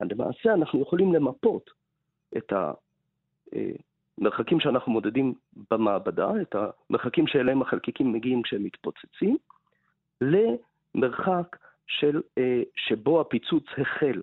למעשה אנחנו יכולים למפות את המרחקים שאנחנו מודדים במעבדה, את המרחקים שאליהם החלקיקים מגיעים כשהם מתפוצצים, למרחק של, אה, שבו הפיצוץ החל.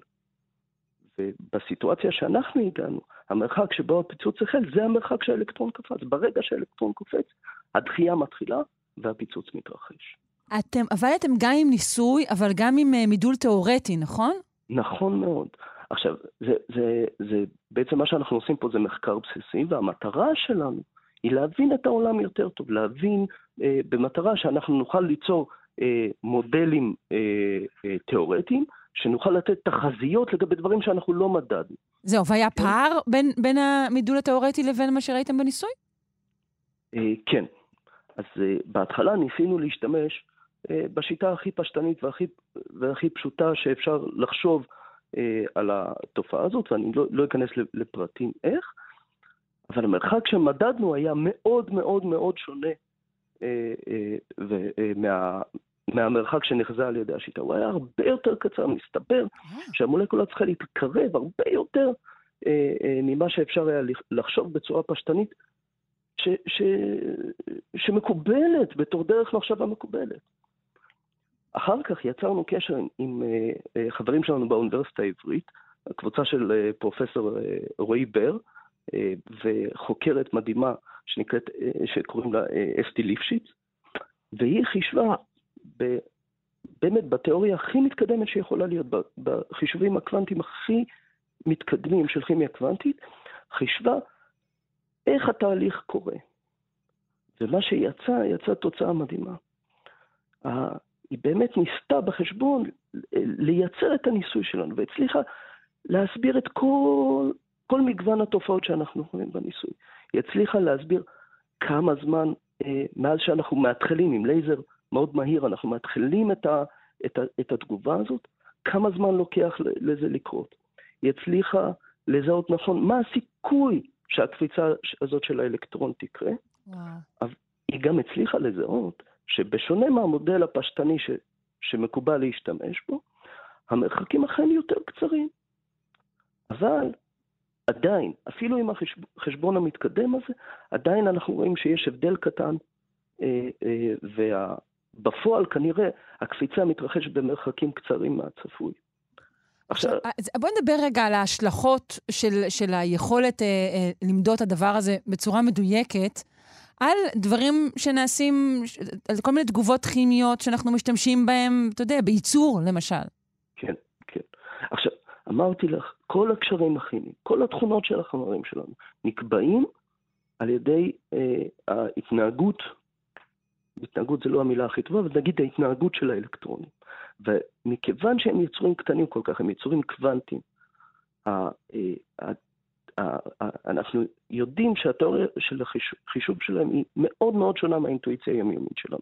ובסיטואציה שאנחנו הגענו, המרחק שבו הפיצוץ החל, זה המרחק שהאלקטרון קפץ. ברגע שהאלקטרון קופץ, הדחייה מתחילה והפיצוץ מתרחש. אתם עבדתם גם עם ניסוי, אבל גם עם אה, מידול תיאורטי, נכון? נכון מאוד. עכשיו, זה, זה, זה, בעצם מה שאנחנו עושים פה זה מחקר בסיסי, והמטרה שלנו היא להבין את העולם יותר טוב, להבין אה, במטרה שאנחנו נוכל ליצור אה, מודלים אה, אה, תיאורטיים, שנוכל לתת תחזיות לגבי דברים שאנחנו לא מדדנו. זהו, והיה כן. פער בין, בין המידול התיאורטי לבין מה שראיתם בניסוי? אה, כן. אז אה, בהתחלה ניסינו להשתמש אה, בשיטה הכי פשטנית והכי, והכי פשוטה שאפשר לחשוב על התופעה הזאת, ואני לא, לא אכנס לפרטים איך, אבל המרחק שמדדנו היה מאוד מאוד מאוד שונה מה, מהמרחק שנחזה על ידי השיטה. הוא היה הרבה יותר קצר, מסתבר אה. שהמולקולה צריכה להתקרב הרבה יותר אה, אה, ממה שאפשר היה לחשוב בצורה פשטנית, ש, ש, שמקובלת בתור דרך מחשבה מקובלת. אחר כך יצרנו קשר עם, עם אה, חברים שלנו באוניברסיטה העברית, הקבוצה של אה, פרופסור אה, רועי בר, אה, וחוקרת מדהימה שנקראת, אה, שקוראים לה אה, אסתי ליפשיץ, והיא חישבה ב, באמת בתיאוריה הכי מתקדמת שיכולה להיות, בחישובים הקוונטיים הכי מתקדמים של כימיה קוונטית, חישבה איך התהליך קורה. ומה שיצא, יצאה תוצאה מדהימה. היא באמת ניסתה בחשבון לייצר את הניסוי שלנו, והצליחה להסביר את כל, כל מגוון התופעות שאנחנו רואים בניסוי. היא הצליחה להסביר כמה זמן אה, מאז שאנחנו מתחילים עם לייזר מאוד מהיר, אנחנו מתחילים את, ה, את, ה, את התגובה הזאת, כמה זמן לוקח לזה לקרות. היא הצליחה לזהות נכון מה הסיכוי שהקפיצה הזאת של האלקטרון תקרה, וואו. אבל היא גם הצליחה לזהות שבשונה מהמודל הפשטני ש, שמקובל להשתמש בו, המרחקים אכן יותר קצרים. אבל עדיין, אפילו עם החשבון המתקדם הזה, עדיין אנחנו רואים שיש הבדל קטן, אה, אה, וה... בפועל כנראה הקפיצה מתרחשת במרחקים קצרים מהצפוי. עכשיו, בואי נדבר רגע על ההשלכות של, של היכולת אה, אה, למדוד את הדבר הזה בצורה מדויקת, על דברים שנעשים, על כל מיני תגובות כימיות שאנחנו משתמשים בהן, אתה יודע, בייצור למשל. כן, כן. עכשיו, אמרתי לך, כל הקשרים הכימיים, כל התכונות של החומרים שלנו, נקבעים על ידי אה, ההתנהגות, התנהגות זה לא המילה הכי טובה, אבל נגיד ההתנהגות של האלקטרונים. ומכיוון שהם יצורים קטנים כל כך, הם יצורים קוונטיים, אה, אנחנו יודעים שהתיאוריה של החישוב שלהם היא מאוד מאוד שונה מהאינטואיציה היומיומית שלנו.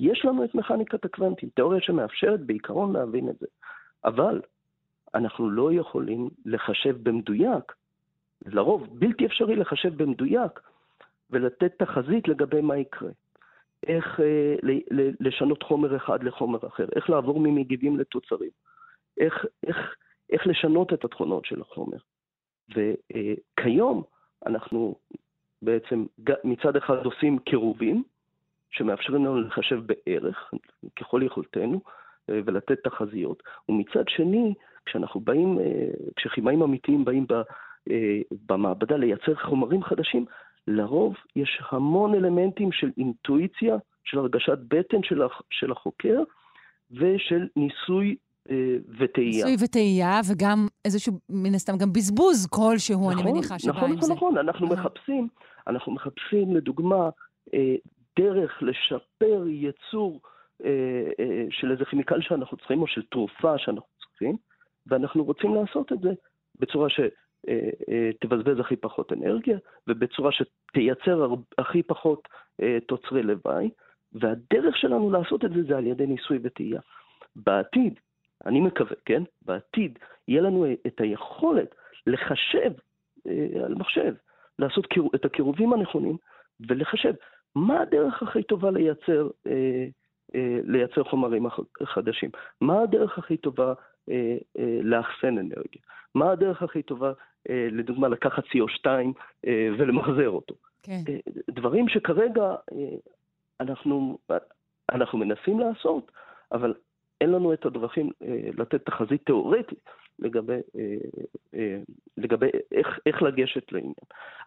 יש לנו את מכניקת הקוונטים, תיאוריה שמאפשרת בעיקרון להבין את זה, אבל אנחנו לא יכולים לחשב במדויק, לרוב בלתי אפשרי לחשב במדויק ולתת תחזית לגבי מה יקרה. איך אה, לשנות חומר אחד לחומר אחר, איך לעבור ממגיבים לתוצרים, איך, איך, איך לשנות את התכונות של החומר. וכיום אנחנו בעצם מצד אחד עושים קירובים, שמאפשרים לנו לחשב בערך, ככל יכולתנו, אה, ולתת תחזיות, ומצד שני, כשאנחנו באים, אה, כשכימאים אמיתיים באים אה, במעבדה לייצר חומרים חדשים, לרוב יש המון אלמנטים של אינטואיציה, של הרגשת בטן של החוקר ושל ניסוי אה, וטעייה. ניסוי וטעייה, וגם איזשהו, מן הסתם, גם בזבוז כלשהו, נכון, אני מניחה שבא נכון, עם נכון, זה. נכון, נכון, אנחנו מחפשים, אנחנו מחפשים, לדוגמה, אה, דרך לשפר יצור אה, אה, של איזה כימיקל שאנחנו צריכים, או של תרופה שאנחנו צריכים, ואנחנו רוצים לעשות את זה בצורה שתבזבז אה, הכי פחות אנרגיה, ובצורה שתייצר הכי פחות תוצרי לוואי, והדרך שלנו לעשות את זה זה על ידי ניסוי וטעייה. בעתיד, אני מקווה, כן? בעתיד יהיה לנו את היכולת לחשב אה, על מחשב, לעשות את הקירובים הנכונים ולחשב מה הדרך הכי טובה לייצר, אה, אה, לייצר חומרים חדשים, מה הדרך הכי טובה אה, אה, לאחסן אנרגיה, מה הדרך הכי טובה, אה, לדוגמה, לקחת CO2 אה, ולמחזר אותו. כן. אה, דברים שכרגע אה, אנחנו, אנחנו מנסים לעשות, אבל אין לנו את הדרכים אה, לתת תחזית תיאורטית לגבי, אה, אה, לגבי איך, איך לגשת לעניין.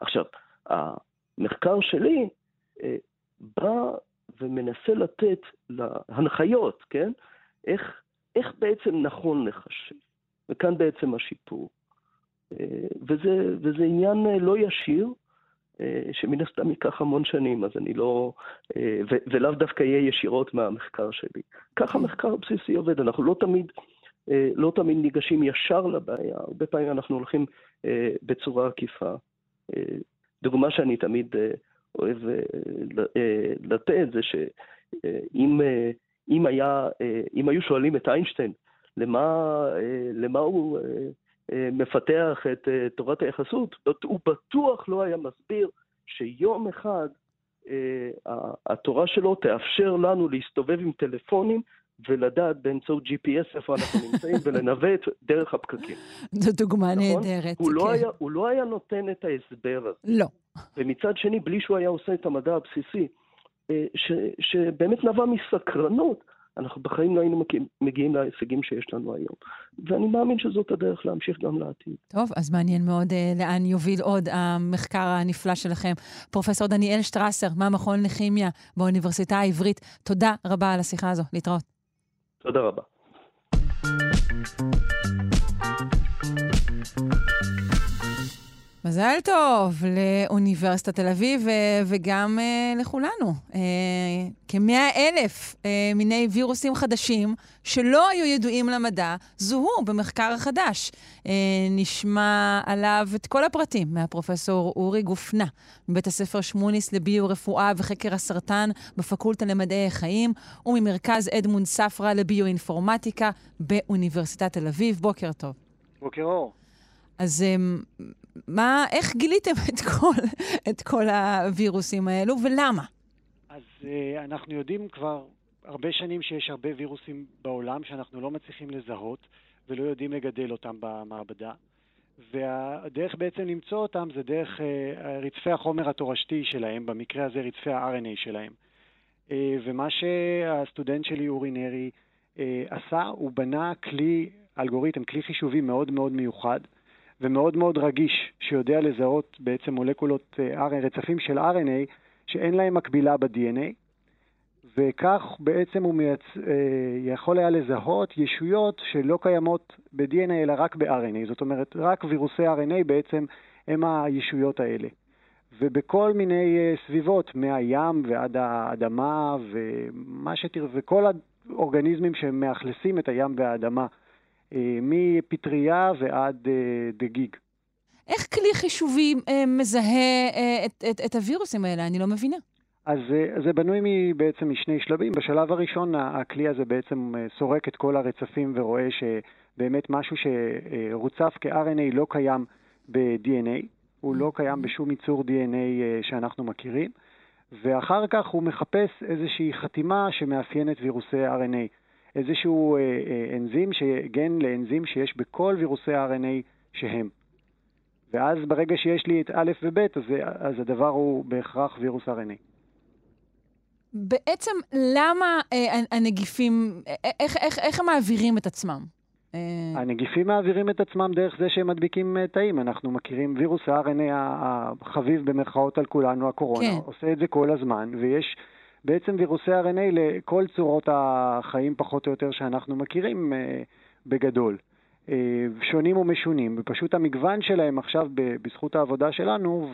עכשיו, המחקר שלי אה, בא ומנסה לתת להנחיות, כן? איך, איך בעצם נכון לחשב. וכאן בעצם השיפור. אה, וזה, וזה עניין אה, לא ישיר, אה, שמן הסתם ייקח המון שנים, אז אני לא... ולאו דווקא יהיה ישירות מהמחקר שלי. ככה מחקר הבסיסי עובד, אנחנו לא תמיד, לא תמיד ניגשים ישר לבעיה, הרבה פעמים אנחנו הולכים בצורה עקיפה. דוגמה שאני תמיד אוהב לתת זה שאם אם היה, אם היו שואלים את איינשטיין למה, למה הוא אה, מפתח את אה, תורת היחסות, הוא בטוח לא היה מסביר שיום אחד אה, התורה שלו תאפשר לנו להסתובב עם טלפונים ולדעת באמצעות GPS איפה אנחנו נמצאים ולנווט דרך הפקקים. זו דוגמה נכון? נהדרת. הוא, לא כן. לא היה, הוא לא היה נותן את ההסבר הזה. לא. ומצד שני, בלי שהוא היה עושה את המדע הבסיסי, ש, שבאמת נבע מסקרנות, אנחנו בחיים לא היינו מגיעים להישגים שיש לנו היום. ואני מאמין שזאת הדרך להמשיך גם לעתיד. טוב, אז מעניין מאוד uh, לאן יוביל עוד המחקר הנפלא שלכם. פרופ' דניאל שטרסר, מהמכון לכימיה באוניברסיטה העברית, תודה רבה על השיחה הזו. להתראות. תודה רבה. מזל טוב לאוניברסיטת תל אביב וגם uh, לכולנו. Uh, כמאה אלף מיני וירוסים חדשים שלא היו ידועים למדע זוהו במחקר החדש. נשמע עליו את כל הפרטים מהפרופסור אורי גופנה, מבית הספר שמוניס לביו-רפואה וחקר הסרטן בפקולטה למדעי החיים, וממרכז אדמונד ספרא לביו-אינפורמטיקה באוניברסיטת תל אביב. בוקר טוב. בוקר אור. אז מה, איך גיליתם את כל, את כל הווירוסים האלו ולמה? אז uh, אנחנו יודעים כבר הרבה שנים שיש הרבה וירוסים בעולם שאנחנו לא מצליחים לזהות ולא יודעים לגדל אותם במעבדה. והדרך בעצם למצוא אותם זה דרך uh, רצפי החומר התורשתי שלהם, במקרה הזה רצפי ה-RNA שלהם. ומה שהסטודנט שלי, אורי נרי, עשה, הוא בנה כלי, אלגוריתם, כלי חישובי מאוד מאוד מיוחד ומאוד מאוד רגיש, שיודע לזהות בעצם מולקולות רצפים של RNA שאין להם מקבילה ב-DNA, וכך בעצם הוא מייצ... יכול היה לזהות ישויות שלא קיימות ב-DNA אלא רק ב-RNA, זאת אומרת רק וירוסי RNA בעצם הם הישויות האלה. ובכל מיני סביבות, מהים ועד האדמה ומה שתראה, וכל האורגניזמים שמאכלסים את הים והאדמה, מפטריה ועד דגיג. איך כלי חישובי מזהה את, את, את הווירוסים האלה? אני לא מבינה. אז זה בנוי בעצם משני שלבים. בשלב הראשון הכלי הזה בעצם סורק את כל הרצפים ורואה שבאמת משהו שרוצף כ-RNA לא קיים ב-DNA, הוא לא קיים בשום ייצור DNA שאנחנו מכירים, ואחר כך הוא מחפש איזושהי חתימה שמאפיינת וירוסי RNA, איזשהו אנזים, גן לאנזים שיש בכל וירוסי RNA שהם. ואז ברגע שיש לי את א' וב', אז, אז הדבר הוא בהכרח וירוס RNA. בעצם למה אה, הנגיפים, איך, איך, איך הם מעבירים את עצמם? הנגיפים מעבירים את עצמם דרך זה שהם מדביקים תאים. אנחנו מכירים וירוס ה-RNA החביב במרכאות על כולנו, הקורונה, כן. עושה את זה כל הזמן, ויש בעצם וירוסי RNA לכל צורות החיים פחות או יותר שאנחנו מכירים בגדול. שונים ומשונים, ופשוט המגוון שלהם עכשיו בזכות העבודה שלנו,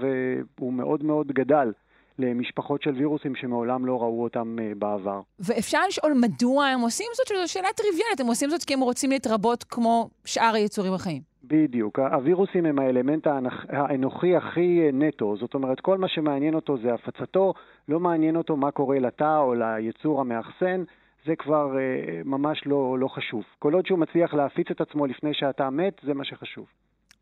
והוא מאוד מאוד גדל. למשפחות של וירוסים שמעולם לא ראו אותם בעבר. ואפשר לשאול מדוע הם עושים זאת? שזו שאלה טריוויאלית, הם עושים זאת כי הם רוצים להתרבות כמו שאר היצורים החיים. בדיוק. הווירוסים הם האלמנט האנוכי הכי נטו, זאת אומרת, כל מה שמעניין אותו זה הפצתו, לא מעניין אותו מה קורה לתא או ליצור המאחסן, זה כבר אה, ממש לא, לא חשוב. כל עוד שהוא מצליח להפיץ את עצמו לפני שהתא מת, זה מה שחשוב.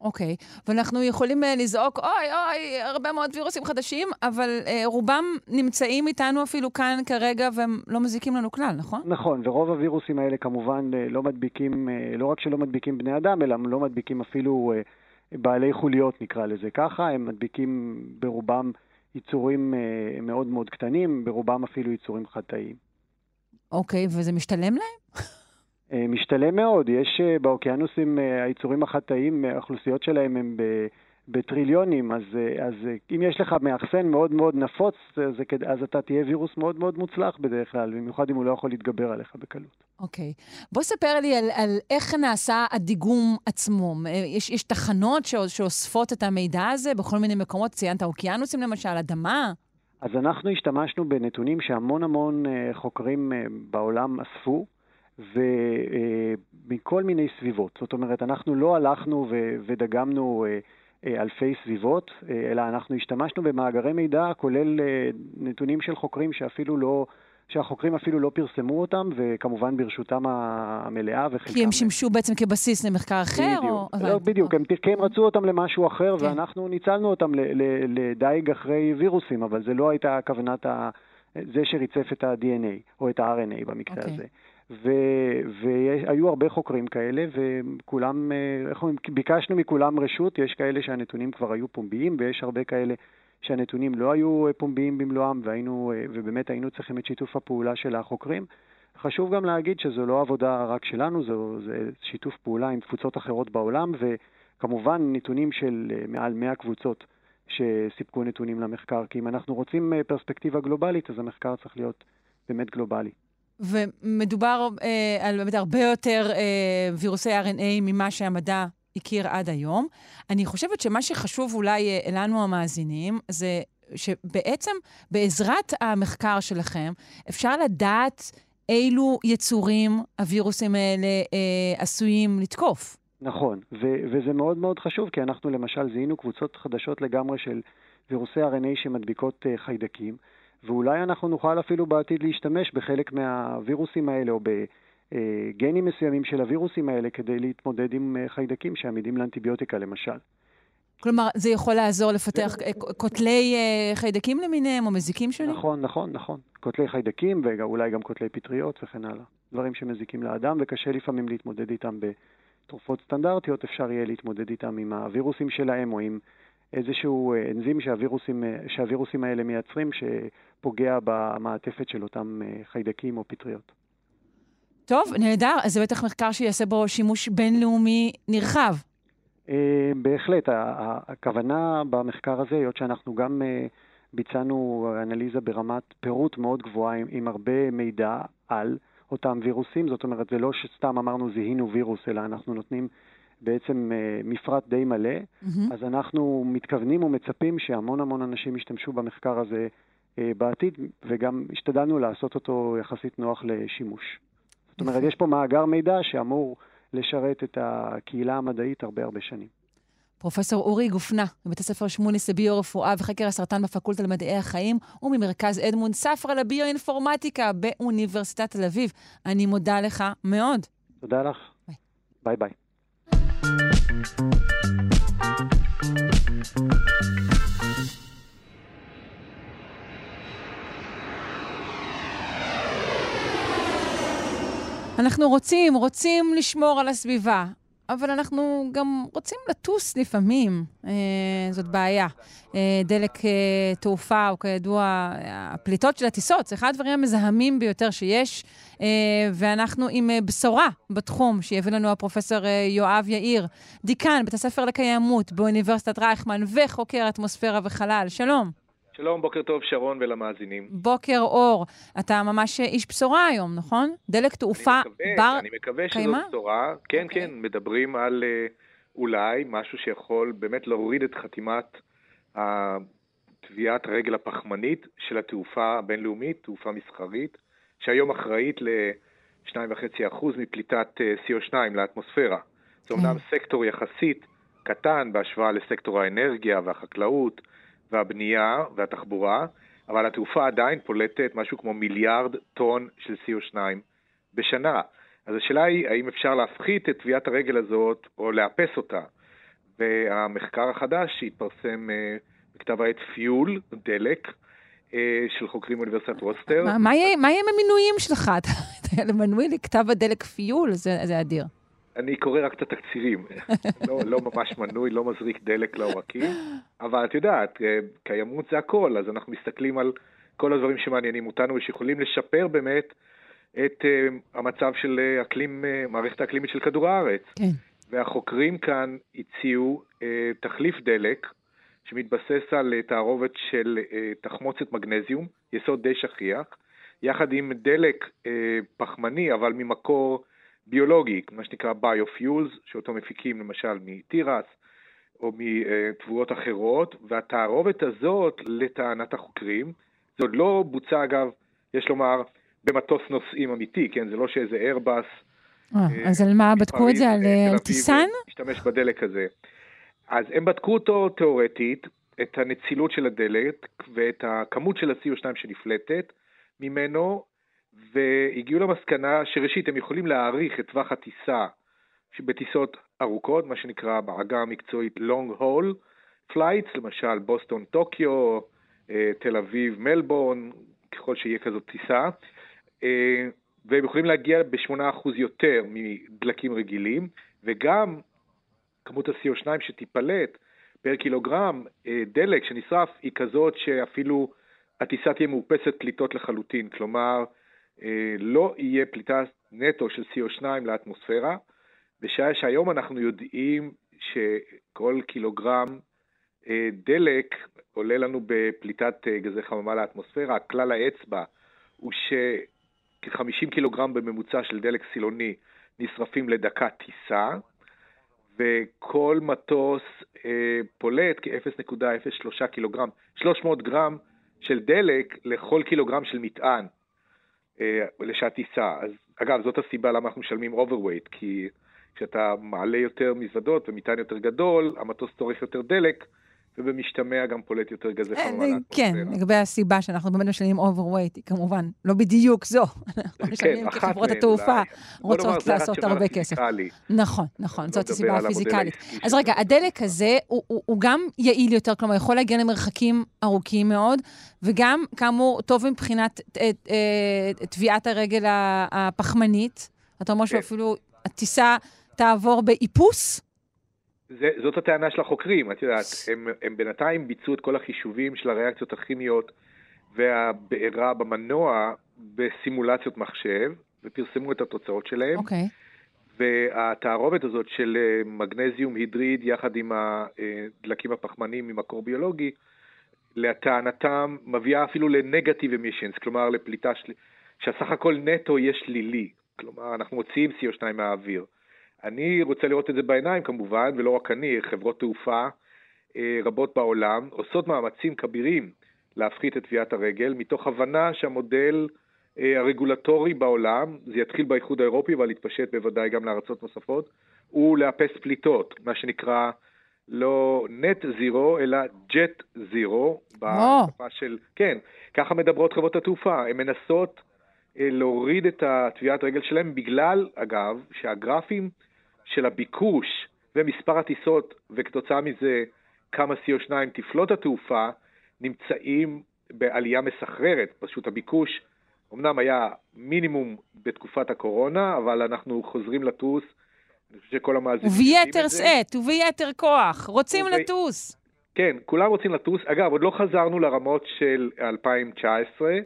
אוקיי, okay. ואנחנו יכולים uh, לזעוק, אוי, אוי, הרבה מאוד וירוסים חדשים, אבל uh, רובם נמצאים איתנו אפילו כאן כרגע, והם לא מזיקים לנו כלל, נכון? נכון, ורוב הווירוסים האלה כמובן uh, לא מדביקים, uh, לא רק שלא מדביקים בני אדם, אלא לא מדביקים אפילו uh, בעלי חוליות, נקרא לזה ככה, הם מדביקים ברובם יצורים uh, מאוד מאוד קטנים, ברובם אפילו יצורים חד-תאיים. אוקיי, okay, וזה משתלם להם? משתלם מאוד. יש באוקיינוסים, היצורים החד-תאיים, האוכלוסיות שלהם הם בטריליונים, אז, אז אם יש לך מאחסן מאוד מאוד נפוץ, זה, אז אתה תהיה וירוס מאוד מאוד מוצלח בדרך כלל, במיוחד אם הוא לא יכול להתגבר עליך בקלות. אוקיי. Okay. בוא ספר לי על, על איך נעשה הדיגום עצמו. יש, יש תחנות שאוספות את המידע הזה בכל מיני מקומות? ציינת אוקיינוסים למשל, אדמה? אז אנחנו השתמשנו בנתונים שהמון המון חוקרים בעולם אספו. ומכל מיני סביבות. זאת אומרת, אנחנו לא הלכנו ו- ודגמנו אלפי סביבות, אלא אנחנו השתמשנו במאגרי מידע, כולל נתונים של חוקרים שאפילו לא... שהחוקרים אפילו לא פרסמו אותם, וכמובן ברשותם המלאה וחלקם... כי הם שימשו בעצם כבסיס למחקר אחר? בדיוק, או... לא, בדיוק, הם, כי הם רצו אותם למשהו אחר, כן. ואנחנו ניצלנו אותם לדייג אחרי וירוסים, אבל זה לא הייתה כוונת ה... זה שריצף את ה-DNA, או את ה-RNA במקרה okay. הזה. והיו הרבה חוקרים כאלה, וכולם, איך אומרים, ביקשנו מכולם רשות, יש כאלה שהנתונים כבר היו פומביים, ויש הרבה כאלה שהנתונים לא היו פומביים במלואם, והיינו, ובאמת היינו צריכים את שיתוף הפעולה של החוקרים. חשוב גם להגיד שזו לא עבודה רק שלנו, זו, זה שיתוף פעולה עם קבוצות אחרות בעולם, וכמובן נתונים של מעל 100 קבוצות שסיפקו נתונים למחקר, כי אם אנחנו רוצים פרספקטיבה גלובלית, אז המחקר צריך להיות באמת גלובלי. ומדובר אה, על באמת הרבה יותר אה, וירוסי RNA ממה שהמדע הכיר עד היום. אני חושבת שמה שחשוב אולי אה, לנו המאזינים, זה שבעצם בעזרת המחקר שלכם, אפשר לדעת אילו יצורים הווירוסים האלה אה, עשויים לתקוף. נכון, ו- וזה מאוד מאוד חשוב, כי אנחנו למשל זיהינו קבוצות חדשות לגמרי של וירוסי RNA שמדביקות uh, חיידקים. ואולי אנחנו נוכל אפילו בעתיד להשתמש בחלק מהווירוסים האלה או בגנים מסוימים של הווירוסים האלה כדי להתמודד עם חיידקים שעמידים לאנטיביוטיקה למשל. כלומר, זה יכול לעזור לפתח קוטלי חיידקים למיניהם או מזיקים שונים? נכון, נכון, נכון. קוטלי חיידקים ואולי גם קוטלי פטריות וכן הלאה. דברים שמזיקים לאדם וקשה לפעמים להתמודד איתם בתרופות סטנדרטיות, אפשר יהיה להתמודד איתם עם הווירוסים שלהם או עם איזשהו אנזים שהווירוסים, שהווירוסים האלה מייצרים, פוגע במעטפת של אותם אה, חיידקים או פטריות. טוב, נהדר. אז זה בטח מחקר שיעשה בו שימוש בינלאומי נרחב. אה, בהחלט, הכוונה במחקר הזה, היות שאנחנו גם אה, ביצענו אנליזה ברמת פירוט מאוד גבוהה עם, עם הרבה מידע על אותם וירוסים, זאת אומרת, זה לא שסתם אמרנו זיהינו וירוס, אלא אנחנו נותנים בעצם מפרט די מלא, mm-hmm. אז אנחנו מתכוונים ומצפים שהמון המון אנשים ישתמשו במחקר הזה בעתיד, וגם השתדלנו לעשות אותו יחסית נוח לשימוש. זאת אומרת, יש פה מאגר מידע שאמור לשרת את הקהילה המדעית הרבה הרבה שנים. פרופסור אורי גופנה, מבית הספר שמוניס לביו-רפואה וחקר הסרטן בפקולטה למדעי החיים, וממרכז אדמונד ספרא לביו-אינפורמטיקה באוניברסיטת תל אביב. אני מודה לך מאוד. תודה לך. ביי ביי. אנחנו רוצים, רוצים לשמור על הסביבה, אבל אנחנו גם רוצים לטוס לפעמים, אה, זאת בעיה. אה, דלק אה, תעופה, הוא כידוע, הפליטות של הטיסות, זה אחד הדברים המזהמים ביותר שיש, אה, ואנחנו עם אה, בשורה בתחום שיביא לנו הפרופסור אה, יואב יאיר, דיקן בית הספר לקיימות באוניברסיטת רייכמן וחוקר אטמוספירה וחלל. שלום. שלום, בוקר טוב שרון ולמאזינים. בוקר אור. אתה ממש איש בשורה היום, נכון? דלק תעופה אני מקווה, בר אני מקווה שזו בשורה. כן, okay. כן, מדברים על uh, אולי משהו שיכול באמת להוריד את חתימת טביעת הרגל הפחמנית של התעופה הבינלאומית, תעופה מסחרית, שהיום אחראית ל-2.5% מפליטת אה, CO2 לאטמוספירה. זה אומנם mm. סקטור יחסית קטן בהשוואה לסקטור האנרגיה והחקלאות. והבנייה והתחבורה, אבל התעופה עדיין פולטת משהו כמו מיליארד טון של CO2 בשנה. אז השאלה היא, האם אפשר להפחית את טביעת הרגל הזאת או לאפס אותה? והמחקר החדש שהתפרסם uh, בכתב העת פיול, דלק, uh, של חוקרים מאוניברסיטת רוסטר. מה, יהיה עם המינויים שלך? אתה מנוי לכתב הדלק פיול? זה אדיר. אני קורא רק את התקצירים, לא, לא ממש מנוי, לא מזריק דלק לעורקים, אבל את יודעת, אה, קיימות זה הכל, אז אנחנו מסתכלים על כל הדברים שמעניינים אותנו ושיכולים לשפר באמת את uh, המצב של uh, אקלים, uh, מערכת האקלימית של כדור הארץ. כן. והחוקרים כאן הציעו uh, תחליף דלק שמתבסס על uh, תערובת של uh, תחמוצת מגנזיום, יסוד די שכיח, יחד עם דלק uh, פחמני, אבל ממקור ביולוגי, מה שנקרא ביופיולס, שאותו מפיקים למשל מתירס או מתבואות אחרות, והתערובת הזאת, לטענת החוקרים, זה עוד לא בוצע אגב, יש לומר, במטוס נוסעים אמיתי, כן? זה לא שאיזה איירבאס... אה, אה אז על מה בדקו את זה? על אה, טיסן? משתמש בדלק הזה. אז הם בדקו אותו תיאורטית, את הנצילות של הדלק ואת הכמות של ה-CO2 שנפלטת ממנו, והגיעו למסקנה שראשית הם יכולים להעריך את טווח הטיסה בטיסות ארוכות, מה שנקרא בעגה המקצועית long haul flights, למשל בוסטון טוקיו, אה, תל אביב מלבורן, ככל שיהיה כזאת טיסה, אה, והם יכולים להגיע ב-8% יותר מדלקים רגילים, וגם כמות ה-CO2 שתיפלט פר קילוגרם אה, דלק שנשרף היא כזאת שאפילו הטיסה תהיה מאופסת פליטות לחלוטין, כלומר לא יהיה פליטה נטו של CO2 לאטמוספירה, בשעה שהיום אנחנו יודעים שכל קילוגרם אה, דלק עולה לנו בפליטת אה, גזי חממה לאטמוספירה, כלל האצבע הוא שכ-50 קילוגרם בממוצע של דלק סילוני נשרפים לדקה טיסה, וכל מטוס אה, פולט כ-0.03 קילוגרם, 300 גרם של דלק לכל קילוגרם של מטען. אה, לשעת טיסה. אז אגב, זאת הסיבה למה אנחנו משלמים overweight, כי כשאתה מעלה יותר מזוודות ומטען יותר גדול, המטוס צורך יותר דלק, ובמשתמע גם פולט יותר גזי אה, חממה. כן, לגבי הסיבה שאנחנו באמת משלמים overweight, היא כמובן לא בדיוק זו. אנחנו כן, משלמים כי חברות התעופה רוצות לעשות הרבה כסף. נכון, נכון, זאת הסיבה הפיזיקלית. אז רגע, הדלק הזה הוא גם יעיל יותר, כלומר, יכול להגיע למרחקים ארוכים מאוד, וגם, כאמור, טוב מבחינת אה, אה, טביעת הרגל הפחמנית. אתה אומר כן. שאפילו הטיסה תעבור באיפוס? זה, זאת הטענה של החוקרים, את יודעת, הם, הם בינתיים ביצעו את כל החישובים של הריאקציות הכימיות והבעירה במנוע בסימולציות מחשב, ופרסמו את התוצאות שלהם. אוקיי. והתערובת הזאת של אה, מגנזיום הידריד יחד עם הדלקים הפחמניים ממקור ביולוגי, לטענתם מביאה אפילו לנגטיב אמישנס, כלומר לפליטה של... שהסך הכל נטו יהיה שלילי. כלומר, אנחנו מוציאים CO2 מהאוויר. אני רוצה לראות את זה בעיניים כמובן, ולא רק אני, חברות תעופה אה, רבות בעולם עושות מאמצים כבירים להפחית את טביעת הרגל, מתוך הבנה שהמודל אה, הרגולטורי בעולם, זה יתחיל באיחוד האירופי אבל יתפשט בוודאי גם לארצות נוספות, הוא לאפס פליטות, מה שנקרא לא נט זירו, אלא ג'ט זירו, בשפה של, כן, ככה מדברות חברות התעופה, הן מנסות אה, להוריד את הטביעת רגל שלהם בגלל, אגב, שהגרפים של הביקוש ומספר הטיסות, וכתוצאה מזה כמה CO2 תפלוט התעופה, נמצאים בעלייה מסחררת. פשוט הביקוש אמנם היה מינימום בתקופת הקורונה, אבל אנחנו חוזרים לטוס. אני חושב שכל המאזינים וביתר שאת, וביתר כוח, רוצים וב... לטוס. כן, כולם רוצים לטוס. אגב, עוד לא חזרנו לרמות של 2019,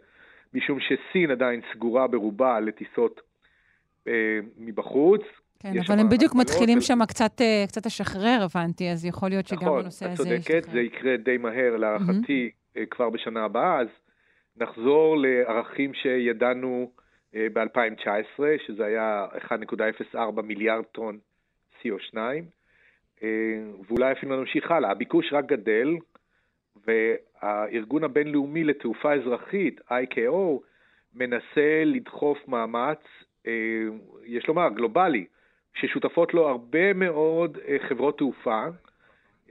משום שסין עדיין סגורה ברובה לטיסות אה, מבחוץ. כן, אבל הם בדיוק מתחילים שם קצת, אה, קצת לשחרר, הבנתי, אז יכול להיות שגם נכון, בנושא הזה. נכון, את צודקת, זה יקרה די מהר להערכתי mm-hmm. כבר בשנה הבאה, אז נחזור לערכים שידענו אה, ב-2019, שזה היה 1.04 מיליארד טון CO2, ואולי אפילו נמשיך הלאה. הביקוש רק גדל, והארגון הבינלאומי לתעופה אזרחית, IKO, מנסה לדחוף מאמץ, יש לומר, גלובלי, ששותפות לו הרבה מאוד אה, חברות תעופה,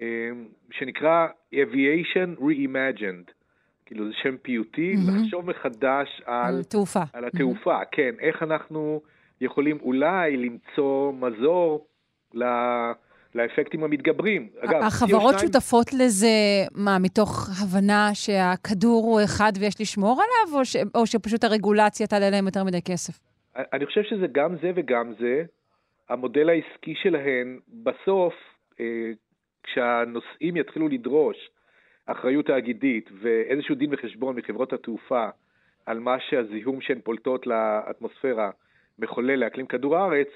אה, שנקרא Aviation Reimagined. כאילו זה שם פיוטי, mm-hmm. לחשוב מחדש על, על תעופה. על התעופה, mm-hmm. כן, איך אנחנו יכולים אולי למצוא מזור ל... לאפקטים המתגברים. אגב, החברות CO2... שותפות לזה, מה, מתוך הבנה שהכדור הוא אחד ויש לשמור עליו, או, ש... או שפשוט הרגולציה תעלה להם יותר מדי כסף? אני חושב שזה גם זה וגם זה. המודל העסקי שלהן, בסוף, אה, כשהנוסעים יתחילו לדרוש אחריות תאגידית ואיזשהו דין וחשבון מחברות התעופה על מה שהזיהום שהן פולטות לאטמוספירה מחולל לאקלים כדור הארץ,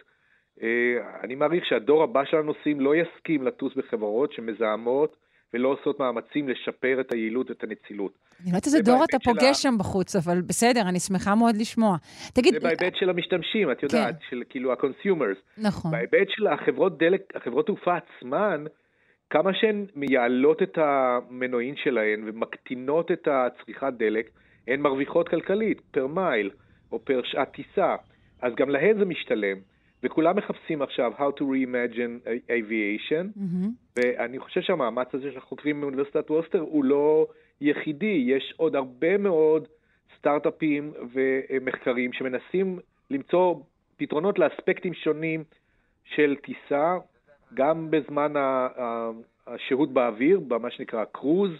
אה, אני מעריך שהדור הבא של הנוסעים לא יסכים לטוס בחברות שמזהמות ולא עושות מאמצים לשפר את היעילות ואת הנצילות. אני לא יודעת איזה דור אתה פוגש ה... שם בחוץ, אבל בסדר, אני שמחה מאוד לשמוע. תגיד... זה בהיבט של המשתמשים, את יודעת, כן. של כאילו ה-consumers. נכון. בהיבט של החברות דלק, החברות תעופה עצמן, כמה שהן מייעלות את המנועים שלהן ומקטינות את הצריכת דלק, הן מרוויחות כלכלית, פר מייל או פר שעת טיסה. אז גם להן זה משתלם. וכולם מחפשים עכשיו How to Reimagine Aviation, mm-hmm. ואני חושב שהמאמץ הזה של החוקרים מאוניברסיטת ווסטר הוא לא יחידי, יש עוד הרבה מאוד סטארט-אפים ומחקרים שמנסים למצוא פתרונות לאספקטים שונים של טיסה, גם בזמן השהות באוויר, במה שנקרא קרוז,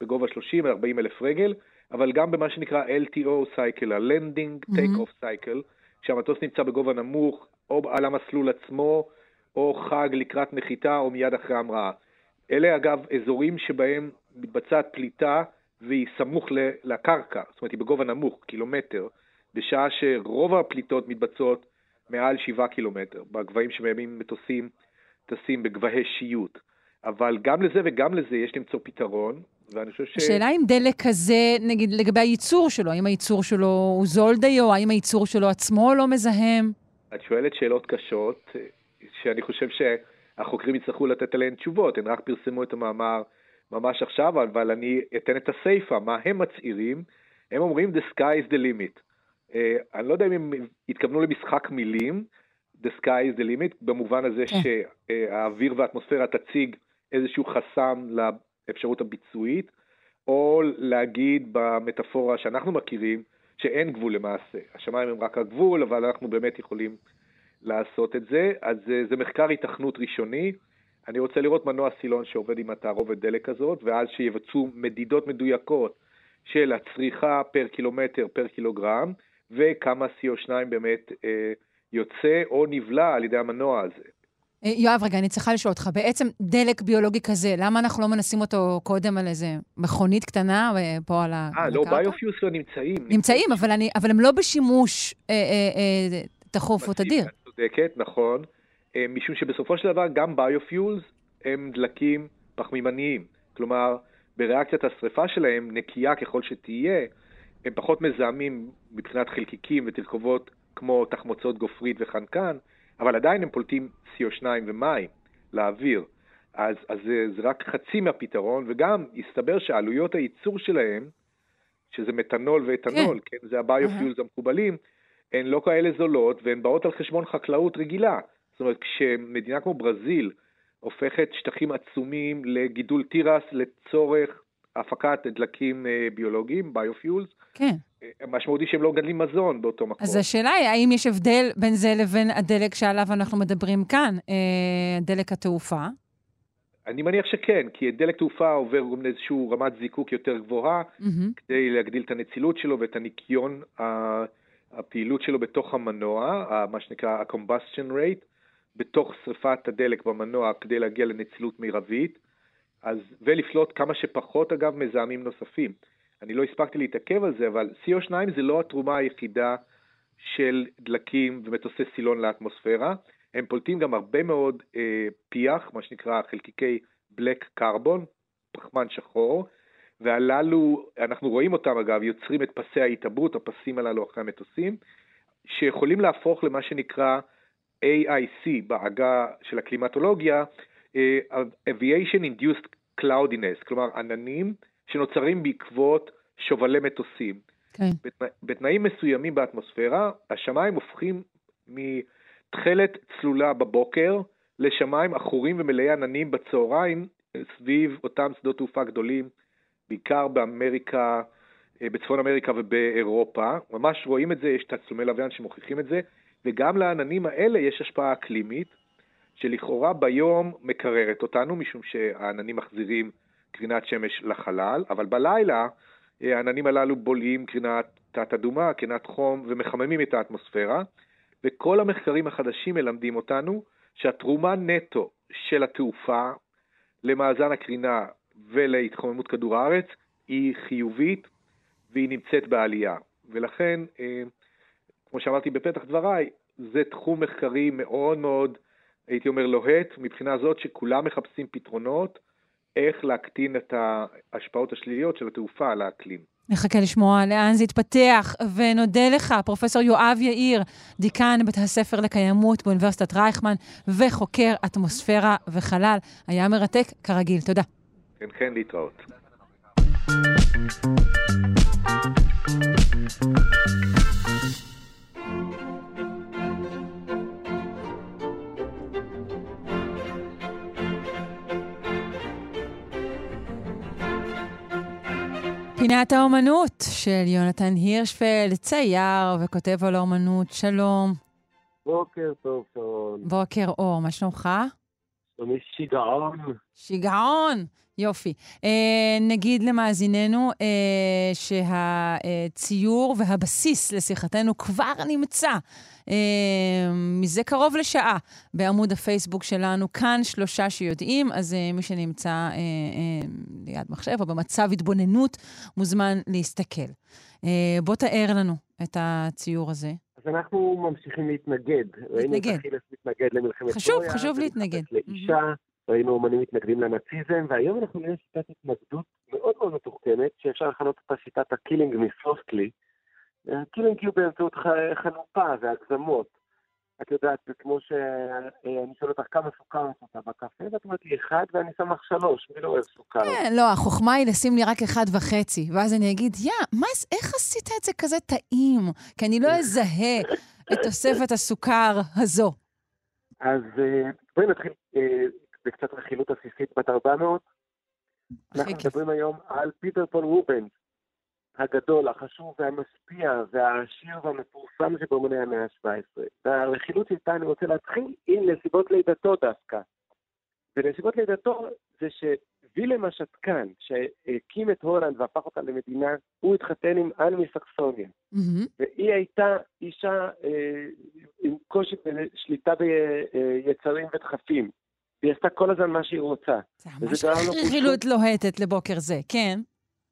בגובה 30 40 אלף רגל, אבל גם במה שנקרא LTO cycle, ה-Landing Take-off cycle, כשהמטוס נמצא בגובה נמוך, או על המסלול עצמו, או חג לקראת נחיתה, או מיד אחרי המראה. אלה אגב אזורים שבהם מתבצעת פליטה והיא סמוך לקרקע, זאת אומרת היא בגובה נמוך, קילומטר, בשעה שרוב הפליטות מתבצעות מעל שבעה קילומטר, בגבהים שבהם מטוסים טסים בגבהי שיוט. אבל גם לזה וגם לזה יש למצוא פתרון, ואני חושב ש... השאלה אם דלק כזה, נגיד לגבי הייצור שלו, האם הייצור שלו הוא זול דיו, האם הייצור שלו עצמו לא מזהם? את שואלת שאלות קשות, שאני חושב שהחוקרים יצטרכו לתת עליהן תשובות, הם רק פרסמו את המאמר ממש עכשיו, אבל אני אתן את הסיפה, מה הם מצהירים? הם אומרים the sky is the limit. Uh, אני לא יודע אם הם התכוונו למשחק מילים, the sky is the limit, במובן הזה כן. שהאוויר והאטמוספירה תציג איזשהו חסם לאפשרות הביצועית, או להגיד במטאפורה שאנחנו מכירים, שאין גבול למעשה. השמיים הם רק הגבול, אבל אנחנו באמת יכולים לעשות את זה. אז זה, זה מחקר התכנות ראשוני. אני רוצה לראות מנוע סילון שעובד עם התערובת דלק הזאת, ואז שיבצעו מדידות מדויקות של הצריכה פר קילומטר, פר קילוגרם, וכמה CO2 באמת אה, יוצא או נבלע על ידי המנוע הזה. אה, יואב, רגע, אני צריכה לשאול אותך, בעצם דלק ביולוגי כזה, למה אנחנו לא מנסים אותו קודם על איזה מכונית קטנה אה, פה על ה- אה, לא? ביופיוס לא נמצאים. נמצאים, אבל, אני, אבל הם לא בשימוש אה, אה, אה, תכוף או תדיר. את צודקת, נכון. משום שבסופו של דבר גם ביופיולס הם דלקים פחמימניים. כלומר, בריאקציית השרפה שלהם, נקייה ככל שתהיה, הם פחות מזהמים מבחינת חלקיקים ותרכובות כמו תחמוצות גופרית וחנקן, אבל עדיין הם פולטים CO2 ומים לאוויר. אז, אז זה, זה רק חצי מהפתרון, וגם הסתבר שעלויות הייצור שלהם, שזה מתנול ואתנול, כן, כן זה הביופיולס המקובלים, הן לא כאלה זולות והן באות על חשבון חקלאות רגילה. זאת אומרת, כשמדינה כמו ברזיל הופכת שטחים עצומים לגידול תירס לצורך הפקת דלקים אה, ביולוגיים, ביופיולס, כן. המשמעות היא שהם לא מגדלים מזון באותו מקום. אז השאלה היא, האם יש הבדל בין זה לבין הדלק שעליו אנחנו מדברים כאן, אה, דלק התעופה? אני מניח שכן, כי דלק תעופה עובר גם לאיזושהי רמת זיקוק יותר גבוהה, מהמם. כדי להגדיל את הנצילות שלו ואת הניקיון הפעילות שלו בתוך המנוע, מה שנקרא ה-combustion rate, בתוך שריפת הדלק במנוע כדי להגיע לנצילות מרבית, אז, ולפלוט כמה שפחות אגב מזהמים נוספים. אני לא הספקתי להתעכב על זה, אבל CO2 זה לא התרומה היחידה של דלקים ומטוסי סילון לאטמוספירה, הם פולטים גם הרבה מאוד אה, פיח, מה שנקרא חלקיקי בלק קרבון, פחמן שחור, והללו, אנחנו רואים אותם אגב, יוצרים את פסי ההתעברות, הפסים הללו אחרי המטוסים, שיכולים להפוך למה שנקרא AIC בעגה של הקלימטולוגיה, אה, Aviation Induced Cloudiness, כלומר עננים שנוצרים בעקבות שובלי מטוסים. כן. בתנא- בתנאים מסוימים באטמוספירה, השמיים הופכים מתכלת צלולה בבוקר לשמיים עכורים ומלאי עננים בצהריים סביב אותם שדות תעופה גדולים, בעיקר באמריקה, אה, בצפון אמריקה ובאירופה. ממש רואים את זה, יש תצלומי לוויין שמוכיחים את זה, וגם לעננים האלה יש השפעה אקלימית, שלכאורה ביום מקררת אותנו, משום שהעננים מחזירים קרינת שמש לחלל, אבל בלילה אה, העננים הללו בולעים קרינת תת-אדומה, קרינת חום, ומחממים את האטמוספירה, וכל המחקרים החדשים מלמדים אותנו שהתרומה נטו של התעופה למאזן הקרינה ולהתחממות כדור הארץ היא חיובית והיא נמצאת בעלייה. ולכן, אה, כמו שאמרתי בפתח דבריי, זה תחום מחקרי מאוד מאוד, הייתי אומר, לוהט, מבחינה זאת שכולם מחפשים פתרונות איך להקטין את ההשפעות השליליות של התעופה על האקלים. נחכה לשמוע לאן זה יתפתח, ונודה לך, פרופ' יואב יאיר, דיקן בית הספר לקיימות באוניברסיטת רייכמן, וחוקר אטמוספירה וחלל. היה מרתק, כרגיל. תודה. כן, כן, להתראות. פינת האומנות של יונתן הירשפלד, צייר וכותב על האומנות. שלום. בוקר טוב, שרון. בוקר אור, מה שלומך? שלומי שיגעון. שיגעון. יופי. אה, נגיד למאזיננו אה, שהציור והבסיס לשיחתנו כבר נמצא מזה קרוב לשעה בעמוד הפייסבוק שלנו, כאן שלושה שיודעים, אז אה, מי שנמצא אה, אה, ליד מחשב או במצב התבוננות מוזמן להסתכל. אה, בוא תאר לנו את הציור הזה. אז אנחנו ממשיכים להתנגד. ראינו את אכילס מתנגד למלחמת חשוב, טרויה, חשוב להתנגד. לאישה, ראינו אומנים מתנגדים לנאציזם, והיום אנחנו נראה שיטת התנגדות מאוד מאוד מתוחכמת, שאפשר לכנות אותה שיטת ה killing me softly. ה killing הוא באמצעות חנופה והגזמות. את יודעת, זה כמו שאני שואל אותך כמה סוכר יש לך בקפה, ואת אומרת לי אחד ואני שמח שלוש, מי לא אוהב סוכר? כן, לא, החוכמה היא לשים לי רק אחד וחצי, ואז אני אגיד, יא, מה, איך עשית את זה כזה טעים? כי אני לא אזהה את תוספת הסוכר הזו. אז אה, בואי נתחיל אה, בקצת רכילות עסיסית בת 400. אנחנו מדברים היום על פיטר פול רובנס, הגדול, החשוב והמשפיע והעשיר והמפורסם שבאמני המאה ה-17. והרכילות שאיתה אני רוצה להתחיל עם נסיבות לידתו דווקא. ונסיבות לידתו זה שווילם השתקן, שהקים את הולנד והפך אותה למדינה, הוא התחתן עם אן מסקסוניה. והיא הייתה אישה אה, עם קושי בשליטה ביצרים ודחפים. והיא עשתה כל הזמן מה שהיא רוצה. זה ממש רכילות לוהטת לבוקר זה, כן.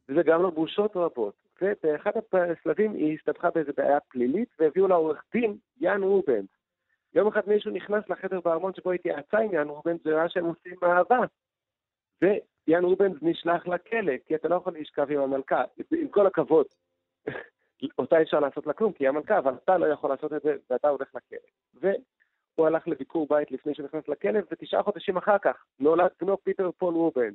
וזה גם לו בושות רבות. ובאחד השלבים היא הסתבכה באיזו בעיה פלילית, והביאו לה עורך דין, יאן רובנס. יום אחד מישהו נכנס לחדר בארמון שבו היא התייעצה עם יאן רובנס, וראה שהם עושים אהבה. ויאן רובנס נשלח לכלא, כי אתה לא יכול לשכב עם המלכה, עם כל הכבוד. אותה אפשר לעשות לה כלום, כי היא המלכה, אבל אתה לא יכול לעשות את זה, ואתה הולך לכלא. והוא הלך לביקור בית לפני שהוא נכנס לכלא, ותשעה חודשים אחר כך נולד בנו פיטר פול רובנס.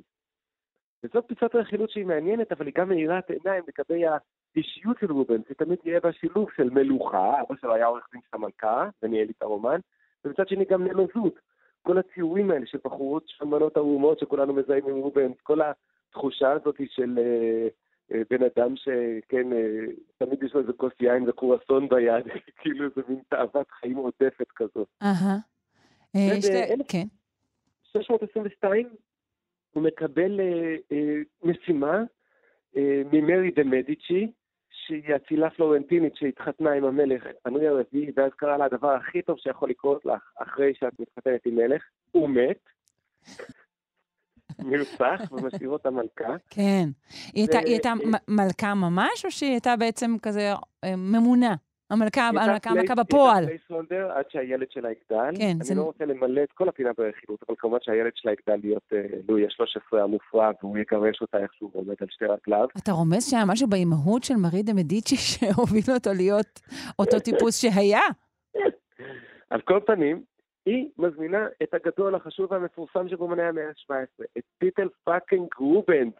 וזאת פיצת רכילות שהיא מעניינת, אבל היא גם מאירת עיניים לגבי האישיות של רובנס, היא תמיד תהיה בה שילוב של מלוכה, אבא שלו היה עורך דין של המלכה, וניהל את הרומן, ומצד שני גם נמזות. כל הציורים האלה של בחורות שמנות ערומות שכולנו מזהים עם רובנס, כל התחושה הזאת של אה, אה, בן אדם שכן, אה, תמיד יש לו איזה כוס יין וקורסון ביד, כאילו איזה מין תאוות חיים עודפת כזאת. אהה. כן. 622 הוא מקבל אה, אה, משימה אה, ממרי דה מדיצ'י, שהיא אצילה פלורנטינית שהתחתנה עם המלך אנרי הרביעי, ואז קרה לה הדבר הכי טוב שיכול לקרות לך אחרי שאת מתחתנת עם מלך, הוא מת. נרצח ומשאיר אותה מלכה. כן. היא הייתה מלכה ממש, או שהיא הייתה בעצם כזה אה, ממונה? המלכה, המלכה בפועל. היא הייתה placeholder עד שהילד שלה יגדל. כן, אני לא רוצה למלא את כל הפינה ברכילות, אבל כמובן שהילד שלה יגדל להיות אה, לואי ה-13 המופרע, והוא יגרש אותה איכשהו עומד על שתי רגליו. אתה רומז שהיה משהו באימהות של מרי דה מדיצ'י שהוביל אותו להיות אותו טיפוס שהיה? על כל פנים, היא מזמינה את הגדול, החשוב והמפורסם של אמני המאה ה-17, את פיטל פאקינג רובנס,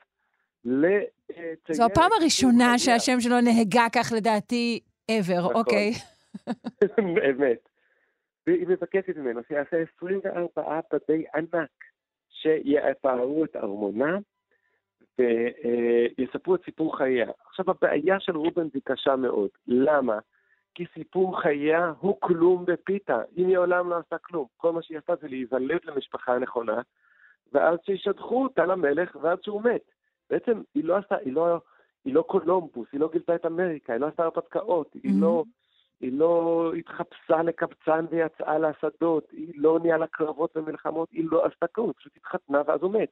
זו הפעם הראשונה שהשם שלו נהגה כך לדעתי ever, נכון. אוקיי. באמת. והיא מבקשת ממנו שיעשה 24 בדי ענק שיפארו את ארמונה ויספרו את סיפור חייה. עכשיו, הבעיה של רובנס היא קשה מאוד. למה? כי סיפור חייה הוא כלום בפיתה. היא עולם לא עשה כלום. כל מה שהיא עשתה זה להיוולד למשפחה הנכונה, ואז שישדכו אותה למלך ועד שהוא מת. בעצם היא לא עשתה, היא לא היא לא קולומבוס, היא לא גילתה את אמריקה, היא לא עשתה הרפתקאות, היא לא... היא לא התחפשה לקבצן ויצאה לשדות, היא לא ניהלה קרבות ומלחמות, היא לא עשתה כלום, היא פשוט התחתנה ואז הוא מת.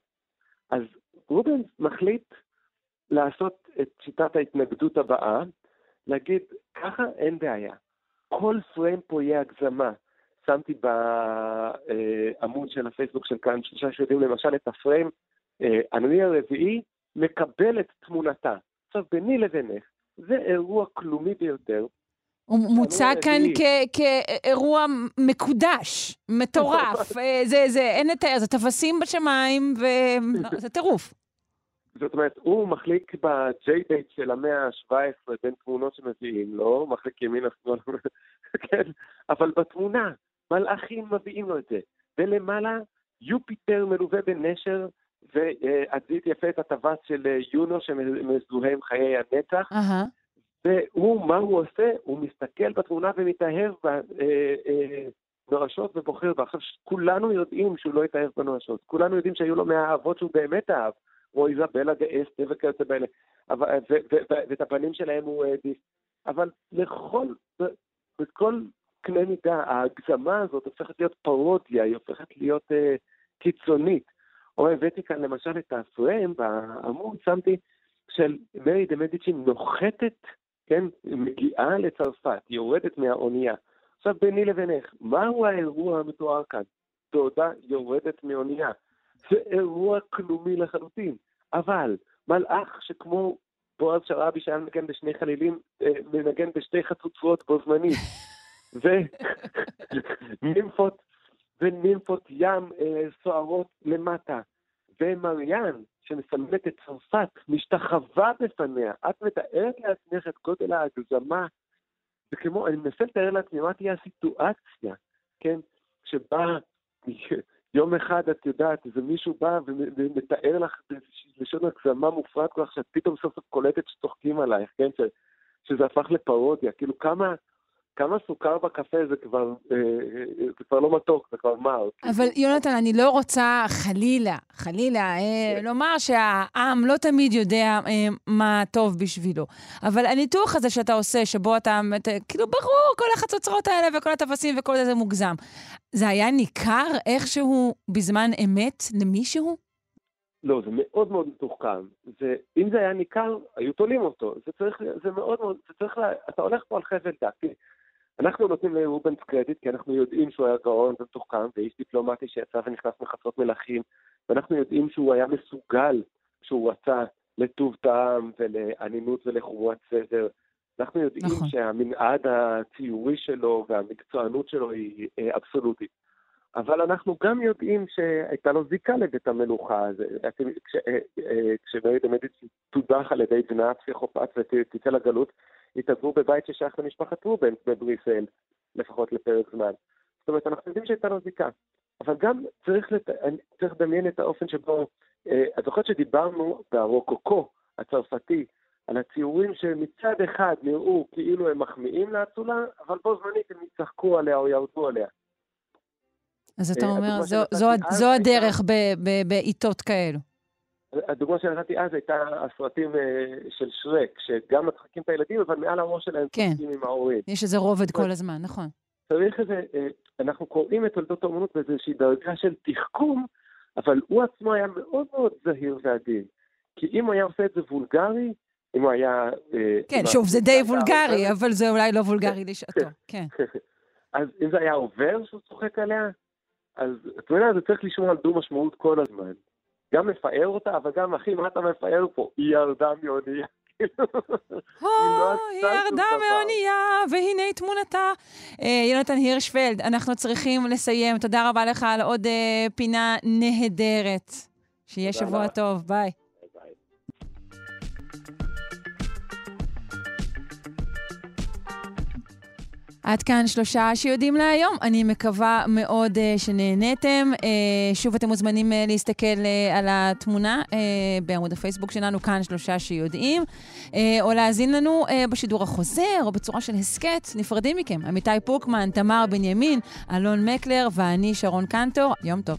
אז רובנס מחליט לעשות את שיטת ההתנגדות הבאה, להגיד, ככה אין בעיה. כל פריים פה יהיה הגזמה. שמתי בעמוד של הפייסבוק של כאן שלושה שיודעים למשל את הפריים, הנרי הרביעי מקבל את תמונתה. עכשיו, ביני לבינך, זה אירוע כלומי ביותר. הוא מוצג כאן כאירוע מקודש, מטורף. אה, זה, זה, אין לתאר, זה טווסים בשמיים, וזה טירוף. זאת אומרת, הוא מחליק בג'יי-בייט של המאה ה-17 בין תמונות שמביאים לו, מחליק ימינה שמאל, כן, אבל בתמונה, מלאכים מביאים לו את זה. ולמעלה, יופיטר מלווה בנשר ואת זיהית יפה את הטווס של אה, יונו שמזוהה עם חיי הנצח. והוא, מה הוא עושה? הוא מסתכל בתמונה ומתאהב בנואשות אה, אה, ובוחר בה. עכשיו, כולנו יודעים שהוא לא התאהב בנואשות. כולנו יודעים שהיו לו מהאהבות שהוא באמת אהב, כמו איזבלה גאסטה וכיוצא באלה. ואת הפנים שלהם הוא העדיף. אבל לכל, בכל קנה מידה, ההגזמה הזאת הופכת להיות פרודיה, היא הופכת להיות קיצונית. או הבאתי כאן למשל את הפריים בעמוד, שמתי של מרי דה מדיצ'י נוחתת, כן, מגיעה לצרפת, יורדת מהאונייה. עכשיו ביני לבינך, מהו האירוע המתואר כאן? דודה יורדת מאונייה. זה אירוע כלומי לחלוטין, אבל מלאך שכמו בועז שראבי שהיה מנגן בשני חלילים, אה, מנגן בשתי חצוצרות בו זמנית. ונימפות ונימפות ים אה, סוערות למטה. ומריאן, שמסמלת את צרפת, משתחווה בפניה. את מתארת לעצמך את גודל ההגזמה. זה כמו, אני מנסה לתאר לעצמי מה תהיה הסיטואציה, כן? שבה יום אחד, את יודעת, איזה מישהו בא ומתאר לך לשון הגזמה מופרעת כל כך, שאת פתאום סוף סוף קולטת שצוחקים עלייך, כן? ש, שזה הפך לפרודיה. כאילו, כמה, כמה סוכר בקפה זה כבר, אה, זה כבר לא מתוק, זה כבר מר. אבל יונתן, אני לא רוצה חלילה, חלילה, אה, כן. לומר שהעם לא תמיד יודע אה, מה טוב בשבילו. אבל הניתוח הזה שאתה עושה, שבו אתה, אתה כאילו, ברור, כל החצוצרות האלה וכל הטפסים וכל זה, זה מוגזם. זה היה ניכר איכשהו בזמן אמת למישהו? לא, זה מאוד מאוד מתוחכם. זה, אם זה היה ניכר, היו תולים אותו. זה צריך, זה מאוד מאוד, זה צריך, לה, אתה הולך פה על חבל דק. אנחנו נותנים לרובנס קרדיט כי אנחנו יודעים שהוא היה גאון ומתוחכם ואיש דיפלומטי שיצא ונכנס מחצות מלכים ואנחנו יודעים שהוא היה מסוגל כשהוא רצה לטוב טעם ולאנינות ולחומרת סדר. אנחנו יודעים נכון. שהמנעד הציורי שלו והמקצוענות שלו היא אה, אבסולוטית. אבל אנחנו גם יודעים שהייתה לו זיקה לבית המלוכה. כשמרי דמדיץ תודח על ידי בנה פסיכופת ותצא לגלות, התעזבו בבית ששייך למשפחת רובנס בבריסל, לפחות לפרק זמן. זאת אומרת, אנחנו יודעים שהייתה לו זיקה. אבל גם צריך, לת... צריך לדמיין את האופן שבו, אה, את זוכרת שדיברנו ברוקוקו הצרפתי, על הציורים שמצד אחד נראו כאילו הם מחמיאים לאצולה, אבל בו זמנית הם יצחקו עליה או ירדו עליה. אז אתה אה, אומר, זו, זו, זו הדרך בעיתות כאלו. הדוגמה שנתתי אז הייתה הסרטים אה, של שרק, שגם מצחיקים את הילדים, אבל מעל הראש שלהם כן. צוחקים עם ההורים. יש איזה רובד כל הזמן, נכון. צריך איזה, אה, אנחנו קוראים את תולדות האומנות באיזושהי דרגה של תחכום, אבל הוא עצמו היה מאוד מאוד זהיר ועדין. כי אם הוא היה עושה את זה וולגרי, אם הוא היה... כן, שוב, זה די וולגרי, אבל זה אולי לא וולגרי לשעתו, כן. אז אם זה היה עובר שהוא צוחק עליה, אז אתה יודע, זה צריך לשמור על דו משמעות כל הזמן. גם מפאר אותה, אבל גם, אחי, מה אתה מפאר פה? היא ירדה מאונייה. לא היא ירדה מאונייה, והנה תמונתה. אה, יונתן הירשפלד, אנחנו צריכים לסיים. תודה רבה לך על עוד אה, פינה נהדרת. שיהיה שבוע טוב, ביי. עד כאן שלושה שיודעים להיום. אני מקווה מאוד uh, שנהניתם. Uh, שוב, אתם מוזמנים uh, להסתכל uh, על התמונה uh, בעמוד הפייסבוק שלנו, כאן שלושה שיודעים, uh, או להאזין לנו uh, בשידור החוזר או בצורה של הסכת. נפרדים מכם. עמיתי פוקמן, תמר בנימין, אלון מקלר ואני, שרון קנטור. יום טוב.